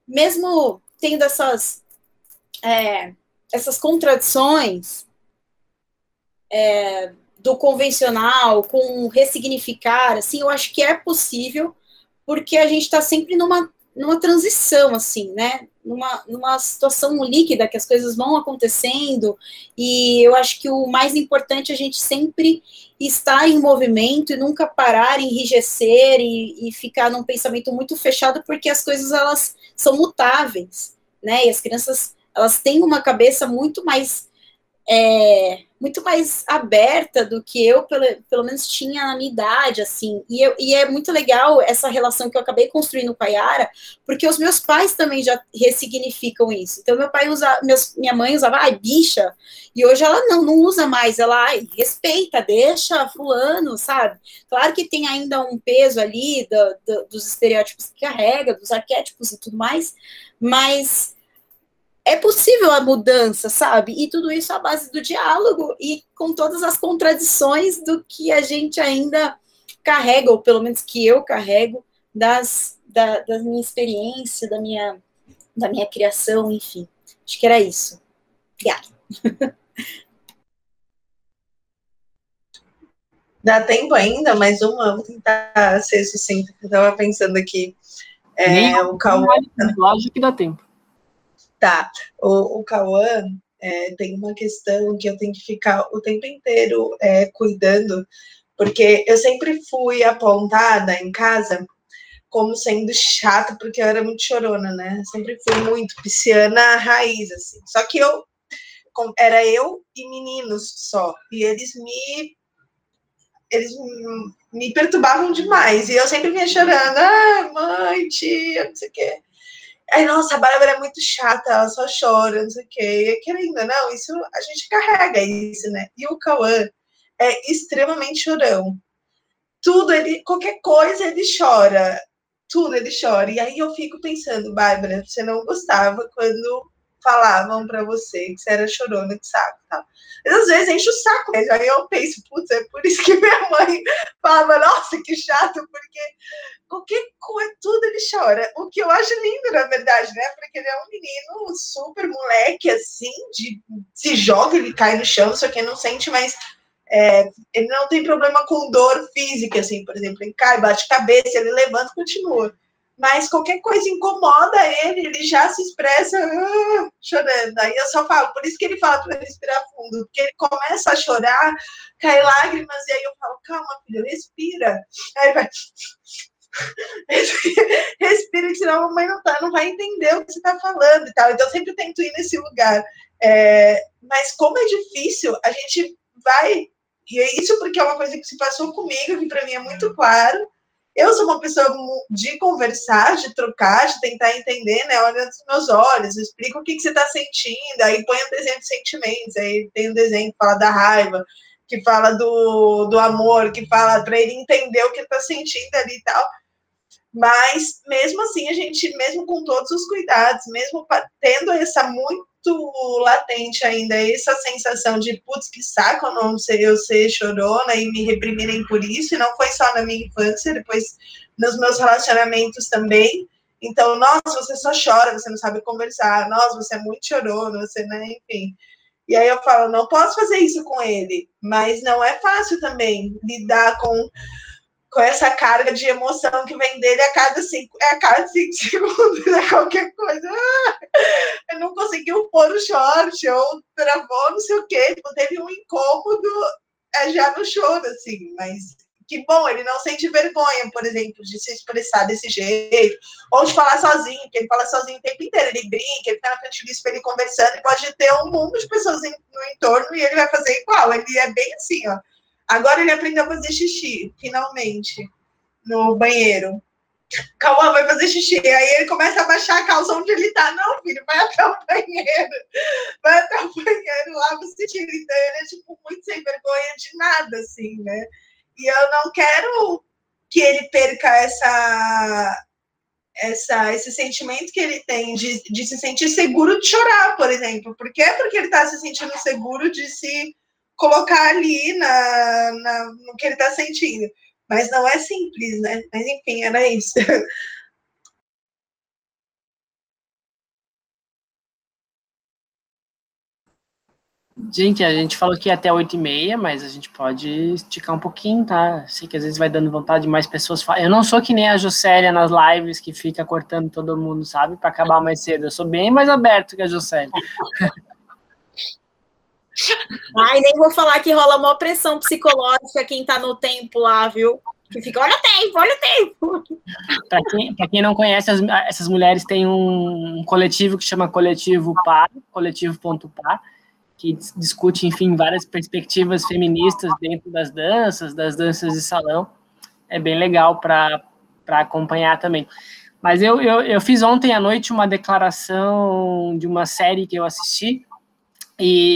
mesmo tendo essas, é, essas contradições é, do convencional com ressignificar, assim, eu acho que é possível porque a gente está sempre numa, numa transição, assim, né? Numa, numa situação líquida, que as coisas vão acontecendo, e eu acho que o mais importante é a gente sempre estar em movimento e nunca parar, enrijecer e, e ficar num pensamento muito fechado, porque as coisas, elas são mutáveis, né? E as crianças, elas têm uma cabeça muito mais é, muito mais aberta do que eu, pelo, pelo menos, tinha na minha idade, assim. E, eu, e é muito legal essa relação que eu acabei construindo com a Yara, porque os meus pais também já ressignificam isso. Então, meu pai usa, meus, minha mãe usava, ai, bicha, e hoje ela não, não usa mais, ela, ai, respeita, deixa fulano, sabe? Claro que tem ainda um peso ali do, do, dos estereótipos que carrega, dos arquétipos e tudo mais, mas é possível a mudança, sabe? E tudo isso à base do diálogo e com todas as contradições do que a gente ainda carrega, ou pelo menos que eu carrego, das, da, da minha experiência, da minha, da minha criação, enfim. Acho que era isso. Obrigada. Dá tempo ainda, mais uma, vou tentar ser sucinta, eu estava pensando aqui. É, Nem o Cauã. Lógico que dá tempo. Tá, o, o Cauã é, tem uma questão que eu tenho que ficar o tempo inteiro é, cuidando, porque eu sempre fui apontada em casa como sendo chata, porque eu era muito chorona, né? Sempre fui muito pisciana raiz, assim. Só que eu era eu e meninos só, e eles me eles me perturbavam demais, e eu sempre vinha chorando, ah, mãe, tia, não sei o quê. Aí, nossa, a Bárbara é muito chata, ela só chora, não sei o quê. E querendo, não, isso a gente carrega isso, né? E o Cauã é extremamente chorão. Tudo, ele, qualquer coisa ele chora. Tudo ele chora. E aí eu fico pensando, Bárbara, você não gostava quando falavam para você que você era chorona de saco, tá? Mas às vezes enche o saco mesmo. Aí eu penso, putz, é por isso que minha mãe falava, nossa, que chato, porque qualquer coisa, tudo ele chora. O que eu acho lindo, na verdade, né? Porque ele é um menino super moleque, assim, de se joga, ele cai no chão, só que não sente mais. É, ele não tem problema com dor física, assim, por exemplo, ele cai, bate cabeça, ele levanta e continua. Mas qualquer coisa incomoda ele, ele já se expressa uh, chorando. Aí eu só falo, por isso que ele fala para respirar fundo, porque ele começa a chorar, cai lágrimas, e aí eu falo, calma, filho, respira. Aí vai respira, senão a mamãe não, tá, não vai entender o que você está falando e tal. Então, eu sempre tento ir nesse lugar. É, mas como é difícil, a gente vai. E é isso porque é uma coisa que se passou comigo, que para mim é muito claro. Eu sou uma pessoa de conversar, de trocar, de tentar entender, né? Olha nos meus olhos, explica o que, que você está sentindo, aí põe um desenho de sentimentos, aí tem um desenho que fala da raiva, que fala do, do amor, que fala para ele entender o que está sentindo ali e tal. Mas, mesmo assim, a gente, mesmo com todos os cuidados, mesmo tendo essa muito latente ainda, essa sensação de, putz, que saco eu não eu ser chorona e me reprimirem por isso, e não foi só na minha infância, depois nos meus relacionamentos também. Então, nossa, você só chora, você não sabe conversar, nossa, você é muito chorona, você, né, enfim. E aí eu falo, não posso fazer isso com ele, mas não é fácil também lidar com com essa carga de emoção que vem dele a cada cinco, é a cada cinco segundos, né? qualquer coisa. Ah, não conseguiu pôr o short, ou travou, não sei o quê. Tipo, teve um incômodo é, já no choro, assim, mas que bom, ele não sente vergonha, por exemplo, de se expressar desse jeito, ou de falar sozinho, porque ele fala sozinho o tempo inteiro, ele brinca, ele tá na frente do espelho conversando, e pode ter um mundo de pessoas no entorno e ele vai fazer igual, ele é bem assim, ó Agora ele aprendeu a fazer xixi, finalmente, no banheiro. Calma, vai fazer xixi. Aí ele começa a baixar a calça onde ele tá. Não, filho, vai até o banheiro. Vai até o banheiro lá, você tira. Então ele é, tipo, muito sem vergonha de nada, assim, né? E eu não quero que ele perca essa, essa, esse sentimento que ele tem de, de se sentir seguro de chorar, por exemplo. Por quê? Porque ele está se sentindo seguro de se colocar ali na, na, no que ele está sentindo. Mas não é simples, né? Mas enfim, era isso. Gente, a gente falou que ia até 8 e meia, mas a gente pode esticar um pouquinho, tá? Sei que às vezes vai dando vontade de mais pessoas falarem. Eu não sou que nem a Juscelia nas lives, que fica cortando todo mundo, sabe? Para acabar mais cedo. Eu sou bem mais aberto que a Juscelia. Ai, nem vou falar que rola uma pressão psicológica quem tá no tempo lá, viu? Que fica, olha o tempo, olha o tempo. Para quem, quem não conhece, as, essas mulheres têm um, um coletivo que chama Coletivo Par, coletivo.par, que discute, enfim, várias perspectivas feministas dentro das danças, das danças de salão. É bem legal para acompanhar também. Mas eu, eu, eu fiz ontem à noite uma declaração de uma série que eu assisti, e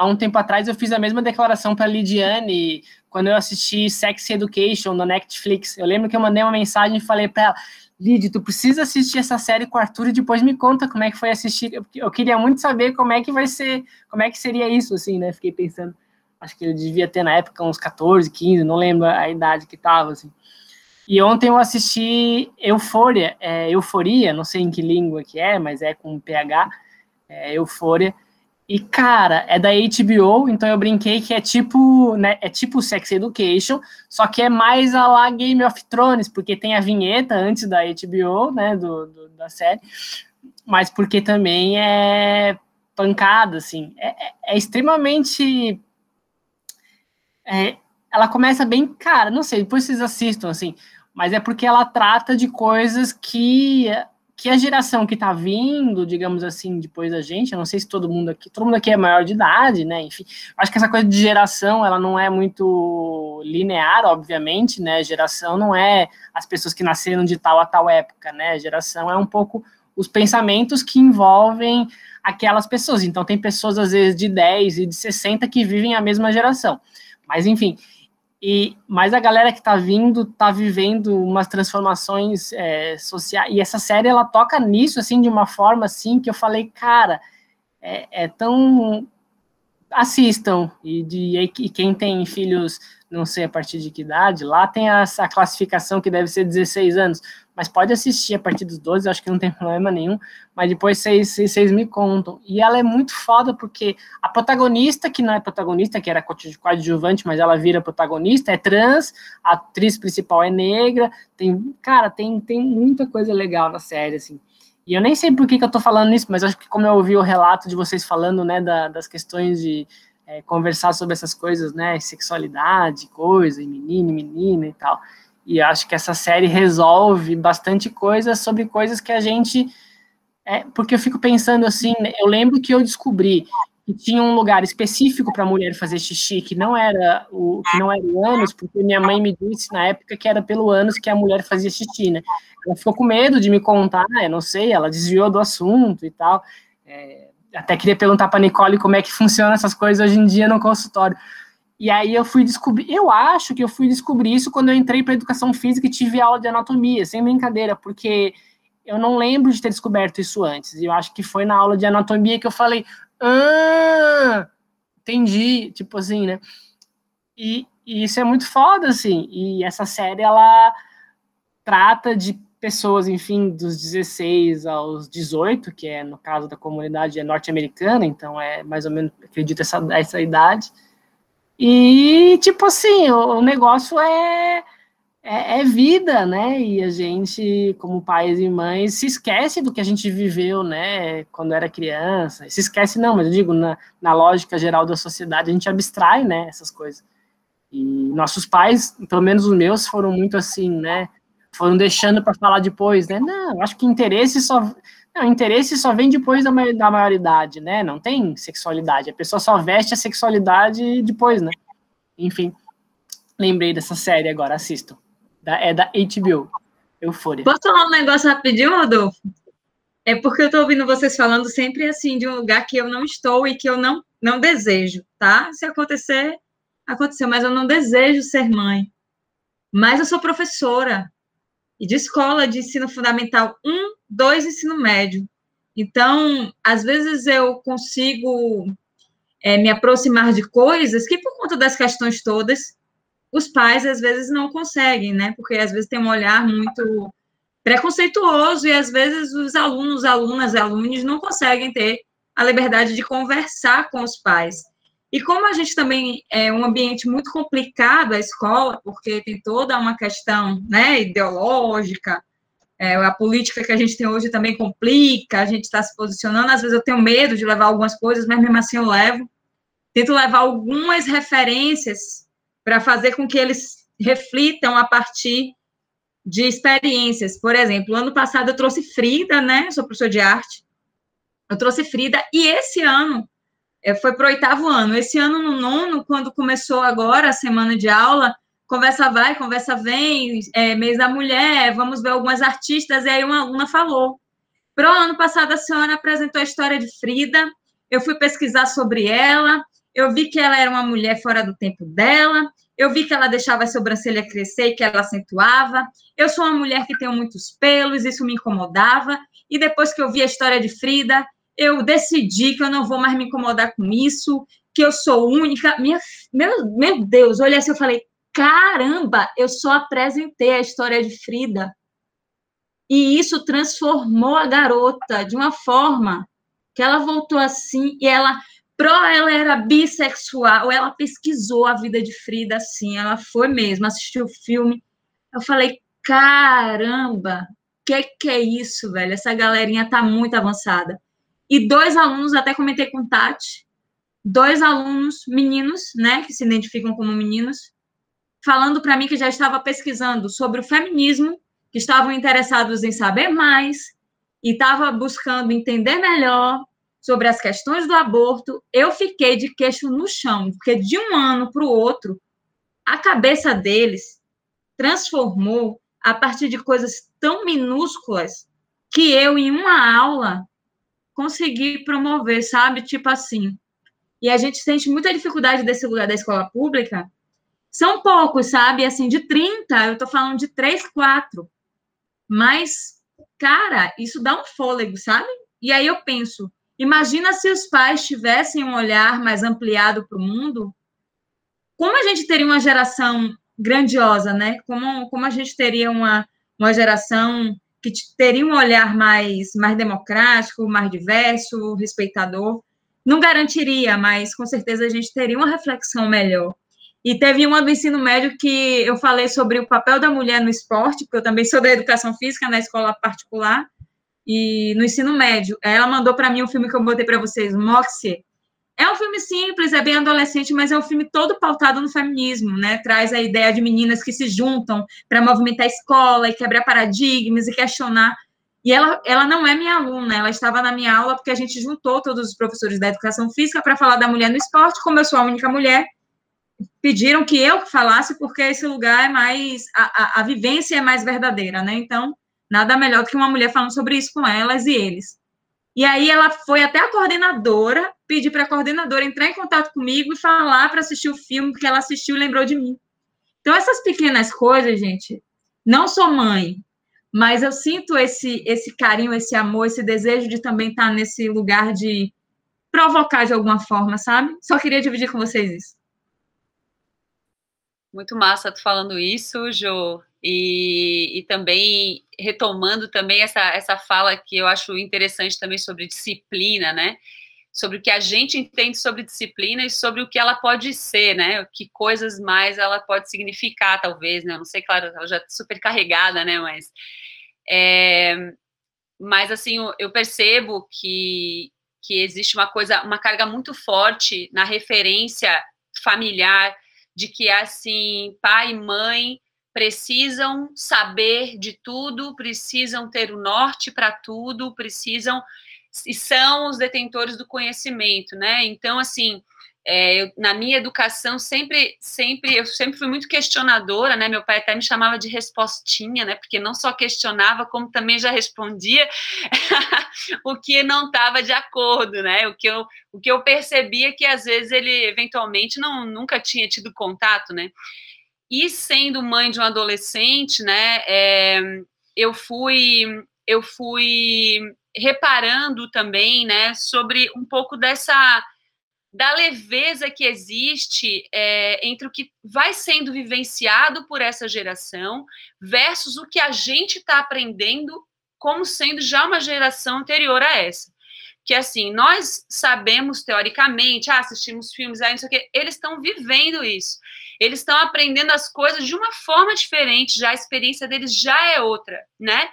há um tempo atrás eu fiz a mesma declaração para Lidiane quando eu assisti Sex Education no Netflix. Eu lembro que eu mandei uma mensagem e falei para ela: Lid, tu precisa assistir essa série com o Arthur e depois me conta como é que foi assistir. Eu, eu queria muito saber como é que vai ser, como é que seria isso, assim, né? Fiquei pensando, acho que ele devia ter na época uns 14, 15, não lembro a idade que tava, assim. E ontem eu assisti Eufória, é, Euforia, não sei em que língua que é, mas é com PH, é, Eufória. E, cara, é da HBO, então eu brinquei que é tipo, né, é tipo Sex Education, só que é mais a lá Game of Thrones, porque tem a vinheta antes da HBO, né, do, do da série, mas porque também é pancada, assim, é, é, é extremamente... É, ela começa bem, cara, não sei, depois vocês assistam, assim, mas é porque ela trata de coisas que que a geração que está vindo, digamos assim, depois da gente, eu não sei se todo mundo aqui, todo mundo aqui é maior de idade, né? Enfim, acho que essa coisa de geração, ela não é muito linear, obviamente, né? Geração não é as pessoas que nasceram de tal a tal época, né? Geração é um pouco os pensamentos que envolvem aquelas pessoas. Então, tem pessoas, às vezes, de 10 e de 60 que vivem a mesma geração. Mas, enfim, e mas a galera que está vindo está vivendo umas transformações é, sociais e essa série ela toca nisso assim de uma forma assim que eu falei cara é, é tão assistam e de e quem tem filhos não sei a partir de que idade lá tem essa classificação que deve ser 16 anos mas pode assistir a partir dos 12, acho que não tem problema nenhum, mas depois vocês, vocês me contam. E ela é muito foda porque a protagonista, que não é protagonista, que era coadjuvante, mas ela vira protagonista, é trans, a atriz principal é negra, tem, cara, tem, tem muita coisa legal na série, assim. E eu nem sei por que, que eu tô falando isso, mas acho que como eu ouvi o relato de vocês falando, né, da, das questões de é, conversar sobre essas coisas, né, sexualidade, coisa, e menino, menina e tal, e acho que essa série resolve bastante coisa sobre coisas que a gente. É, porque eu fico pensando assim, né, eu lembro que eu descobri que tinha um lugar específico para mulher fazer xixi, que não era o que não era o ânus, porque minha mãe me disse na época que era pelo ânus que a mulher fazia xixi, né? Ela ficou com medo de me contar, eu não sei, ela desviou do assunto e tal. É, até queria perguntar para Nicole como é que funciona essas coisas hoje em dia no consultório. E aí eu fui descobrir, eu acho que eu fui descobrir isso quando eu entrei para educação física e tive aula de anatomia, sem brincadeira, porque eu não lembro de ter descoberto isso antes. E eu acho que foi na aula de anatomia que eu falei, ah, entendi, tipo assim, né? E, e isso é muito foda, assim. E essa série, ela trata de pessoas, enfim, dos 16 aos 18, que é, no caso da comunidade, é norte-americana, então é mais ou menos, acredito, essa, essa idade e, tipo assim, o, o negócio é, é, é, vida, né? E a gente, como pais e mães, se esquece do que a gente viveu, né? Quando era criança. Se esquece, não, mas eu digo, na, na lógica geral da sociedade, a gente abstrai, né? Essas coisas. E nossos pais, pelo menos os meus, foram muito assim, né? Foram deixando para falar depois, né? Não, acho que interesse só não, interesse só vem depois da, da maioridade, né? Não tem sexualidade. A pessoa só veste a sexualidade depois, né? Enfim, lembrei dessa série agora, assistam. Da, é da HBO. Eufória. Posso falar um negócio rapidinho, Rodolfo? É porque eu estou ouvindo vocês falando sempre assim de um lugar que eu não estou e que eu não, não desejo, tá? Se acontecer, aconteceu, mas eu não desejo ser mãe. Mas eu sou professora e de escola de ensino fundamental 1, 2 ensino médio. Então, às vezes eu consigo é, me aproximar de coisas que, por conta das questões todas, os pais às vezes não conseguem, né? Porque às vezes tem um olhar muito preconceituoso e às vezes os alunos, alunas, alunos não conseguem ter a liberdade de conversar com os pais. E como a gente também é um ambiente muito complicado a escola, porque tem toda uma questão, né, ideológica, é, a política que a gente tem hoje também complica, a gente está se posicionando, às vezes eu tenho medo de levar algumas coisas, mas mesmo assim eu levo. Tento levar algumas referências para fazer com que eles reflitam a partir de experiências. Por exemplo, ano passado eu trouxe Frida, né? Sou professor de arte. Eu trouxe Frida, e esse ano, é, foi para o oitavo ano. Esse ano, no nono, quando começou agora a semana de aula, conversa vai, conversa vem, é, mês da mulher, vamos ver algumas artistas, e aí uma aluna falou. Pro ano passado, a senhora apresentou a história de Frida, eu fui pesquisar sobre ela, eu vi que ela era uma mulher fora do tempo dela, eu vi que ela deixava a sobrancelha crescer e que ela acentuava, eu sou uma mulher que tem muitos pelos, isso me incomodava, e depois que eu vi a história de Frida, eu decidi que eu não vou mais me incomodar com isso, que eu sou única. Minha, meu, meu Deus, olha assim, eu falei, caramba, eu só apresentei a história de Frida. E isso transformou a garota de uma forma que ela voltou assim e ela pro ela era bissexual, ela pesquisou a vida de Frida assim, ela foi mesmo, assistiu o filme. Eu falei, caramba, que que é isso, velho? Essa galerinha tá muito avançada. E dois alunos, até comentei com Tati, dois alunos meninos, né, que se identificam como meninos, falando para mim que já estava pesquisando sobre o feminismo, que estavam interessados em saber mais e estava buscando entender melhor sobre as questões do aborto. Eu fiquei de queixo no chão, porque de um ano para o outro, a cabeça deles transformou a partir de coisas tão minúsculas que eu, em uma aula, consegui promover, sabe? Tipo assim. E a gente sente muita dificuldade desse lugar da escola pública, são poucos, sabe? Assim, de 30, eu tô falando de 3, 4. Mas, cara, isso dá um fôlego, sabe? E aí eu penso, imagina se os pais tivessem um olhar mais ampliado para o mundo, como a gente teria uma geração grandiosa, né? Como, como a gente teria uma, uma geração que teria um olhar mais, mais democrático, mais diverso, respeitador. Não garantiria, mas com certeza a gente teria uma reflexão melhor. E teve uma do ensino médio que eu falei sobre o papel da mulher no esporte, porque eu também sou da educação física na escola particular, e no ensino médio. Ela mandou para mim um filme que eu botei para vocês, Moxie. É um filme simples, é bem adolescente, mas é um filme todo pautado no feminismo, né? Traz a ideia de meninas que se juntam para movimentar a escola e quebrar paradigmas e questionar. E ela, ela não é minha aluna, ela estava na minha aula porque a gente juntou todos os professores da educação física para falar da mulher no esporte, como eu sou a única mulher, pediram que eu falasse porque esse lugar é mais a, a, a, vivência é mais verdadeira, né? Então nada melhor do que uma mulher falando sobre isso com elas e eles. E aí ela foi até a coordenadora pedir para a coordenadora entrar em contato comigo e falar para assistir o filme porque ela assistiu e lembrou de mim. Então essas pequenas coisas, gente, não sou mãe, mas eu sinto esse esse carinho, esse amor, esse desejo de também estar nesse lugar de provocar de alguma forma, sabe? Só queria dividir com vocês isso. Muito massa tu falando isso, Jo. E, e, também retomando também essa, essa fala que eu acho interessante também sobre disciplina, né? Sobre o que a gente entende sobre disciplina e sobre o que ela pode ser, né? Que coisas mais ela pode significar, talvez, né? Eu não sei, claro, ela já é super carregada, né? Mas, é, mas assim, eu percebo que, que existe uma coisa, uma carga muito forte na referência familiar de que assim, pai e mãe precisam saber de tudo, precisam ter o norte para tudo, precisam e são os detentores do conhecimento, né? Então, assim, é, eu, na minha educação sempre, sempre, eu sempre fui muito questionadora, né? Meu pai até me chamava de respostinha, né? Porque não só questionava, como também já respondia o que não estava de acordo, né? O que eu, o que eu percebia que às vezes ele eventualmente não nunca tinha tido contato, né? E sendo mãe de um adolescente, né? É, eu fui, eu fui reparando também, né? Sobre um pouco dessa da leveza que existe é, entre o que vai sendo vivenciado por essa geração versus o que a gente está aprendendo como sendo já uma geração anterior a essa. Que assim, nós sabemos teoricamente, ah, assistimos filmes aí, não sei o quê, eles estão vivendo isso. Eles estão aprendendo as coisas de uma forma diferente, já a experiência deles já é outra, né?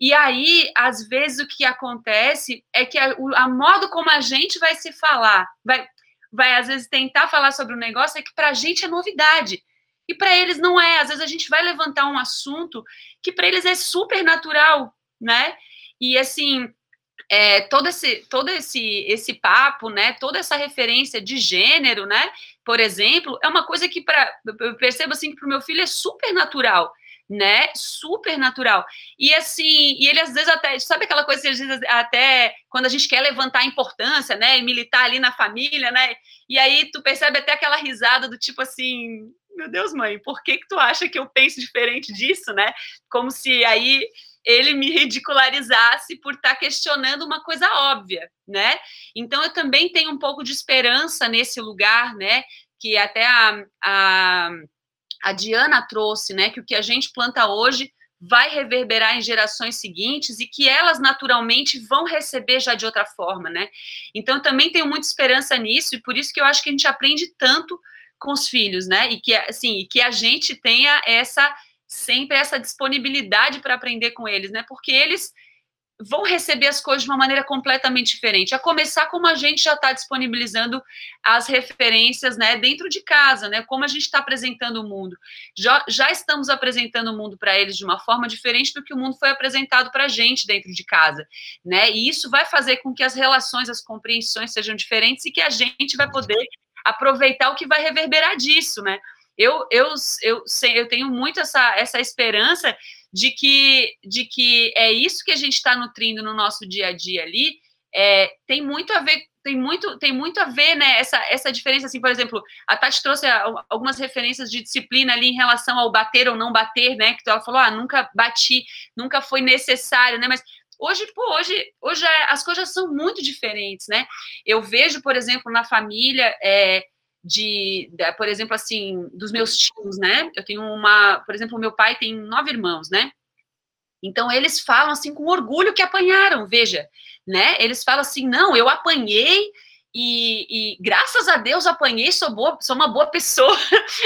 E aí, às vezes, o que acontece é que a, a modo como a gente vai se falar, vai, vai às vezes tentar falar sobre um negócio, é que para a gente é novidade. E para eles não é. Às vezes a gente vai levantar um assunto que para eles é super natural, né? E assim, é, todo esse todo esse esse papo, né? Toda essa referência de gênero, né? Por exemplo, é uma coisa que para eu percebo assim que para o meu filho é super natural né? Super natural. E assim, e ele às vezes até, sabe aquela coisa que às vezes até quando a gente quer levantar a importância, né? E militar ali na família, né? E aí tu percebe até aquela risada do tipo assim, meu Deus, mãe, por que que tu acha que eu penso diferente disso, né? Como se aí ele me ridicularizasse por estar tá questionando uma coisa óbvia, né? Então eu também tenho um pouco de esperança nesse lugar, né? Que até a, a a Diana trouxe, né, que o que a gente planta hoje vai reverberar em gerações seguintes e que elas naturalmente vão receber já de outra forma, né? Então também tenho muita esperança nisso e por isso que eu acho que a gente aprende tanto com os filhos, né? E que assim, que a gente tenha essa sempre essa disponibilidade para aprender com eles, né? Porque eles vão receber as coisas de uma maneira completamente diferente. A começar como a gente já está disponibilizando as referências, né, dentro de casa, né, como a gente está apresentando o mundo. Já, já estamos apresentando o mundo para eles de uma forma diferente do que o mundo foi apresentado para a gente dentro de casa, né, e isso vai fazer com que as relações, as compreensões sejam diferentes e que a gente vai poder aproveitar o que vai reverberar disso, né. Eu, eu, eu, eu tenho muito essa, essa esperança de que, de que é isso que a gente está nutrindo no nosso dia a dia ali, é, tem muito a ver tem muito, tem muito a ver, né, essa, essa diferença, assim, por exemplo, a Tati trouxe algumas referências de disciplina ali em relação ao bater ou não bater, né, que ela falou, ah, nunca bati, nunca foi necessário, né, mas hoje, pô, hoje, hoje é, as coisas são muito diferentes, né, eu vejo, por exemplo, na família, é, de, de, por exemplo, assim, dos meus tios, né? Eu tenho uma, por exemplo, meu pai tem nove irmãos, né? Então eles falam assim com orgulho que apanharam, veja, né? Eles falam assim, não, eu apanhei e, e graças a Deus apanhei, sou boa, sou uma boa pessoa.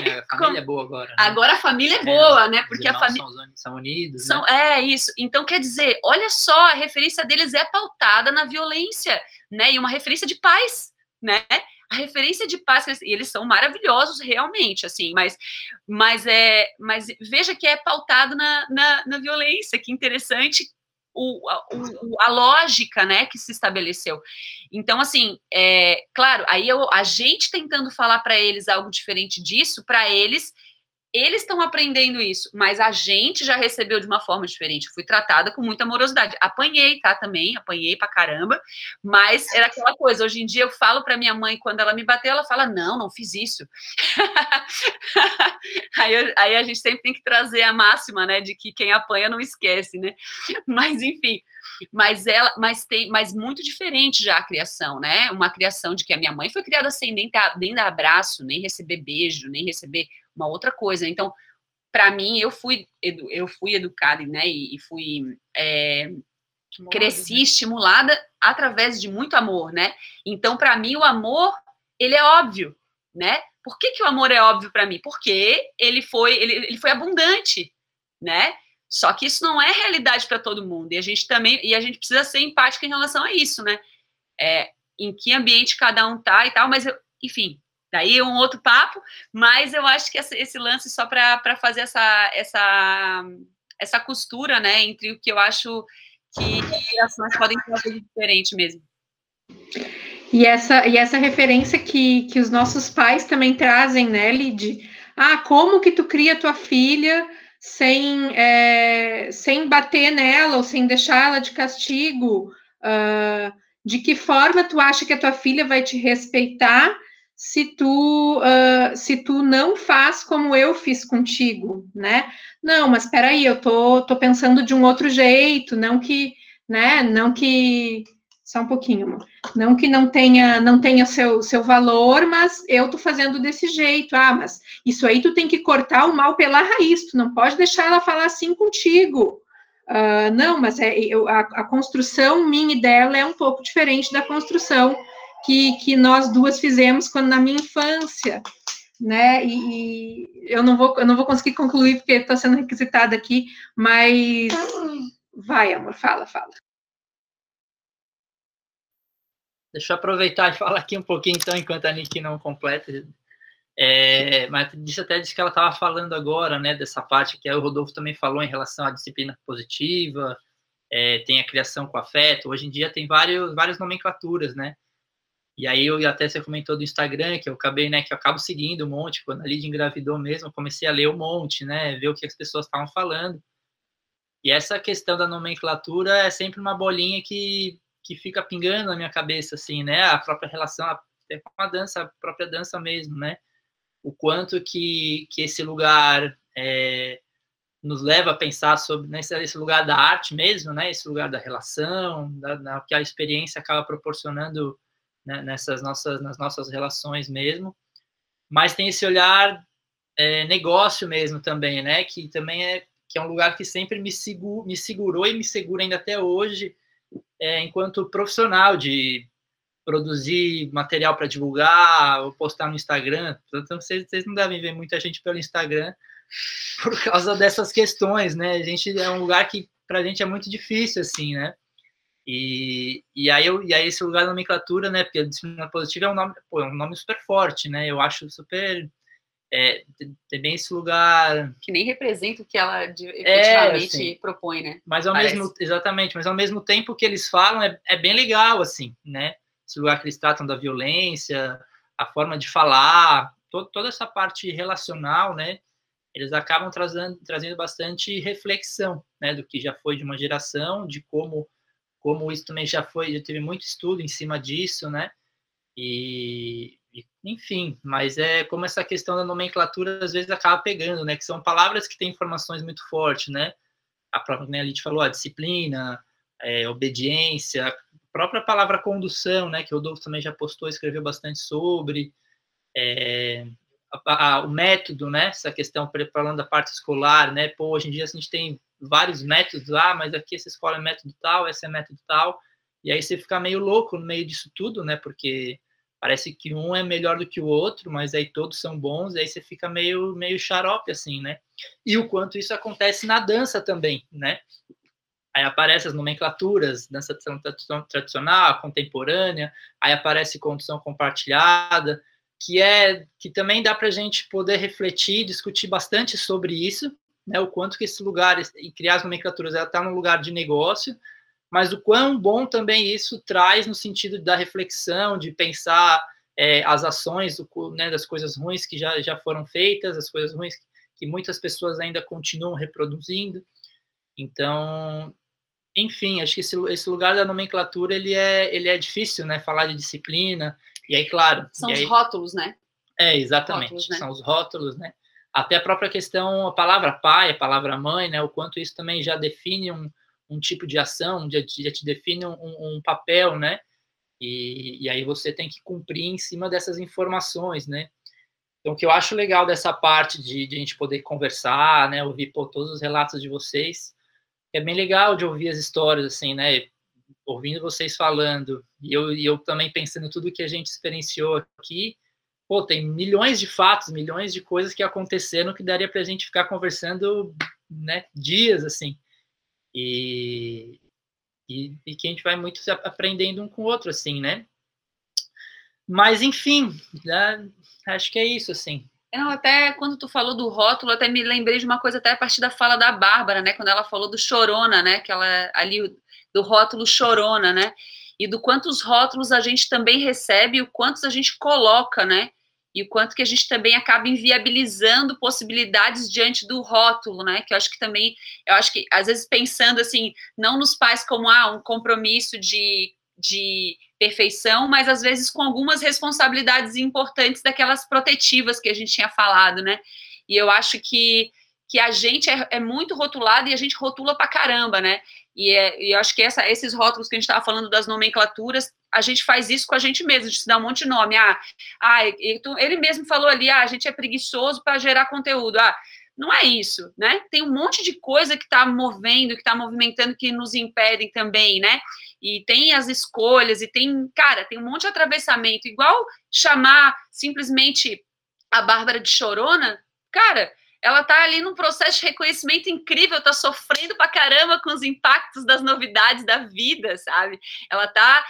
É, a família é boa agora. Né? Agora a família é, é boa, né? Porque a família são, são unidos. São, né? É isso. Então quer dizer, olha só, a referência deles é pautada na violência, né? E uma referência de paz, né? Referência de paz, e eles são maravilhosos realmente, assim, mas, mas, é, mas veja que é pautado na, na, na violência, que interessante o, o, a, lógica, né, que se estabeleceu. Então, assim, é, claro, aí eu, a gente tentando falar para eles algo diferente disso, para eles eles estão aprendendo isso, mas a gente já recebeu de uma forma diferente. Fui tratada com muita amorosidade. Apanhei, tá? Também, apanhei pra caramba, mas era aquela coisa. Hoje em dia eu falo pra minha mãe, quando ela me bateu, ela fala: Não, não fiz isso. aí, eu, aí a gente sempre tem que trazer a máxima, né, de que quem apanha não esquece, né? Mas enfim mas ela, mas tem, mas muito diferente já a criação, né? Uma criação de que a minha mãe foi criada sem nem, dar, nem dar abraço, nem receber beijo, nem receber uma outra coisa. Então, para mim, eu fui, eu fui educada, né? E, fui é, cresci né? estimulada através de muito amor, né? Então, para mim, o amor ele é óbvio, né? Por que, que o amor é óbvio para mim? Porque ele foi, ele, ele foi abundante, né? Só que isso não é realidade para todo mundo. E a gente também, e a gente precisa ser empática em relação a isso, né? É, em que ambiente cada um tá e tal, mas eu, enfim, daí é um outro papo, mas eu acho que esse, lance só para fazer essa, essa, essa costura, né, entre o que eu acho que gerações podem fazer diferente mesmo. E essa, e essa referência que, que os nossos pais também trazem, né, Lid? Ah, como que tu cria tua filha sem, é, sem bater nela ou sem deixar ela de castigo? Uh, de que forma tu acha que a tua filha vai te respeitar se tu uh, se tu não faz como eu fiz contigo, né? Não, mas espera aí, eu tô, tô pensando de um outro jeito, não que, né? Não que só um pouquinho, amor. Não que não tenha não tenha seu, seu valor, mas eu tô fazendo desse jeito. Ah, mas isso aí tu tem que cortar o mal pela raiz, tu não pode deixar ela falar assim contigo. Uh, não, mas é, eu, a, a, construção minha e dela é um pouco diferente da construção que, que nós duas fizemos quando na minha infância, né? E, e eu não vou eu não vou conseguir concluir porque está sendo requisitada aqui, mas vai, amor, fala, fala. Deixa eu aproveitar e falar aqui um pouquinho, então, enquanto a Nick não completa. É, mas disse até disse que ela estava falando agora, né, dessa parte que o Rodolfo também falou em relação à disciplina positiva, é, tem a criação com afeto. Hoje em dia tem vários, várias nomenclaturas, né? E aí eu até você comentou do Instagram, que eu acabei, né, que eu acabo seguindo um monte, quando a Lidia engravidou mesmo, eu comecei a ler um monte, né, ver o que as pessoas estavam falando. E essa questão da nomenclatura é sempre uma bolinha que, que fica pingando na minha cabeça, assim, né, a própria relação até com a dança, a própria dança mesmo, né, o quanto que, que esse lugar é, nos leva a pensar sobre né, esse lugar da arte mesmo, né, esse lugar da relação, da, da que a experiência acaba proporcionando né, nessas nossas, nas nossas relações mesmo, mas tem esse olhar é, negócio mesmo também, né, que também é que é um lugar que sempre me, me segurou e me segura ainda até hoje, é, enquanto profissional de produzir material para divulgar ou postar no Instagram. Então, vocês, vocês não devem ver muita gente pelo Instagram por causa dessas questões, né? A gente é um lugar que para a gente é muito difícil, assim, né? E, e, aí eu, e aí esse lugar da nomenclatura, né? Porque a disciplina positiva é um nome, pô, é um nome super forte, né? Eu acho super é, tem bem esse lugar que nem representa o que ela efetivamente é, assim, propõe, né? Mas ao Parece. mesmo exatamente, mas ao mesmo tempo que eles falam é, é bem legal, assim, né? Esse lugar que eles tratam da violência, a forma de falar, todo, toda essa parte relacional, né? Eles acabam trazendo, trazendo bastante reflexão, né? Do que já foi de uma geração, de como como isso também já foi, já teve muito estudo em cima disso, né? E, enfim, mas é como essa questão da nomenclatura às vezes acaba pegando, né? Que são palavras que têm informações muito fortes, né? A própria, né, a gente falou, a disciplina, é, obediência, a própria palavra condução, né? Que o Rodolfo também já postou, escreveu bastante sobre. É, a, a, o método, né? Essa questão, falando da parte escolar, né? Pô, hoje em dia a gente tem vários métodos, ah, mas aqui essa escola é método tal, essa é método tal, e aí você fica meio louco no meio disso tudo, né? Porque parece que um é melhor do que o outro, mas aí todos são bons, e aí você fica meio meio xarope assim, né? E o quanto isso acontece na dança também, né? Aí aparecem as nomenclaturas, dança tradicional, contemporânea, aí aparece condução compartilhada, que é que também dá para a gente poder refletir, discutir bastante sobre isso, né, o quanto que esse lugar, e criar as nomenclaturas, ela está num lugar de negócio, mas o quão bom também isso traz no sentido da reflexão, de pensar é, as ações do, né, das coisas ruins que já, já foram feitas, as coisas ruins que muitas pessoas ainda continuam reproduzindo. Então, enfim, acho que esse, esse lugar da nomenclatura ele é, ele é difícil, né? Falar de disciplina, e aí, claro. São os aí, rótulos, né? É, exatamente. Rótulos, né? São os rótulos, né? Até a própria questão, a palavra pai, a palavra mãe, né, o quanto isso também já define um, um tipo de ação, já, te define um, um papel, né, e, e, aí você tem que cumprir em cima dessas informações, né. Então, o que eu acho legal dessa parte de, de a gente poder conversar, né, ouvir pô, todos os relatos de vocês, é bem legal de ouvir as histórias, assim, né, ouvindo vocês falando, e eu, e eu também pensando tudo que a gente experienciou aqui, pô, tem milhões de fatos, milhões de coisas que aconteceram que daria para a gente ficar conversando, né, dias assim. E, e, e, que a gente vai muito aprendendo um com o outro, assim, né? Mas, enfim, né, acho que é isso, assim. Não, até quando tu falou do rótulo, até me lembrei de uma coisa até a partir da fala da Bárbara, né? Quando ela falou do chorona, né? Que ela ali do rótulo chorona, né? e do quantos rótulos a gente também recebe, o quantos a gente coloca, né? E o quanto que a gente também acaba inviabilizando possibilidades diante do rótulo, né? Que eu acho que também, eu acho que às vezes pensando assim, não nos pais como ah, um compromisso de, de perfeição, mas às vezes com algumas responsabilidades importantes daquelas protetivas que a gente tinha falado, né? E eu acho que, que a gente é, é muito rotulado e a gente rotula pra caramba, né? E, é, e acho que essa, esses rótulos que a gente estava falando das nomenclaturas, a gente faz isso com a gente mesmo, a gente dá um monte de nome. Ah, ah ele mesmo falou ali, ah, a gente é preguiçoso para gerar conteúdo. Ah, não é isso, né? Tem um monte de coisa que está movendo, que está movimentando, que nos impedem também, né? E tem as escolhas, e tem, cara, tem um monte de atravessamento. Igual chamar simplesmente a Bárbara de chorona, cara, ela tá ali num processo de reconhecimento incrível, tá sofrendo pra caramba com os impactos das novidades da vida, sabe? Ela tá,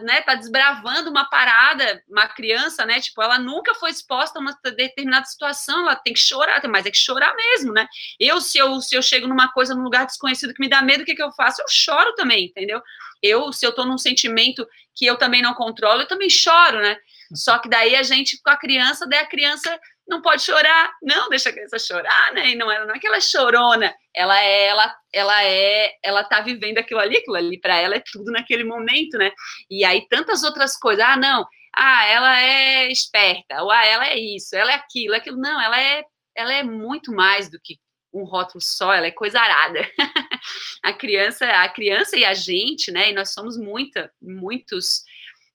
né, tá desbravando uma parada, uma criança, né? Tipo, ela nunca foi exposta a uma determinada situação, ela tem que chorar, mas é que chorar mesmo, né? Eu, se eu, se eu chego numa coisa, num lugar desconhecido que me dá medo, o que, que eu faço? Eu choro também, entendeu? Eu, se eu tô num sentimento que eu também não controlo, eu também choro, né? Só que daí a gente, com a criança, daí a criança não pode chorar, não, deixa a criança chorar, né? E não é, não é que ela é chorona, ela é, ela, ela é, ela tá vivendo aquilo ali, aquilo ali para ela é tudo naquele momento, né? E aí tantas outras coisas, ah, não, ah, ela é esperta, ou ah, ela é isso, ela é aquilo, aquilo, não, ela é, ela é muito mais do que um rótulo só, ela é coisa arada. a criança, a criança e a gente, né? E nós somos muita, muitos,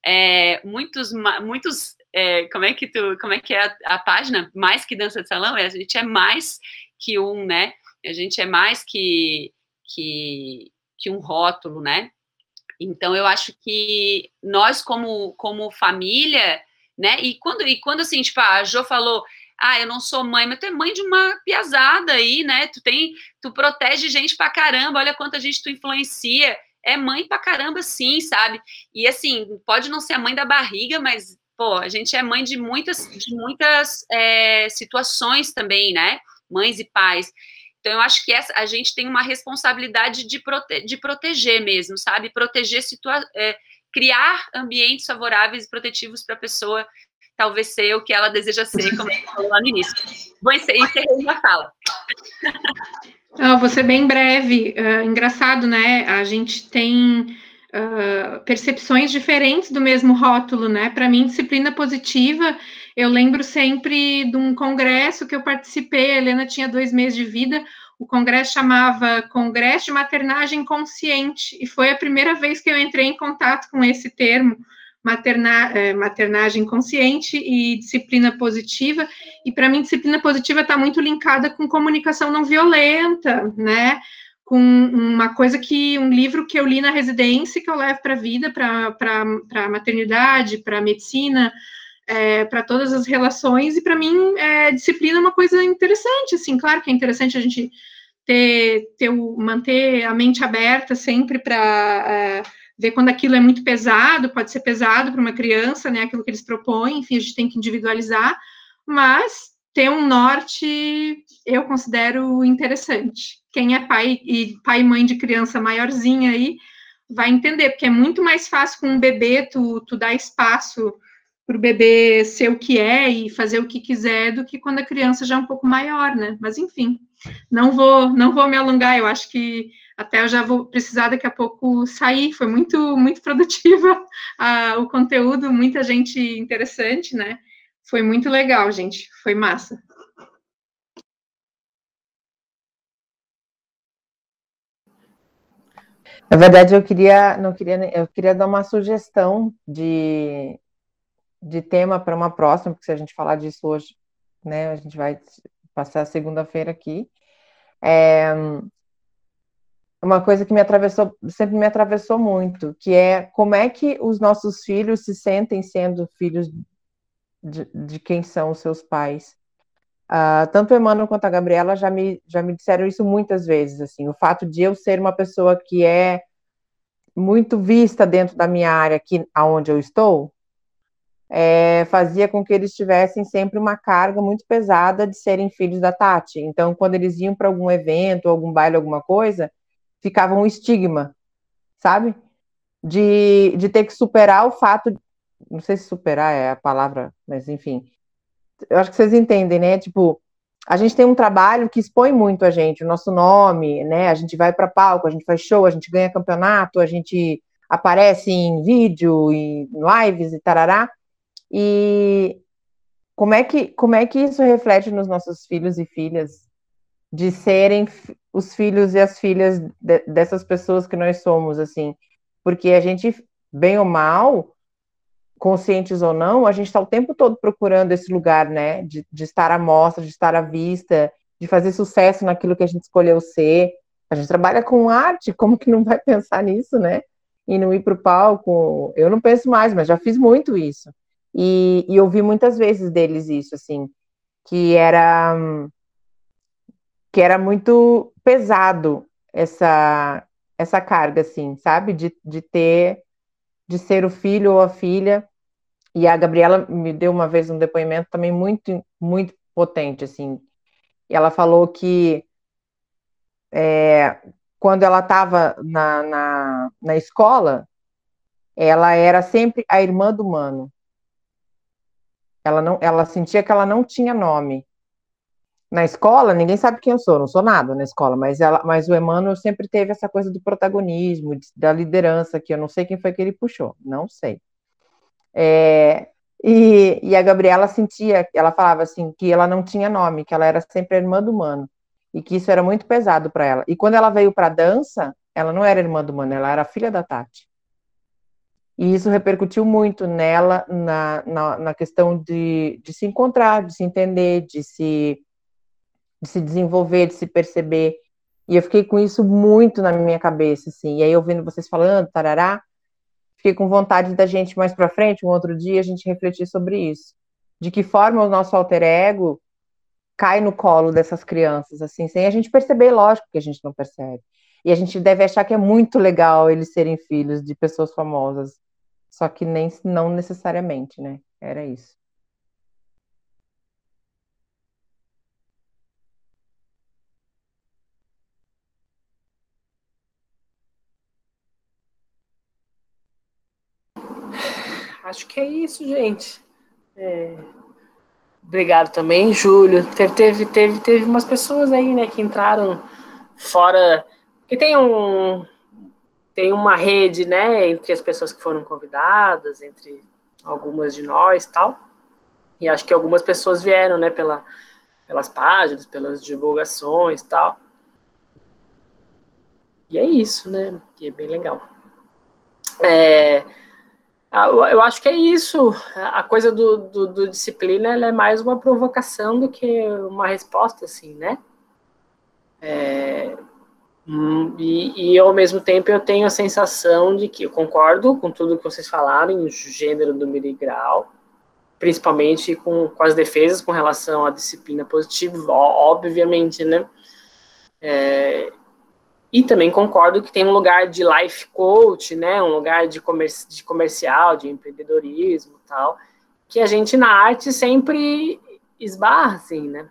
é, muitos, muitos é, como é que tu, como é que é a, a, página? Mais que dança de salão, é, a gente é mais que um, né? A gente é mais que, que, que um rótulo, né? Então eu acho que nós como como família, né? E quando e quando assim, tipo, a Jo falou, ah, eu não sou mãe, mas tu é mãe de uma piazada aí, né? Tu tem, tu protege gente pra caramba, olha quanta gente tu influencia. É mãe pra caramba, sim, sabe? E assim, pode não ser a mãe da barriga, mas pô, a gente é mãe de muitas, de muitas é, situações também, né? Mães e pais. Então, eu acho que essa, a gente tem uma responsabilidade de, prote, de proteger mesmo, sabe? Proteger, situa é, criar ambientes favoráveis e protetivos para a pessoa talvez ser o que ela deseja ser, como eu falou lá no início. Vou encerrar uma fala. Não, vou ser bem breve. Uh, engraçado, né? A gente tem uh, percepções diferentes do mesmo rótulo, né? Para mim, disciplina positiva, eu lembro sempre de um congresso que eu participei, a Helena tinha dois meses de vida, o congresso chamava Congresso de Maternagem Consciente, e foi a primeira vez que eu entrei em contato com esse termo, materna, eh, maternagem consciente e disciplina positiva, e para mim disciplina positiva está muito linkada com comunicação não violenta, né, com uma coisa que um livro que eu li na residência que eu levo para a vida, para a maternidade, para a medicina, é, para todas as relações, e para mim é, disciplina é uma coisa interessante, assim, claro que é interessante a gente ter, ter o, manter a mente aberta sempre para é, ver quando aquilo é muito pesado, pode ser pesado para uma criança, né, aquilo que eles propõem, enfim, a gente tem que individualizar, mas ter um norte eu considero interessante quem é pai e pai e mãe de criança maiorzinha aí vai entender, porque é muito mais fácil com um bebê tu, tu dar espaço para o bebê ser o que é e fazer o que quiser do que quando a criança já é um pouco maior, né? Mas enfim, não vou não vou me alongar, eu acho que até eu já vou precisar daqui a pouco sair. Foi muito muito produtiva a, o conteúdo, muita gente interessante, né? Foi muito legal, gente. Foi massa. Na verdade, eu queria, não queria, eu queria dar uma sugestão de, de tema para uma próxima, porque se a gente falar disso hoje, né, a gente vai passar a segunda-feira aqui. É uma coisa que me atravessou, sempre me atravessou muito, que é como é que os nossos filhos se sentem sendo filhos de, de quem são os seus pais. Uh, tanto o Emmanuel quanto a Gabriela já me, já me disseram isso muitas vezes, assim, o fato de eu ser uma pessoa que é muito vista dentro da minha área aqui aonde eu estou, é, fazia com que eles tivessem sempre uma carga muito pesada de serem filhos da Tati. Então, quando eles iam para algum evento, algum baile, alguma coisa, ficava um estigma, sabe? de, de ter que superar o fato, não sei se superar é a palavra, mas enfim, eu acho que vocês entendem, né? Tipo, a gente tem um trabalho que expõe muito a gente, o nosso nome, né? A gente vai para palco, a gente faz show, a gente ganha campeonato, a gente aparece em vídeo, em lives e tarará. E como é que, como é que isso reflete nos nossos filhos e filhas de serem os filhos e as filhas de, dessas pessoas que nós somos, assim? Porque a gente, bem ou mal, conscientes ou não, a gente está o tempo todo procurando esse lugar, né? De, de estar à mostra, de estar à vista, de fazer sucesso naquilo que a gente escolheu ser. A gente trabalha com arte, como que não vai pensar nisso, né? E não ir para o palco. Eu não penso mais, mas já fiz muito isso. E, e ouvi muitas vezes deles isso, assim, que era que era muito pesado essa essa carga, assim, sabe? De, de ter, de ser o filho ou a filha. E a Gabriela me deu uma vez um depoimento também muito, muito potente, assim. Ela falou que é, quando ela estava na, na, na escola, ela era sempre a irmã do mano. Ela, não, ela sentia que ela não tinha nome. Na escola, ninguém sabe quem eu sou, não sou nada na escola, mas, ela, mas o Emmanuel sempre teve essa coisa do protagonismo, da liderança, que eu não sei quem foi que ele puxou, não sei. É, e, e, a Gabriela sentia, ela falava assim, que ela não tinha nome, que ela era sempre irmã do Mano, e que isso era muito pesado para ela. E quando ela veio para a dança, ela não era irmã do Mano, ela era filha da Tati. E isso repercutiu muito nela, na, na, na questão de, de se encontrar, de se entender, de se, de se desenvolver, de se perceber. E eu fiquei com isso muito na minha cabeça, assim. E aí, ouvindo vocês falando, tarará, fiquei com vontade da gente, mais para frente, um outro dia, a gente refletir sobre isso. De que forma o nosso alter ego cai no colo dessas crianças, assim, sem a gente perceber, lógico que a gente não percebe. E a gente deve achar que é muito legal eles serem filhos de pessoas famosas. Só que nem não necessariamente, né? Era isso. Acho que é isso, gente. É... Obrigado também, Júlio. Teve, teve, teve, teve umas pessoas aí, né, que entraram fora. Que tem um, tem uma rede, né, entre as pessoas que foram convidadas, entre algumas de nós tal. E acho que algumas pessoas vieram, né, pela, pelas páginas, pelas divulgações tal. E é isso, né, que é bem legal. É, eu acho que é isso. A coisa do, do, do disciplina é mais uma provocação do que uma resposta, assim, né? É, Hum, e, e, ao mesmo tempo eu tenho a sensação de que eu concordo com tudo que vocês falaram em gênero do miligrau, principalmente com, com as defesas com relação à disciplina positiva, obviamente, né? É, e também concordo que tem um lugar de life coach, né? Um lugar de, comerci de comercial, de empreendedorismo tal, que a gente na arte sempre esbarra, assim, né?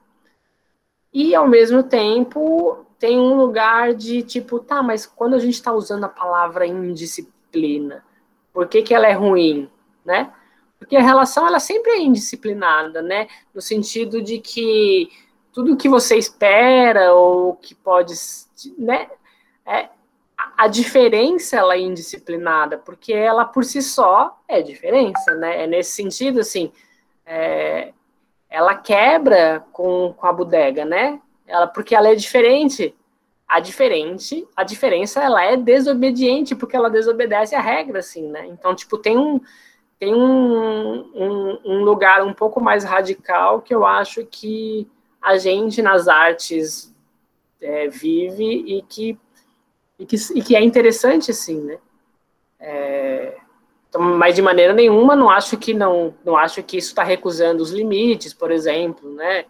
E ao mesmo tempo tem um lugar de tipo, tá, mas quando a gente está usando a palavra indisciplina, por que, que ela é ruim, né? Porque a relação ela sempre é indisciplinada, né? No sentido de que tudo que você espera ou que pode, né? É, a diferença ela é indisciplinada, porque ela por si só é diferença, né? É nesse sentido, assim, é, ela quebra com, com a bodega, né? Ela, porque ela é diferente. A diferente, a diferença ela é desobediente porque ela desobedece a regra, assim, né? Então, tipo, tem um tem um, um, um lugar um pouco mais radical que eu acho que a gente nas artes é, vive e que, e que, e que é interessante, assim, né? É, então, mas de maneira nenhuma não acho que não, não acho que isso está recusando os limites, por exemplo, né?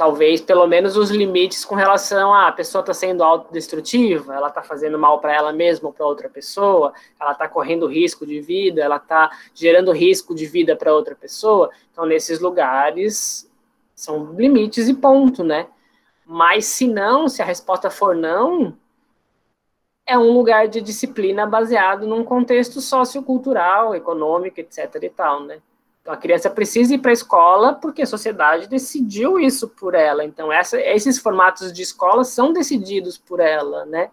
talvez pelo menos os limites com relação a, a pessoa está sendo autodestrutiva, ela está fazendo mal para ela mesma ou para outra pessoa, ela está correndo risco de vida, ela está gerando risco de vida para outra pessoa. Então, nesses lugares, são limites e ponto, né? Mas se não, se a resposta for não, é um lugar de disciplina baseado num contexto sociocultural, econômico, etc. e tal, né? Então a criança precisa ir para a escola porque a sociedade decidiu isso por ela. Então essa, esses formatos de escola são decididos por ela, né?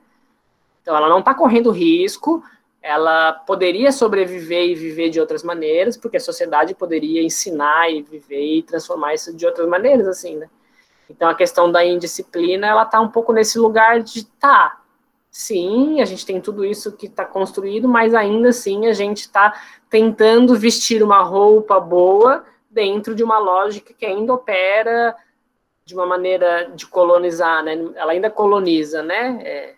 Então ela não está correndo risco, ela poderia sobreviver e viver de outras maneiras, porque a sociedade poderia ensinar e viver e transformar isso de outras maneiras, assim, né? Então a questão da indisciplina, ela está um pouco nesse lugar de tá, sim, a gente tem tudo isso que está construído, mas ainda assim a gente está tentando vestir uma roupa boa dentro de uma lógica que ainda opera de uma maneira de colonizar, né? Ela ainda coloniza, né? É,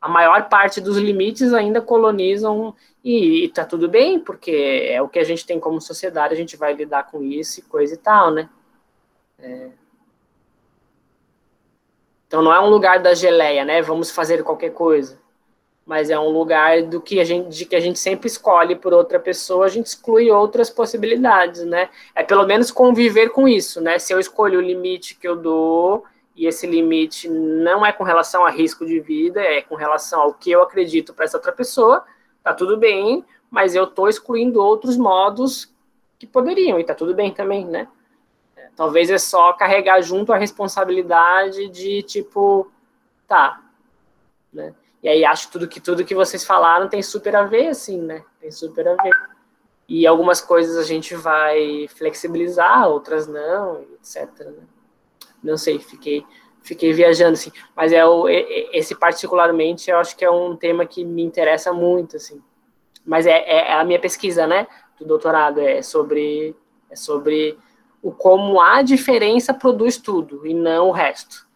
a maior parte dos limites ainda colonizam e, está tudo bem, porque é o que a gente tem como sociedade, a gente vai lidar com isso e coisa e tal, né? É, então não é um lugar da geleia, né? Vamos fazer qualquer coisa. Mas é um lugar do que a gente, de que a gente sempre escolhe por outra pessoa, a gente exclui outras possibilidades, né? É pelo menos conviver com isso, né? Se eu escolho o limite que eu dou e esse limite não é com relação a risco de vida, é com relação ao que eu acredito para essa outra pessoa, tá tudo bem, mas eu estou excluindo outros modos que poderiam, e tá tudo bem também, né? Talvez é só carregar junto a responsabilidade de tipo, tá, né? E aí acho tudo que tudo que vocês falaram tem super a ver, assim, né? Tem super a ver. E algumas coisas a gente vai flexibilizar, outras não, etc. Né? Não sei, fiquei fiquei viajando assim, mas é o esse particularmente eu acho que é um tema que me interessa muito assim. Mas é, é a minha pesquisa, né, do doutorado é sobre é sobre o como a diferença produz tudo e não o resto.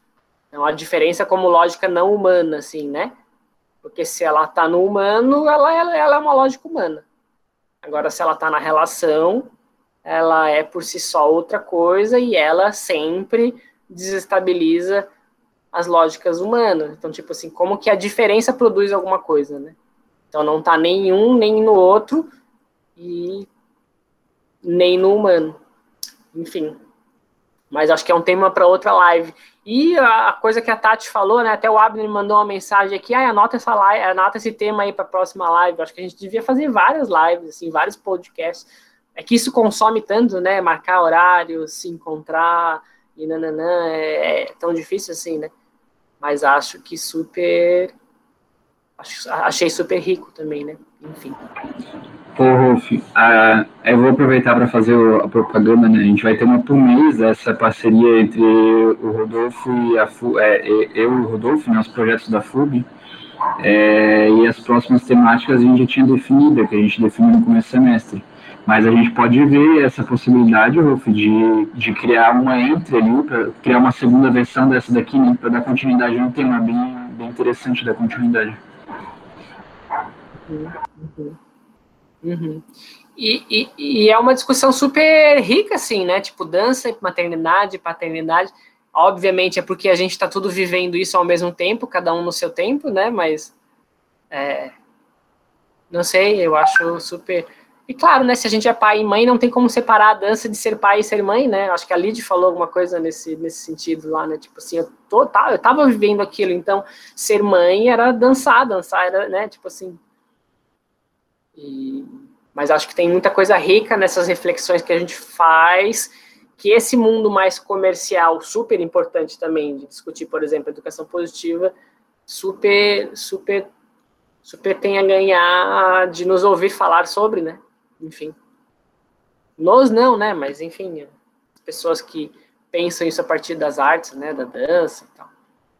Então, a diferença como lógica não humana, assim, né? Porque se ela está no humano, ela, ela, ela, é uma lógica humana. Agora, se ela está na relação, ela é por si só outra coisa e ela sempre desestabiliza as lógicas humanas. Então, tipo assim, como que a diferença produz alguma coisa, né? Então, não está nem um nem no outro e nem no humano enfim. Mas acho que é um tema para outra live. E a coisa que a Tati falou, né? Até o Abner mandou uma mensagem aqui, ah, anota essa live, anota esse tema aí para a próxima live. Acho que a gente devia fazer várias lives, assim, vários podcasts. É que isso consome tanto, né? Marcar horário, se encontrar e nananã, é, é tão difícil assim, né? Mas acho que super. Acho, achei super rico também, né? Enfim. Ô, Rolf, uh, eu vou aproveitar para fazer a propaganda, né? A gente vai ter uma por mês essa parceria entre o Rodolfo e a FUB, é, eu e o Rodolfo, né, os projetos da FUB, é, e as próximas temáticas a gente já tinha definido, que a gente definiu no começo do semestre. Mas a gente pode ver essa possibilidade, Rolf, de, de criar uma entre ali, para criar uma segunda versão dessa daqui, né, para dar continuidade a um tema bem, bem interessante da continuidade. Uhum. Uhum. E, e, e, é uma discussão super rica, assim, né? Tipo, dança, maternidade, paternidade. Obviamente é porque a gente está tudo vivendo isso ao mesmo tempo, cada um no seu tempo, né? Mas, é, não sei, eu acho super. E claro, né? Se a gente é pai e mãe, não tem como separar a dança de ser pai e ser mãe, né? Acho que a Lid falou alguma coisa nesse, nesse sentido lá, né? Tipo assim, eu, tô, tá, eu tava vivendo aquilo, então ser mãe era dançar, dançar era, né? Tipo assim, e, mas acho que tem muita coisa rica nessas reflexões que a gente faz, que esse mundo mais comercial, super importante também, de discutir, por exemplo, educação positiva, super, super, super tem a ganhar de nos ouvir falar sobre, né? Enfim. Nós não, né? Mas, enfim, as pessoas que pensam isso a partir das artes, né? Da dança e tal,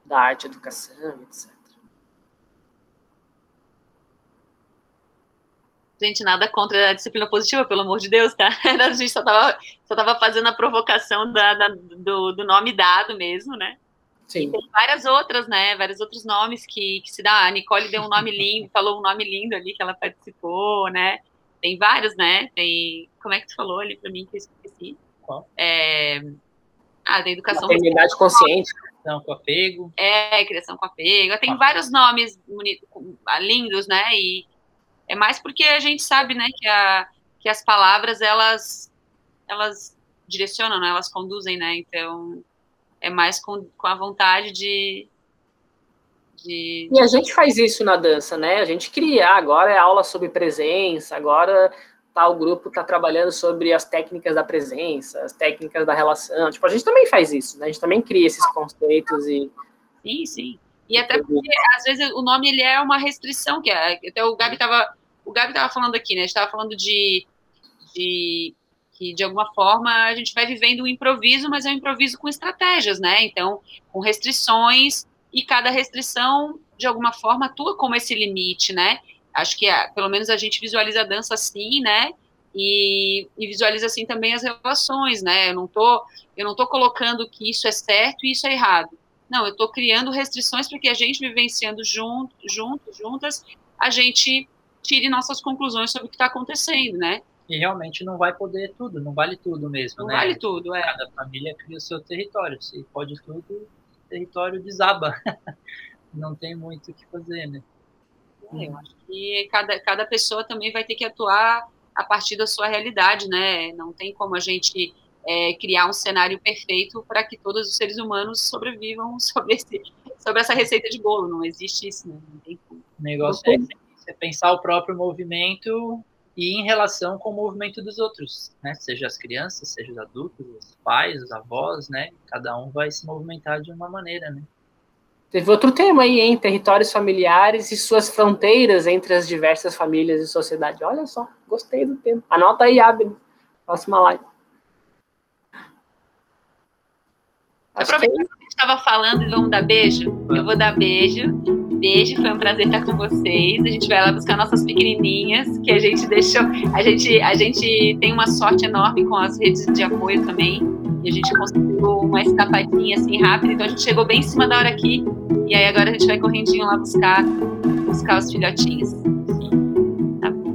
da arte, educação, etc. Gente, nada contra a disciplina positiva, pelo amor de Deus, tá? A gente só tava, só tava fazendo a provocação da, da do, do, nome dado mesmo, né? Sim. Tem várias outras, né? Vários outros nomes que, que se dá. A Nicole deu um nome lindo, falou um nome lindo ali que ela participou, né? Tem vários, né? Tem. Como é que tu falou ali para mim que eu esqueci? Qual? É... Ah, da educação. Maternidade consciente. Criação com apego. É, criação com apego. Tem ah. vários nomes bonitos, lindos, né? E é mais porque a gente sabe, né, que, a, que as palavras, elas, elas direcionam, né, elas conduzem, né, então é mais com, com a vontade de, De... E a gente faz isso na dança, né? A gente cria, ah, agora é aula sobre presença, agora tal grupo está trabalhando sobre as técnicas da presença, as técnicas da relação. Tipo, a gente também faz isso, né? A gente também cria esses conceitos e. Sim, sim. E até porque, às vezes, o nome ele é uma restrição, que é, até o Gabi estava o Gabi tava falando aqui, né? A gente estava falando de, de que, de alguma forma, a gente vai vivendo um improviso, mas é um improviso com estratégias, né? Então, com restrições, e cada restrição, de alguma forma, atua como esse limite, né? Acho que, pelo menos, a gente visualiza a dança assim, né? E, e, visualiza assim também as relações, né? Eu não tô, eu não tô colocando que isso é certo e isso é errado. Não, eu estou criando restrições para que a gente vivenciando junto, junto, juntas, a gente tire nossas conclusões sobre o que está acontecendo, né? E realmente não vai poder tudo, não vale tudo mesmo, não né? vale tudo, é. Cada família cria o seu território, se pode tudo, o território desaba. não tem muito o que fazer, né? É, eu acho que cada, cada pessoa também vai ter que atuar a partir da sua realidade, né? Não tem como a gente é, criar um cenário perfeito para que todos os seres humanos sobrevivam sobre, esse, sobre essa receita de bolo. Não existe isso, né? Não tem como. O negócio é você pensar o próprio movimento e em relação com o movimento dos outros, né? Seja as crianças, seja os adultos, os pais, os avós, né? Cada um vai se movimentar de uma maneira, né? Teve outro tema aí, hein? Territórios familiares e suas fronteiras entre as diversas famílias e sociedade. Olha só, gostei do tema. Anota aí, Abner. Próxima live. Aproveitar que a gente estava falando e vamos dar beijo. Eu vou dar beijo beijo, foi um prazer estar com vocês. A gente vai lá buscar nossas pequenininhas, que a gente deixou. A gente, a gente tem uma sorte enorme com as redes de apoio também. E a gente conseguiu uma escapadinha assim rápida, então a gente chegou bem em cima da hora aqui. E aí agora a gente vai correndinho lá buscar, buscar os filhotinhos. Tá bom.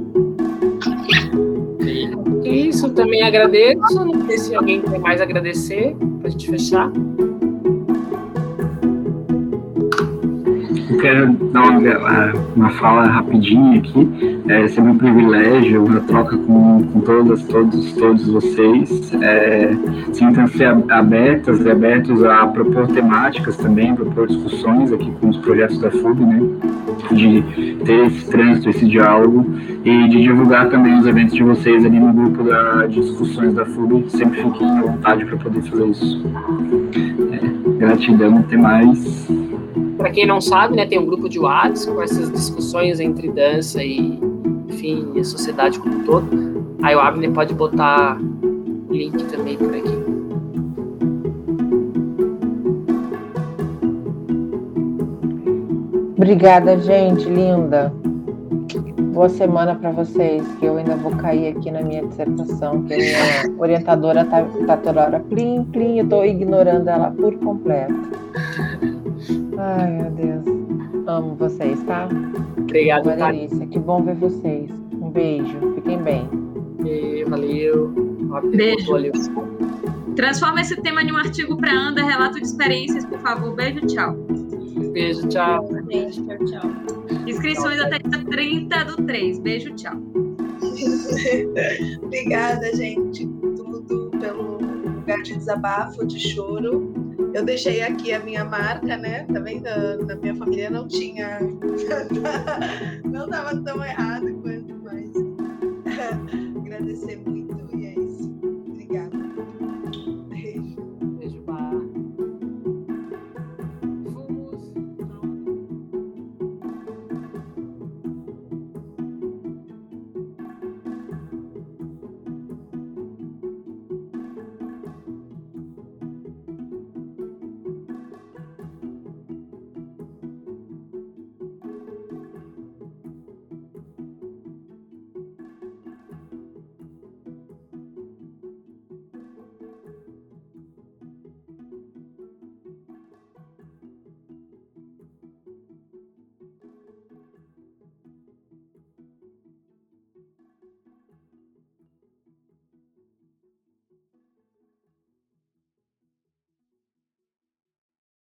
Isso, também agradeço. Não sei se alguém quer mais agradecer para a gente fechar. Quero dar uma, uma fala rapidinha aqui. É sempre um privilégio a troca com, com todas, todos, todos vocês. É, Sintam-se abertas e abertos a propor temáticas também, propor discussões aqui com os projetos da FUB, né? De ter esse trânsito, esse diálogo e de divulgar também os eventos de vocês ali no grupo da, de discussões da FUB. Sempre fiquem à vontade para poder fazer isso. É, gratidão, até mais. Para quem não sabe, né, tem um grupo de WhatsApp com essas discussões entre dança e, enfim, a sociedade como um todo. Aí o Abner pode botar link também por aqui. Obrigada, gente, linda. Boa semana para vocês, que eu ainda vou cair aqui na minha dissertação, que a minha orientadora tá, tá toda hora plim, plim, eu tô ignorando ela por completo. Ai, meu Deus. Amo vocês, tá? Obrigado, Uma delícia. Que bom ver vocês. Um beijo. Fiquem bem. E, valeu. Beijo. Valeu. Transforma esse tema em um artigo para Anda, relato de experiências, por favor. Beijo, tchau. Beijo, tchau. Beijo, tchau, tchau. Inscrições até dia 30 do 3. Beijo, tchau. Obrigada, gente, tudo pelo lugar de desabafo, de choro. Eu deixei aqui a minha marca, né? Tá vendo? Na minha família não tinha. não estava tão errado quanto, mas agradecer muito